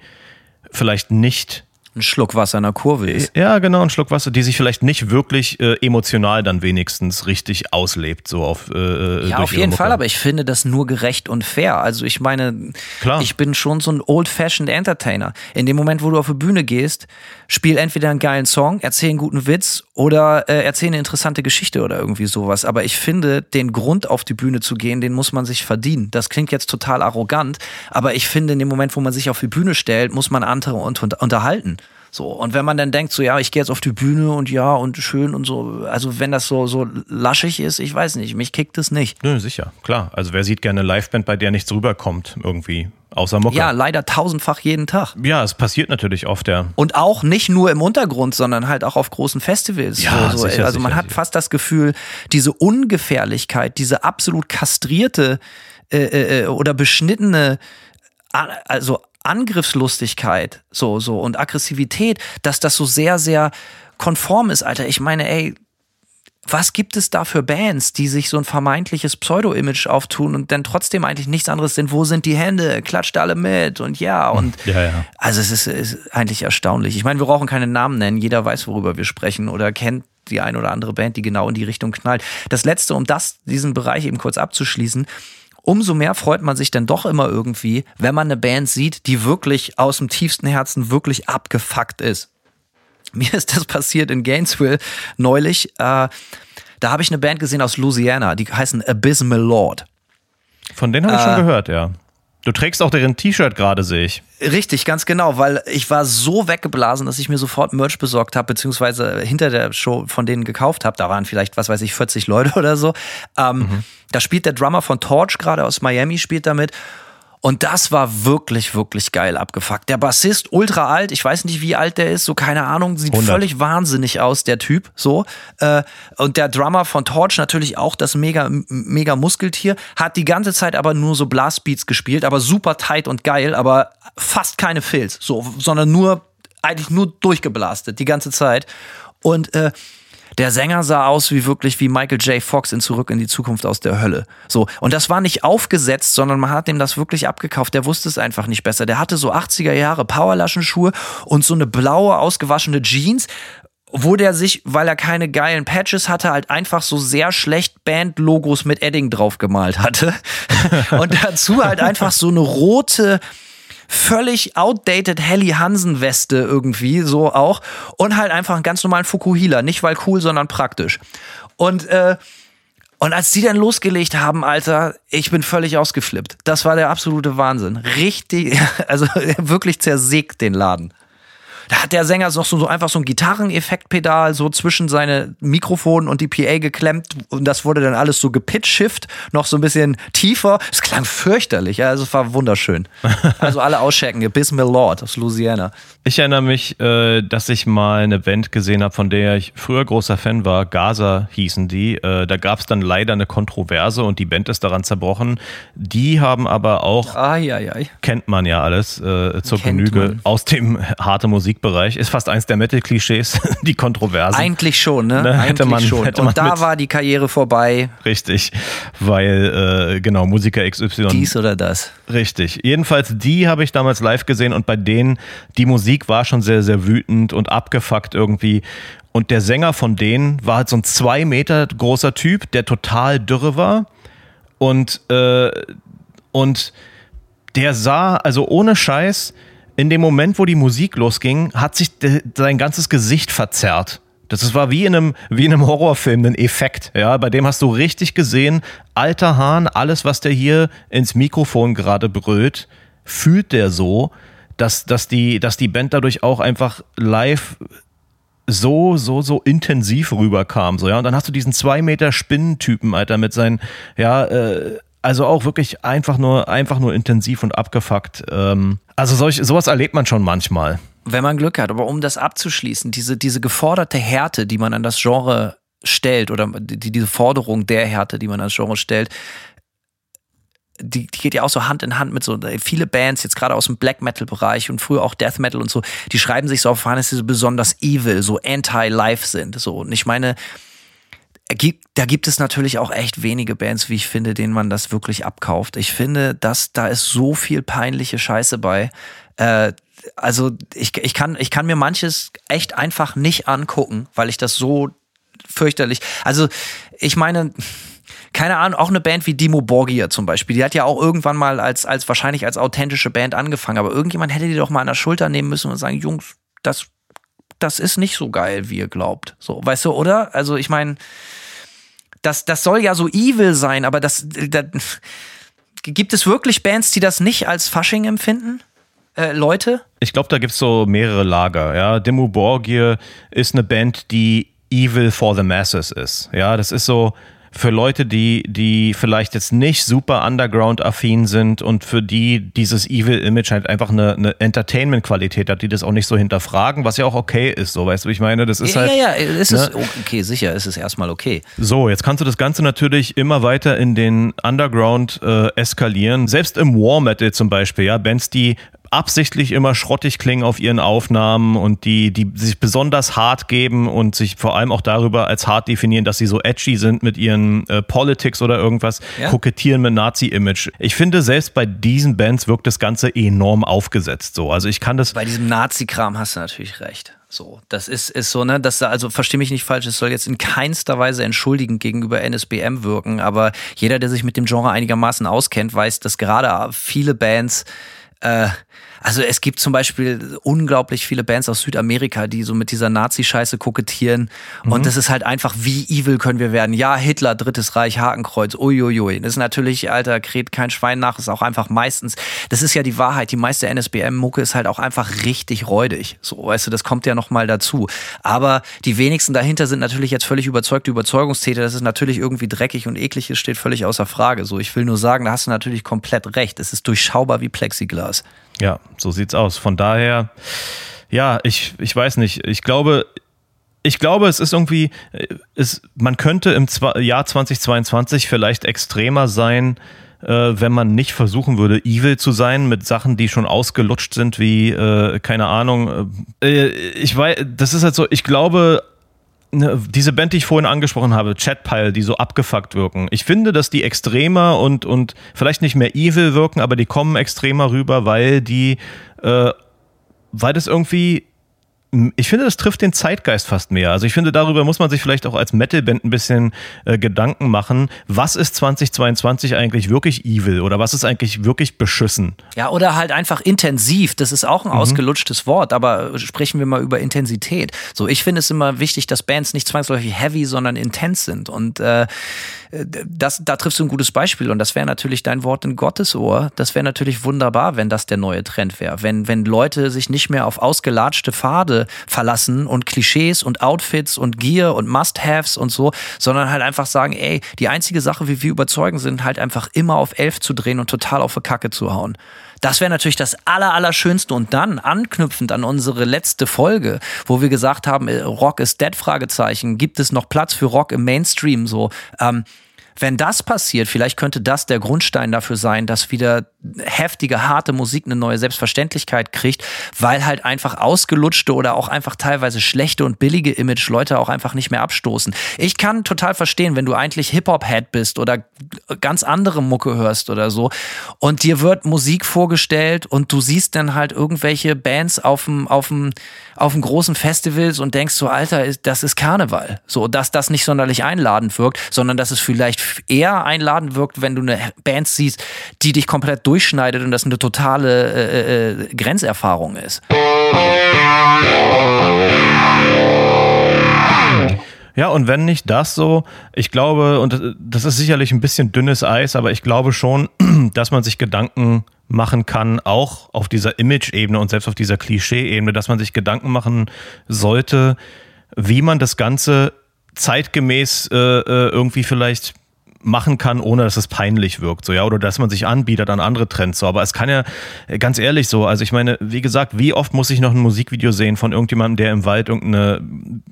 vielleicht nicht ein Schluck Wasser in der Kurve ist. Ja, genau, ein Schluck Wasser, die sich vielleicht nicht wirklich äh, emotional dann wenigstens richtig auslebt, so auf. Äh, äh ja, auf jeden Fall, aber ich finde das nur gerecht und fair. Also ich meine, Klar. ich bin schon so ein old-fashioned Entertainer. In dem Moment, wo du auf die Bühne gehst, spiel entweder einen geilen Song, erzähl einen guten Witz oder äh, erzähl eine interessante Geschichte oder irgendwie sowas. Aber ich finde, den Grund auf die Bühne zu gehen, den muss man sich verdienen. Das klingt jetzt total arrogant, aber ich finde, in dem Moment, wo man sich auf die Bühne stellt, muss man andere unterhalten. So, und wenn man dann denkt, so ja, ich gehe jetzt auf die Bühne und ja und schön und so, also wenn das so, so laschig ist, ich weiß nicht, mich kickt es nicht. Nö, sicher, klar. Also wer sieht gerne Liveband, bei der nichts rüberkommt, irgendwie. Außer Mucke. Ja, leider tausendfach jeden Tag. Ja, es passiert natürlich oft, ja. Und auch nicht nur im Untergrund, sondern halt auch auf großen Festivals. Ja, so, sicher, also man sicher, hat sicher. fast das Gefühl, diese Ungefährlichkeit, diese absolut kastrierte äh, äh, äh oder beschnittene, also Angriffslustigkeit so so und Aggressivität, dass das so sehr sehr konform ist, Alter. Ich meine, ey, was gibt es da für Bands, die sich so ein vermeintliches Pseudo-Image auftun und dann trotzdem eigentlich nichts anderes sind? Wo sind die Hände? Klatscht alle mit und ja und ja, ja. also es ist, ist eigentlich erstaunlich. Ich meine, wir brauchen keine Namen nennen. Jeder weiß, worüber wir sprechen oder kennt die ein oder andere Band, die genau in die Richtung knallt. Das letzte, um das diesen Bereich eben kurz abzuschließen umso mehr freut man sich dann doch immer irgendwie, wenn man eine Band sieht, die wirklich aus dem tiefsten Herzen wirklich abgefuckt ist. Mir ist das passiert in Gainesville neulich. Äh, da habe ich eine Band gesehen aus Louisiana, die heißen Abysmal Lord. Von denen habe ich äh, schon gehört, ja. Du trägst auch deren T-Shirt gerade, sehe ich. Richtig, ganz genau, weil ich war so weggeblasen, dass ich mir sofort Merch besorgt habe, beziehungsweise hinter der Show von denen gekauft habe. Da waren vielleicht, was weiß ich, 40 Leute oder so. Ähm, mhm. Da spielt der Drummer von Torch gerade aus Miami, spielt damit. Und das war wirklich, wirklich geil abgefuckt. Der Bassist, ultra alt, ich weiß nicht, wie alt der ist, so keine Ahnung, sieht 100. völlig wahnsinnig aus, der Typ, so. Äh, und der Drummer von Torch natürlich auch das mega, mega Muskeltier, hat die ganze Zeit aber nur so Blastbeats gespielt, aber super tight und geil, aber fast keine Filz, so, sondern nur, eigentlich nur durchgeblastet, die ganze Zeit. Und äh, der Sänger sah aus wie wirklich wie Michael J. Fox in Zurück in die Zukunft aus der Hölle. So. Und das war nicht aufgesetzt, sondern man hat ihm das wirklich abgekauft. Der wusste es einfach nicht besser. Der hatte so 80er Jahre Powerlaschenschuhe und so eine blaue, ausgewaschene Jeans, wo der sich, weil er keine geilen Patches hatte, halt einfach so sehr schlecht Band-Logos mit Edding drauf gemalt hatte. und dazu halt einfach so eine rote, völlig outdated Helly Hansen Weste irgendwie so auch und halt einfach einen ganz normalen Fukuhila, nicht weil cool, sondern praktisch. Und äh, und als die dann losgelegt haben, Alter, ich bin völlig ausgeflippt. Das war der absolute Wahnsinn. Richtig, also wirklich zersägt den Laden. Da hat der Sänger noch so, so einfach so ein Gitarreneffektpedal so zwischen seine Mikrofon und die PA geklemmt und das wurde dann alles so gepitchshift, noch so ein bisschen tiefer. Es klang fürchterlich, also es war wunderschön. Also alle auschecken, Bis Lord aus Louisiana. Ich erinnere mich, äh, dass ich mal eine Band gesehen habe, von der ich früher großer Fan war. Gaza hießen die. Äh, da gab es dann leider eine Kontroverse und die Band ist daran zerbrochen. Die haben aber auch, ai, ai, ai. kennt man ja alles äh, zur kennt Genüge, man. aus dem harte Musikbereich. Ist fast eins der Metal-Klischees, die Kontroverse. Eigentlich schon, ne? ne? Hätte man, schon. Hätte und da war die Karriere vorbei. Richtig, weil, äh, genau, Musiker XY. Dies oder das. Richtig. Jedenfalls, die habe ich damals live gesehen und bei denen die Musik Musik war schon sehr, sehr wütend und abgefuckt irgendwie. Und der Sänger von denen war halt so ein zwei Meter großer Typ, der total dürre war. Und, äh, und der sah, also ohne Scheiß, in dem Moment, wo die Musik losging, hat sich sein ganzes Gesicht verzerrt. Das war wie in einem, wie in einem Horrorfilm, ein Effekt. Ja, bei dem hast du richtig gesehen, alter Hahn, alles, was der hier ins Mikrofon gerade brüllt, fühlt der so dass, dass, die, dass die Band dadurch auch einfach live so, so, so intensiv rüberkam. So, ja. Und dann hast du diesen zwei Meter Spinnentypen, Alter, mit seinen, ja, äh, also auch wirklich einfach nur, einfach nur intensiv und abgefuckt. Ähm, also solch, sowas erlebt man schon manchmal. Wenn man Glück hat, aber um das abzuschließen, diese, diese geforderte Härte, die man an das Genre stellt, oder die, diese Forderung der Härte, die man an das Genre stellt, die, die geht ja auch so Hand in Hand mit so viele Bands, jetzt gerade aus dem Black Metal-Bereich und früher auch Death Metal und so, die schreiben sich so auf Fahnen, dass sie so besonders evil, so anti-life sind. So. Und ich meine, da gibt es natürlich auch echt wenige Bands, wie ich finde, denen man das wirklich abkauft. Ich finde, dass da ist so viel peinliche Scheiße bei. Äh, also ich, ich, kann, ich kann mir manches echt einfach nicht angucken, weil ich das so fürchterlich. Also ich meine, keine Ahnung, auch eine Band wie Dimo Borgia zum Beispiel, die hat ja auch irgendwann mal als, als wahrscheinlich als authentische Band angefangen, aber irgendjemand hätte die doch mal an der Schulter nehmen müssen und sagen, Jungs, das, das ist nicht so geil, wie ihr glaubt. So, weißt du, oder? Also ich meine, das, das soll ja so evil sein, aber das, das gibt es wirklich Bands, die das nicht als Fasching empfinden? Äh, Leute? Ich glaube, da gibt es so mehrere Lager. Ja, Demo Borgir ist eine Band, die evil for the masses ist. Ja, das ist so, für Leute, die, die vielleicht jetzt nicht super underground-affin sind und für die dieses Evil-Image halt einfach eine, eine Entertainment-Qualität hat, die das auch nicht so hinterfragen, was ja auch okay ist, so weißt du, ich meine, das ist ja, halt. Ja, ja, ist ne? okay, sicher, ist es erstmal okay. So, jetzt kannst du das Ganze natürlich immer weiter in den Underground äh, eskalieren. Selbst im War Metal zum Beispiel, ja, Bands, die absichtlich immer schrottig klingen auf ihren Aufnahmen und die, die sich besonders hart geben und sich vor allem auch darüber als hart definieren, dass sie so edgy sind mit ihren äh, Politics oder irgendwas, ja? kokettieren mit Nazi-Image. Ich finde, selbst bei diesen Bands wirkt das Ganze enorm aufgesetzt so. Also ich kann das. Bei diesem Nazi-Kram hast du natürlich recht. So, das ist, ist so, ne, das also verstehe mich nicht falsch, es soll jetzt in keinster Weise entschuldigend gegenüber NSBM wirken, aber jeder, der sich mit dem Genre einigermaßen auskennt, weiß, dass gerade viele Bands äh, Also es gibt zum Beispiel unglaublich viele Bands aus Südamerika, die so mit dieser Nazi-Scheiße kokettieren. Mhm. Und das ist halt einfach, wie evil können wir werden? Ja, Hitler, Drittes Reich, Hakenkreuz, uiuiui. Das ist natürlich, Alter, kräht kein Schwein nach, ist auch einfach meistens, das ist ja die Wahrheit, die meiste NSBM-Mucke ist halt auch einfach richtig räudig. So, weißt du, das kommt ja nochmal dazu. Aber die wenigsten dahinter sind natürlich jetzt völlig überzeugte Überzeugungstäter. Das ist natürlich irgendwie dreckig und eklig, es steht völlig außer Frage. So, ich will nur sagen, da hast du natürlich komplett recht. Es ist durchschaubar wie Plexiglas. Ja, so sieht's aus. Von daher, ja, ich, ich weiß nicht. Ich glaube, ich glaube, es ist irgendwie, es, man könnte im Jahr 2022 vielleicht extremer sein, äh, wenn man nicht versuchen würde, evil zu sein mit Sachen, die schon ausgelutscht sind, wie, äh, keine Ahnung. Äh, ich weiß, das ist halt so, ich glaube, diese Band, die ich vorhin angesprochen habe, Chatpile, die so abgefuckt wirken. Ich finde, dass die extremer und, und vielleicht nicht mehr evil wirken, aber die kommen extremer rüber, weil die, äh, weil das irgendwie ich finde, das trifft den Zeitgeist fast mehr. Also ich finde, darüber muss man sich vielleicht auch als Metalband ein bisschen äh, Gedanken machen. Was ist 2022 eigentlich wirklich evil oder was ist eigentlich wirklich beschissen? Ja, oder halt einfach intensiv. Das ist auch ein mhm. ausgelutschtes Wort, aber sprechen wir mal über Intensität. So, ich finde es immer wichtig, dass Bands nicht zwangsläufig heavy, sondern intens sind. Und äh, das, da triffst du ein gutes Beispiel und das wäre natürlich dein Wort in Gottes Ohr. Das wäre natürlich wunderbar, wenn das der neue Trend wäre. Wenn, wenn Leute sich nicht mehr auf ausgelatschte Pfade verlassen und Klischees und Outfits und Gear und Must-Haves und so, sondern halt einfach sagen, ey, die einzige Sache, wie wir überzeugen sind, halt einfach immer auf elf zu drehen und total auf die Kacke zu hauen. Das wäre natürlich das aller, Allerschönste. Und dann anknüpfend an unsere letzte Folge, wo wir gesagt haben, äh, Rock ist dead, Fragezeichen, gibt es noch Platz für Rock im Mainstream so? Ähm, wenn das passiert, vielleicht könnte das der Grundstein dafür sein, dass wieder heftige, harte Musik eine neue Selbstverständlichkeit kriegt, weil halt einfach ausgelutschte oder auch einfach teilweise schlechte und billige Image Leute auch einfach nicht mehr abstoßen. Ich kann total verstehen, wenn du eigentlich Hip-Hop-Head bist oder ganz andere Mucke hörst oder so und dir wird Musik vorgestellt und du siehst dann halt irgendwelche Bands auf dem, auf dem, auf dem großen Festivals und denkst so, Alter, das ist Karneval. So, dass das nicht sonderlich einladend wirkt, sondern dass es vielleicht eher einladend wirkt, wenn du eine Band siehst, die dich komplett durchschneidet und das eine totale äh, äh, Grenzerfahrung ist. Ja, und wenn nicht das so, ich glaube, und das ist sicherlich ein bisschen dünnes Eis, aber ich glaube schon, dass man sich Gedanken machen kann, auch auf dieser Image-Ebene und selbst auf dieser Klischee-Ebene, dass man sich Gedanken machen sollte, wie man das Ganze zeitgemäß äh, äh irgendwie vielleicht machen kann, ohne dass es peinlich wirkt, so ja, oder dass man sich anbietet an andere Trends, so. Aber es kann ja ganz ehrlich so, also ich meine, wie gesagt, wie oft muss ich noch ein Musikvideo sehen von irgendjemandem, der im Wald irgendeine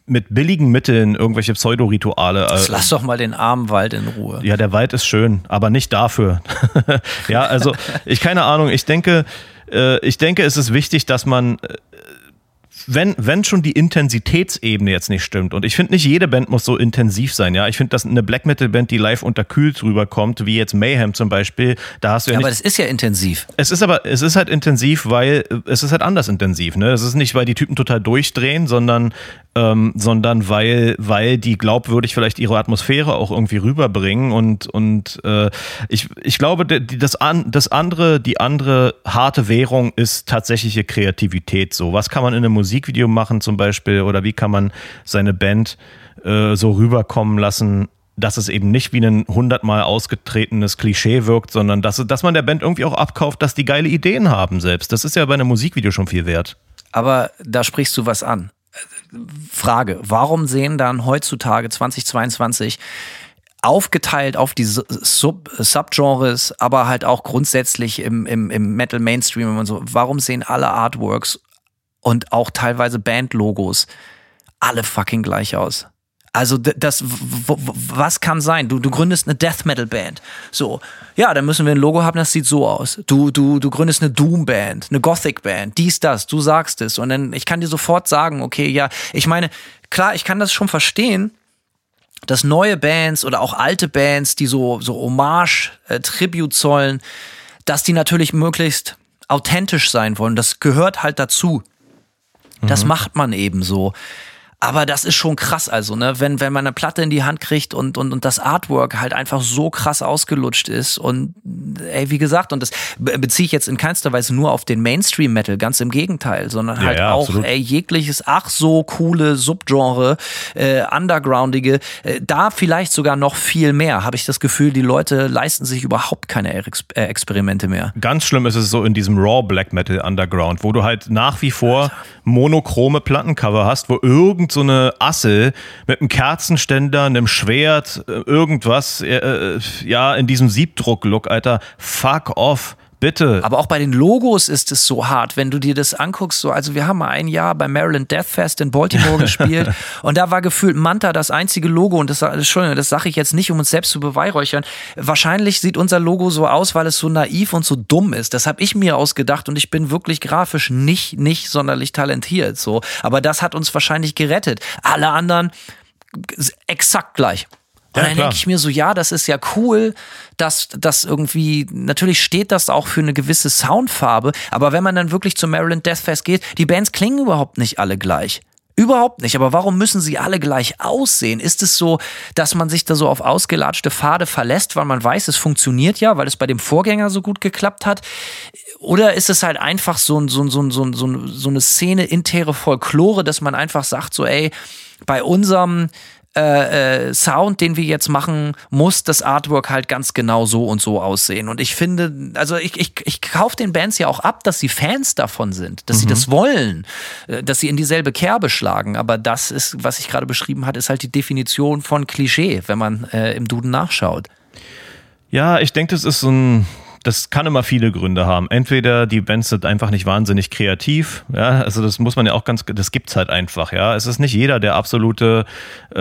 mit billigen Mitteln irgendwelche Pseudorituale. Äh, Lass doch mal den armen Wald in Ruhe. Ja, der Wald ist schön, aber nicht dafür. ja, also ich keine Ahnung. Ich denke, äh, ich denke, es ist wichtig, dass man äh, wenn, wenn schon die Intensitätsebene jetzt nicht stimmt, und ich finde nicht jede Band muss so intensiv sein, ja. Ich finde, dass eine Black Metal Band, die live unterkühlt rüberkommt, wie jetzt Mayhem zum Beispiel, da hast du ja, ja nicht, aber das ist ja intensiv. Es ist aber, es ist halt intensiv, weil es ist halt anders intensiv, ne? Es ist nicht, weil die Typen total durchdrehen, sondern ähm, sondern weil, weil die glaubwürdig vielleicht ihre Atmosphäre auch irgendwie rüberbringen und, und äh, ich, ich glaube, die, das, an, das andere, die andere harte Währung ist tatsächliche Kreativität. So, was kann man in einem Musikvideo machen zum Beispiel oder wie kann man seine Band äh, so rüberkommen lassen, dass es eben nicht wie ein hundertmal ausgetretenes Klischee wirkt, sondern dass, dass man der Band irgendwie auch abkauft, dass die geile Ideen haben selbst. Das ist ja bei einem Musikvideo schon viel wert. Aber da sprichst du was an. Frage, warum sehen dann heutzutage 2022 aufgeteilt auf die Sub Subgenres, aber halt auch grundsätzlich im, im, im Metal Mainstream und so, warum sehen alle Artworks und auch teilweise Bandlogos alle fucking gleich aus? Also das, was kann sein? Du, du gründest eine Death Metal Band. So, ja, dann müssen wir ein Logo haben, das sieht so aus. Du, du, du gründest eine Doom Band, eine Gothic Band, dies, das, du sagst es. Und dann, ich kann dir sofort sagen, okay, ja, ich meine, klar, ich kann das schon verstehen, dass neue Bands oder auch alte Bands, die so, so Hommage, äh, Tribute zollen, dass die natürlich möglichst authentisch sein wollen. Das gehört halt dazu. Das mhm. macht man eben so. Aber das ist schon krass, also, ne, wenn, wenn man eine Platte in die Hand kriegt und, und, und das Artwork halt einfach so krass ausgelutscht ist und ey, wie gesagt, und das beziehe ich jetzt in keinster Weise nur auf den Mainstream-Metal, ganz im Gegenteil, sondern halt ja, auch ey, jegliches ach so coole Subgenre, äh, Undergroundige, äh, da vielleicht sogar noch viel mehr, habe ich das Gefühl, die Leute leisten sich überhaupt keine Ex äh, Experimente mehr. Ganz schlimm ist es so in diesem Raw Black Metal Underground, wo du halt nach wie vor monochrome Plattencover hast, wo irgend so eine Assel mit einem Kerzenständer, einem Schwert, äh, irgendwas, äh, äh, ja, in diesem Siebdruck-Look, Alter, fuck off. Bitte. Aber auch bei den Logos ist es so hart, wenn du dir das anguckst. So, also wir haben mal ein Jahr beim Maryland Death Fest in Baltimore gespielt und da war gefühlt Manta das einzige Logo und das, Entschuldigung, das sage ich jetzt nicht, um uns selbst zu beweihräuchern. Wahrscheinlich sieht unser Logo so aus, weil es so naiv und so dumm ist. Das habe ich mir ausgedacht und ich bin wirklich grafisch nicht, nicht sonderlich talentiert. So, aber das hat uns wahrscheinlich gerettet. Alle anderen exakt gleich. Und ja, dann denke ich mir so, ja, das ist ja cool, dass das irgendwie, natürlich steht das auch für eine gewisse Soundfarbe, aber wenn man dann wirklich zum Maryland Deathfest geht, die Bands klingen überhaupt nicht alle gleich. Überhaupt nicht. Aber warum müssen sie alle gleich aussehen? Ist es so, dass man sich da so auf ausgelatschte Pfade verlässt, weil man weiß, es funktioniert ja, weil es bei dem Vorgänger so gut geklappt hat? Oder ist es halt einfach so, so, so, so, so, so eine Szene intere Folklore, dass man einfach sagt, so, ey, bei unserem äh, äh, Sound, den wir jetzt machen, muss das Artwork halt ganz genau so und so aussehen. Und ich finde, also ich, ich, ich kaufe den Bands ja auch ab, dass sie Fans davon sind, dass mhm. sie das wollen, äh, dass sie in dieselbe Kerbe schlagen. Aber das ist, was ich gerade beschrieben habe, ist halt die Definition von Klischee, wenn man äh, im Duden nachschaut. Ja, ich denke, das ist so ein das kann immer viele Gründe haben. Entweder die Bands sind einfach nicht wahnsinnig kreativ, ja, also das muss man ja auch ganz, das gibt's halt einfach, ja. Es ist nicht jeder der absolute, äh,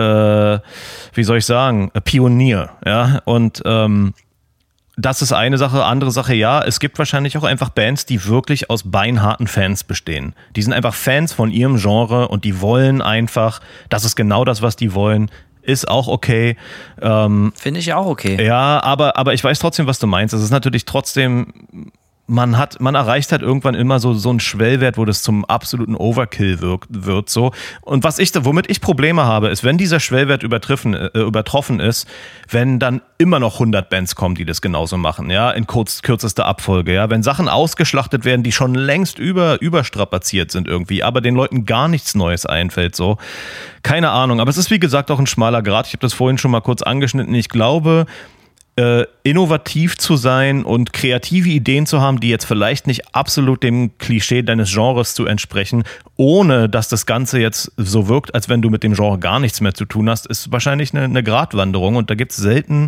wie soll ich sagen, Pionier, ja. Und ähm, das ist eine Sache. Andere Sache, ja, es gibt wahrscheinlich auch einfach Bands, die wirklich aus beinharten Fans bestehen. Die sind einfach Fans von ihrem Genre und die wollen einfach, das ist genau das, was die wollen ist auch okay. Ähm, Finde ich auch okay. Ja, aber, aber ich weiß trotzdem, was du meinst. Es ist natürlich trotzdem man hat, man erreicht halt irgendwann immer so, so einen Schwellwert, wo das zum absoluten Overkill wirkt, wird, so. Und was ich, womit ich Probleme habe, ist, wenn dieser Schwellwert übertroffen, äh, übertroffen ist, wenn dann immer noch 100 Bands kommen, die das genauso machen, ja, in kurz, kürzester Abfolge, ja. Wenn Sachen ausgeschlachtet werden, die schon längst über, überstrapaziert sind irgendwie, aber den Leuten gar nichts Neues einfällt, so. Keine Ahnung. Aber es ist, wie gesagt, auch ein schmaler Grad. Ich habe das vorhin schon mal kurz angeschnitten. Ich glaube, äh, innovativ zu sein und kreative Ideen zu haben, die jetzt vielleicht nicht absolut dem Klischee deines Genres zu entsprechen, ohne dass das Ganze jetzt so wirkt, als wenn du mit dem Genre gar nichts mehr zu tun hast, ist wahrscheinlich eine, eine Gratwanderung. Und da gibt es selten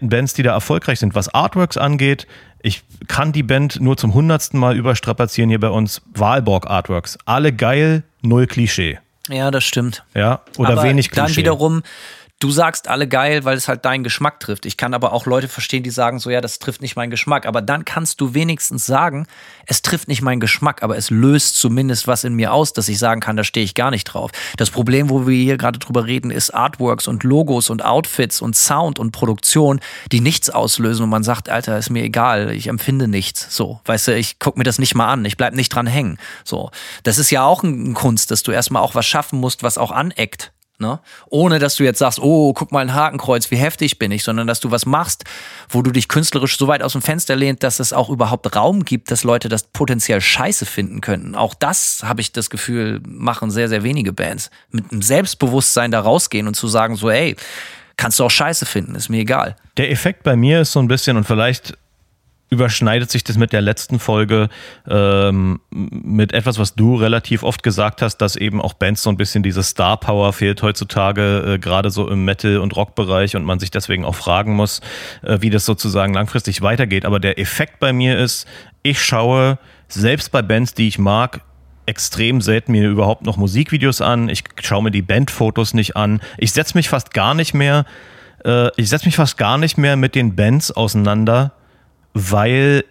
Bands, die da erfolgreich sind. Was Artworks angeht, ich kann die Band nur zum hundertsten Mal überstrapazieren hier bei uns. Wahlborg Artworks. Alle geil, null Klischee. Ja, das stimmt. Ja, oder Aber wenig Klischee. Dann wiederum du sagst alle geil, weil es halt deinen Geschmack trifft. Ich kann aber auch Leute verstehen, die sagen so, ja, das trifft nicht meinen Geschmack. Aber dann kannst du wenigstens sagen, es trifft nicht meinen Geschmack, aber es löst zumindest was in mir aus, dass ich sagen kann, da stehe ich gar nicht drauf. Das Problem, wo wir hier gerade drüber reden, ist Artworks und Logos und Outfits und Sound und Produktion, die nichts auslösen und man sagt, Alter, ist mir egal, ich empfinde nichts. So, weißt du, ich gucke mir das nicht mal an, ich bleib nicht dran hängen. So, das ist ja auch ein Kunst, dass du erstmal auch was schaffen musst, was auch aneckt. Ne? Ohne dass du jetzt sagst, oh, guck mal ein Hakenkreuz, wie heftig bin ich, sondern dass du was machst, wo du dich künstlerisch so weit aus dem Fenster lehnt, dass es auch überhaupt Raum gibt, dass Leute das potenziell scheiße finden könnten. Auch das habe ich das Gefühl, machen sehr, sehr wenige Bands. Mit einem Selbstbewusstsein da rausgehen und zu sagen, so, ey, kannst du auch scheiße finden, ist mir egal. Der Effekt bei mir ist so ein bisschen, und vielleicht überschneidet sich das mit der letzten Folge ähm, mit etwas, was du relativ oft gesagt hast, dass eben auch Bands so ein bisschen diese Star Power fehlt heutzutage, äh, gerade so im Metal- und Rockbereich und man sich deswegen auch fragen muss, äh, wie das sozusagen langfristig weitergeht. Aber der Effekt bei mir ist, ich schaue selbst bei Bands, die ich mag, extrem selten mir überhaupt noch Musikvideos an. Ich schaue mir die Bandfotos nicht an. Ich setze mich fast gar nicht mehr, äh, ich setze mich fast gar nicht mehr mit den Bands auseinander weil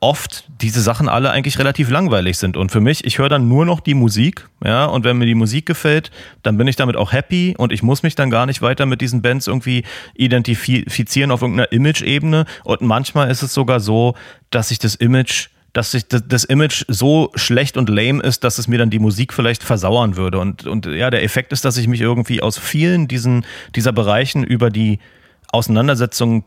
oft diese Sachen alle eigentlich relativ langweilig sind. Und für mich, ich höre dann nur noch die Musik, ja, und wenn mir die Musik gefällt, dann bin ich damit auch happy und ich muss mich dann gar nicht weiter mit diesen Bands irgendwie identifizieren auf irgendeiner Image-Ebene. Und manchmal ist es sogar so, dass sich das Image dass sich das Image so schlecht und lame ist, dass es mir dann die Musik vielleicht versauern würde. Und, und ja, der Effekt ist, dass ich mich irgendwie aus vielen diesen, dieser Bereichen über die Auseinandersetzung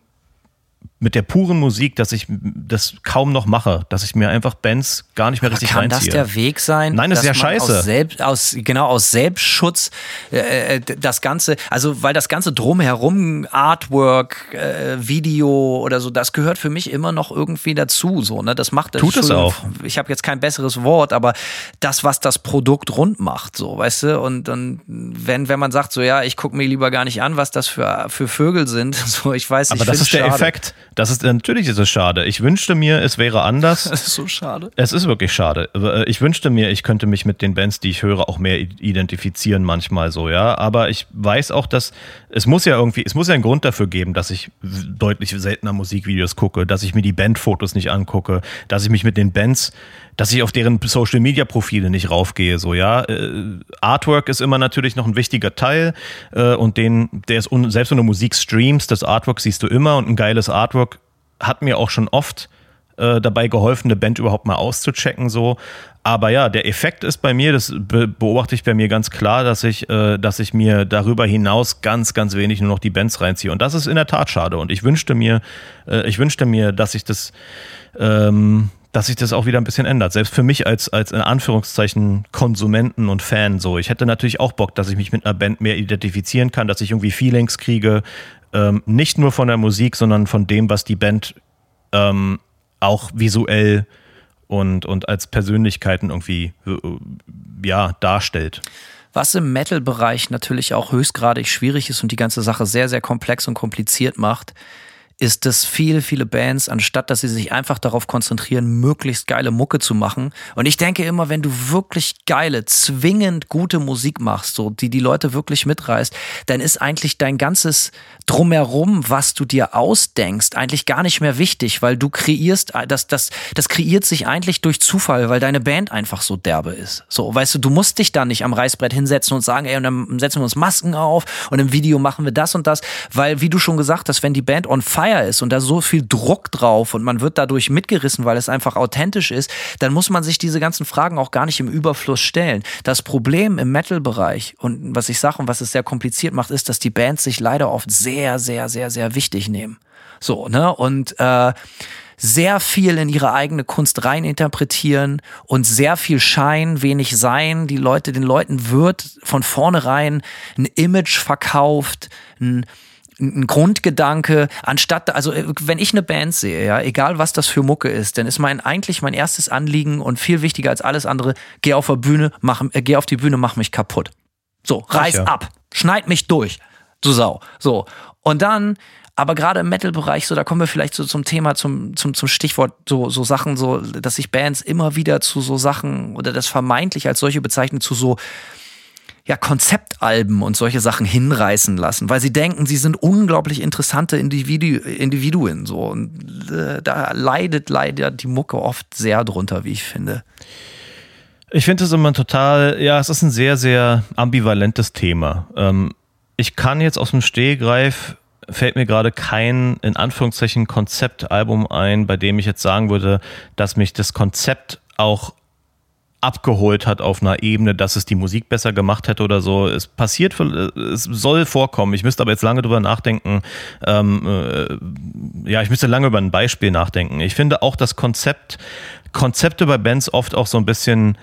mit der puren Musik, dass ich das kaum noch mache, dass ich mir einfach Bands gar nicht mehr richtig Kann reinziehe. das der Weg sein? Nein, das ist ja scheiße. Aus Selbst, aus, genau, aus Selbstschutz äh, äh, das Ganze, also weil das Ganze drumherum, Artwork, äh, Video oder so, das gehört für mich immer noch irgendwie dazu. So, ne? Das macht Tut es auch. Ich habe jetzt kein besseres Wort, aber das, was das Produkt rund macht, so, weißt du? Und dann, wenn, wenn man sagt, so ja, ich gucke mir lieber gar nicht an, was das für, für Vögel sind, so ich weiß, Aber ich das ist der schade. Effekt. Das ist natürlich ist es schade. Ich wünschte mir, es wäre anders. Das ist so schade. Es ist wirklich schade. Äh, Ich wünschte mir, ich könnte mich mit den Bands, die ich höre, auch mehr identifizieren manchmal so, ja. Aber ich weiß auch, dass es muss ja irgendwie, es muss ja einen Grund dafür geben, dass ich deutlich seltener Musikvideos gucke, dass ich mir die Bandfotos nicht angucke, dass ich mich mit den Bands, dass ich auf deren Social Media Profile nicht raufgehe, so, ja. Äh, Artwork ist immer natürlich noch ein wichtiger Teil äh, und den, der ist, selbst wenn du Musik streamst, das Artwork siehst du immer und ein geiles Artwork hat mir auch schon oft äh, dabei geholfen, eine Band überhaupt mal auszuchecken, so. Aber ja, der Effekt ist bei mir, das be beobachte ich bei mir ganz klar, dass ich, äh, dass ich mir darüber hinaus ganz, ganz wenig nur noch die Bands reinziehe. Und das ist in der Tat schade. Und ich wünschte mir, äh, ich wünschte mir, dass ich das, ähm, dass sich das auch wieder ein bisschen ändert. Selbst für mich als, als in Anführungszeichen Konsumenten und Fan so. Ich hätte natürlich auch Bock, dass ich mich mit einer Band mehr identifizieren kann, dass ich irgendwie Feelings kriege, ähm, nicht nur von der Musik, sondern von dem, was die Band ähm, auch visuell und, und als Persönlichkeiten irgendwie äh, ja, darstellt. Was im Metal-Bereich natürlich auch höchstgradig schwierig ist und die ganze Sache sehr, sehr komplex und kompliziert macht, ist, dass viele, viele Bands, anstatt dass sie sich einfach darauf konzentrieren, möglichst geile Mucke zu machen. Und ich denke immer, wenn du wirklich geile, zwingend gute Musik machst, so, die die Leute wirklich mitreißt, dann ist eigentlich dein ganzes Drumherum, was du dir ausdenkst, eigentlich gar nicht mehr wichtig, weil du kreierst, das, das, das kreiert sich eigentlich durch Zufall, weil deine Band einfach so derbe ist. So, weißt du, du musst dich da nicht am Reißbrett hinsetzen und sagen, ey, und dann setzen wir uns Masken auf und im Video machen wir das und das, weil, wie du schon gesagt hast, wenn die Band on fire ist und da so viel Druck drauf und man wird dadurch mitgerissen, weil es einfach authentisch ist, dann muss man sich diese ganzen Fragen auch gar nicht im Überfluss stellen. Das Problem im Metal-Bereich und was ich sage und was es sehr kompliziert macht, ist, dass die Bands sich leider oft sehr, sehr, sehr, sehr wichtig nehmen. So, ne? Und äh, sehr viel in ihre eigene Kunst rein interpretieren und sehr viel Schein, wenig Sein. Die Leute, den Leuten wird von vornherein ein Image verkauft, ein ein Grundgedanke, anstatt, also wenn ich eine Band sehe, ja, egal was das für Mucke ist, dann ist mein eigentlich mein erstes Anliegen und viel wichtiger als alles andere, geh auf der Bühne, mach, äh, geh auf die Bühne, mach mich kaputt. So, reiß ja. ab, schneid mich durch, du Sau. So. Und dann, aber gerade im Metal-Bereich, so, da kommen wir vielleicht so zum Thema, zum, zum, zum Stichwort, so, so Sachen, so, dass sich Bands immer wieder zu so Sachen oder das vermeintlich als solche bezeichnen, zu so, ja, Konzeptalben und solche Sachen hinreißen lassen, weil sie denken, sie sind unglaublich interessante Individu Individuen. So. Und äh, da leidet leider die Mucke oft sehr drunter, wie ich finde. Ich finde es immer total, ja, es ist ein sehr, sehr ambivalentes Thema. Ähm, ich kann jetzt aus dem Stehgreif, fällt mir gerade kein, in Anführungszeichen, Konzeptalbum ein, bei dem ich jetzt sagen würde, dass mich das Konzept auch abgeholt hat auf einer Ebene, dass es die Musik besser gemacht hätte oder so. Es passiert, es soll vorkommen. Ich müsste aber jetzt lange drüber nachdenken. Ähm, äh, ja, ich müsste lange über ein Beispiel nachdenken. Ich finde auch das Konzept, Konzepte bei Bands oft auch so ein bisschen,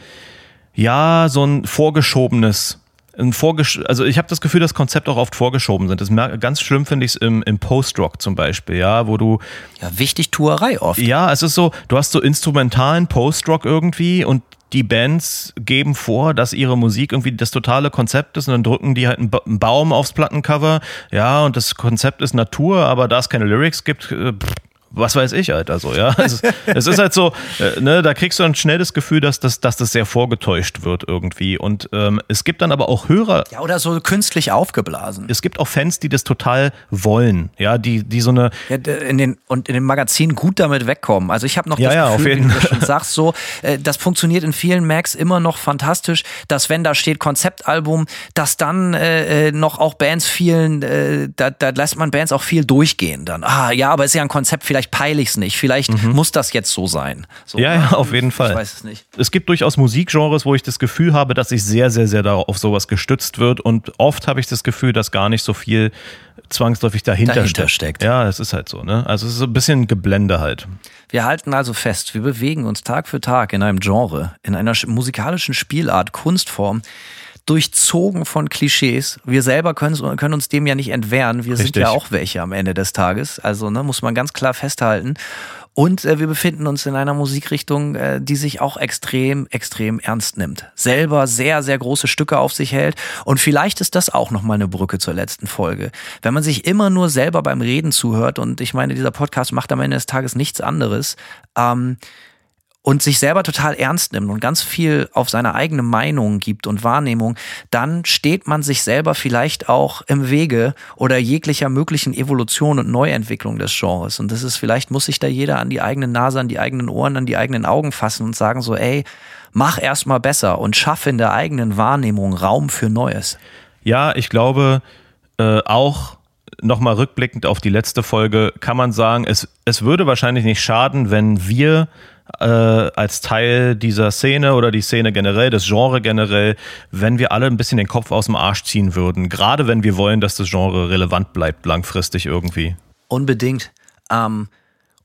ja, so ein vorgeschobenes ein Vorgesch also ich habe das Gefühl, dass Konzepte auch oft vorgeschoben sind. Das ganz schlimm finde ich es im, im Post-Rock zum Beispiel, ja, wo du ja wichtig Tuerei oft. Ja, es ist so, du hast so instrumentalen Post-Rock irgendwie und die Bands geben vor, dass ihre Musik irgendwie das totale Konzept ist und dann drücken die halt einen, ba einen Baum aufs Plattencover. Ja, und das Konzept ist Natur, aber da es keine Lyrics gibt, äh, pff, was weiß ich, Alter, so, ja. Es, es ist halt so, äh, ne, da kriegst du dann schnell das Gefühl, dass das, dass das sehr vorgetäuscht wird irgendwie. Und ähm, es gibt dann aber auch Hörer. Ja, oder so künstlich aufgeblasen. Es gibt auch Fans, die das total wollen, ja, die, die so eine. Ja, in den, und in den Magazinen gut damit wegkommen. Also ich habe noch Ja, das ja, auf Gefühl, jeden wie du schon sagst, so, äh, das funktioniert in vielen Macs immer noch fantastisch, dass wenn da steht Konzeptalbum, dass dann äh, äh, noch auch Bands vielen, äh, da, da lässt man Bands auch viel durchgehen dann. Ah, ja, aber ist ja ein Konzept, vielleicht vielleicht peile ich es nicht, vielleicht mhm. muss das jetzt so sein. So, ja, ja, auf jeden Fall. Ich weiß es nicht. Es gibt durchaus Musikgenres, wo ich das Gefühl habe, dass sich sehr, sehr, sehr darauf sowas gestützt wird und oft habe ich das Gefühl, dass gar nicht so viel zwangsläufig dahinter, dahinter steckt. Ja, es ist halt so, ne? Also es ist so ein bisschen Geblende halt. Wir halten also fest, wir bewegen uns Tag für Tag in einem Genre, in einer musikalischen Spielart, Kunstform, durchzogen von Klischees. Wir selber können, können uns dem ja nicht entwehren. Wir Richtig. sind ja auch welche am Ende des Tages. Also ne, muss man ganz klar festhalten. Und äh, wir befinden uns in einer Musikrichtung, äh, die sich auch extrem, extrem ernst nimmt. Selber sehr, sehr große Stücke auf sich hält. Und vielleicht ist das auch nochmal eine Brücke zur letzten Folge. Wenn man sich immer nur selber beim Reden zuhört, und ich meine, dieser Podcast macht am Ende des Tages nichts anderes, ähm, und sich selber total ernst nimmt und ganz viel auf seine eigene Meinung gibt und Wahrnehmung, dann steht man sich selber vielleicht auch im Wege oder jeglicher möglichen Evolution und Neuentwicklung des Genres. Und das ist vielleicht, muss sich da jeder an die eigene Nase, an die eigenen Ohren, an die eigenen Augen fassen und sagen so, ey, mach erstmal besser und schaffe in der eigenen Wahrnehmung Raum für Neues. Ja, ich glaube, äh, auch nochmal rückblickend auf die letzte Folge kann man sagen, es, es würde wahrscheinlich nicht schaden, wenn wir äh, als Teil dieser Szene oder die Szene generell, das Genre generell, wenn wir alle ein bisschen den Kopf aus dem Arsch ziehen würden. Gerade wenn wir wollen, dass das Genre relevant bleibt, langfristig irgendwie. Unbedingt. Ähm,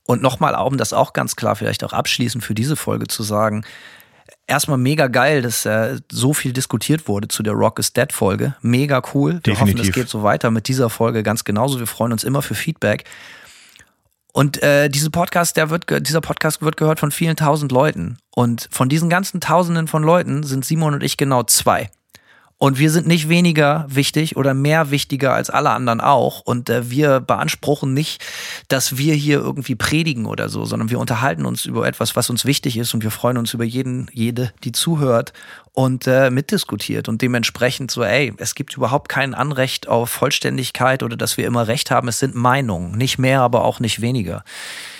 und nochmal, um das auch ganz klar vielleicht auch abschließend für diese Folge zu sagen, erstmal mega geil, dass äh, so viel diskutiert wurde zu der Rock is Dead Folge. Mega cool. Wir Definitiv. hoffen, es geht so weiter mit dieser Folge ganz genauso. Wir freuen uns immer für Feedback. Und äh, diese Podcast, der wird, dieser Podcast wird gehört von vielen tausend Leuten. Und von diesen ganzen Tausenden von Leuten sind Simon und ich genau zwei. Und wir sind nicht weniger wichtig oder mehr wichtiger als alle anderen auch. Und äh, wir beanspruchen nicht, dass wir hier irgendwie predigen oder so, sondern wir unterhalten uns über etwas, was uns wichtig ist. Und wir freuen uns über jeden, jede, die zuhört und äh, mitdiskutiert. Und dementsprechend so, ey, es gibt überhaupt kein Anrecht auf Vollständigkeit oder dass wir immer Recht haben. Es sind Meinungen. Nicht mehr, aber auch nicht weniger.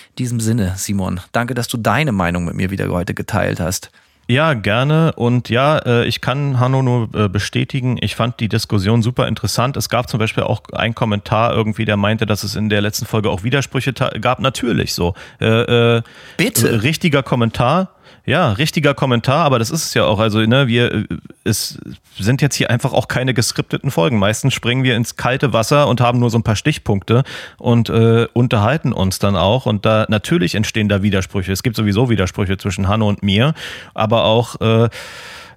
In diesem Sinne, Simon, danke, dass du deine Meinung mit mir wieder heute geteilt hast. Ja, gerne. Und ja, äh, ich kann Hanno nur äh, bestätigen, ich fand die Diskussion super interessant. Es gab zum Beispiel auch einen Kommentar irgendwie, der meinte, dass es in der letzten Folge auch Widersprüche gab. Natürlich so. Äh, Bitte. Richtiger Kommentar. Ja, richtiger Kommentar, aber das ist es ja auch. Also, ne, wir es sind jetzt hier einfach auch keine geskripteten Folgen. Meistens springen wir ins kalte Wasser und haben nur so ein paar Stichpunkte und äh, unterhalten uns dann auch. Und da natürlich entstehen da Widersprüche. Es gibt sowieso Widersprüche zwischen Hanno und mir, aber auch äh,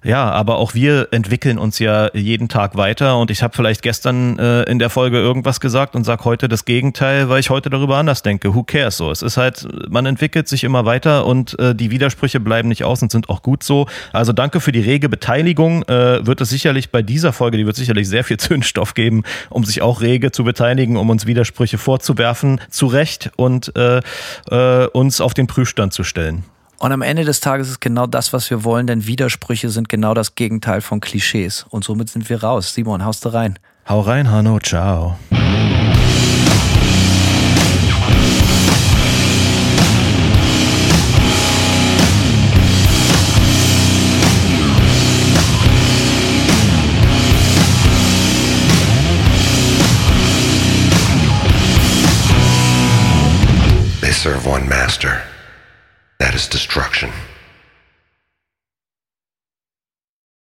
ja, aber auch wir entwickeln uns ja jeden Tag weiter und ich habe vielleicht gestern äh, in der Folge irgendwas gesagt und sag heute das Gegenteil, weil ich heute darüber anders denke. Who cares so? Es ist halt, man entwickelt sich immer weiter und äh, die Widersprüche bleiben nicht aus und sind auch gut so. Also danke für die rege Beteiligung. Äh, wird es sicherlich bei dieser Folge, die wird sicherlich sehr viel Zündstoff geben, um sich auch rege zu beteiligen, um uns Widersprüche vorzuwerfen, zu Recht und äh, äh, uns auf den Prüfstand zu stellen. Und am Ende des Tages ist genau das, was wir wollen, denn Widersprüche sind genau das Gegenteil von Klischees. Und somit sind wir raus. Simon, haust du rein. Hau rein, Hanno, ciao. They serve one master. That is destruction.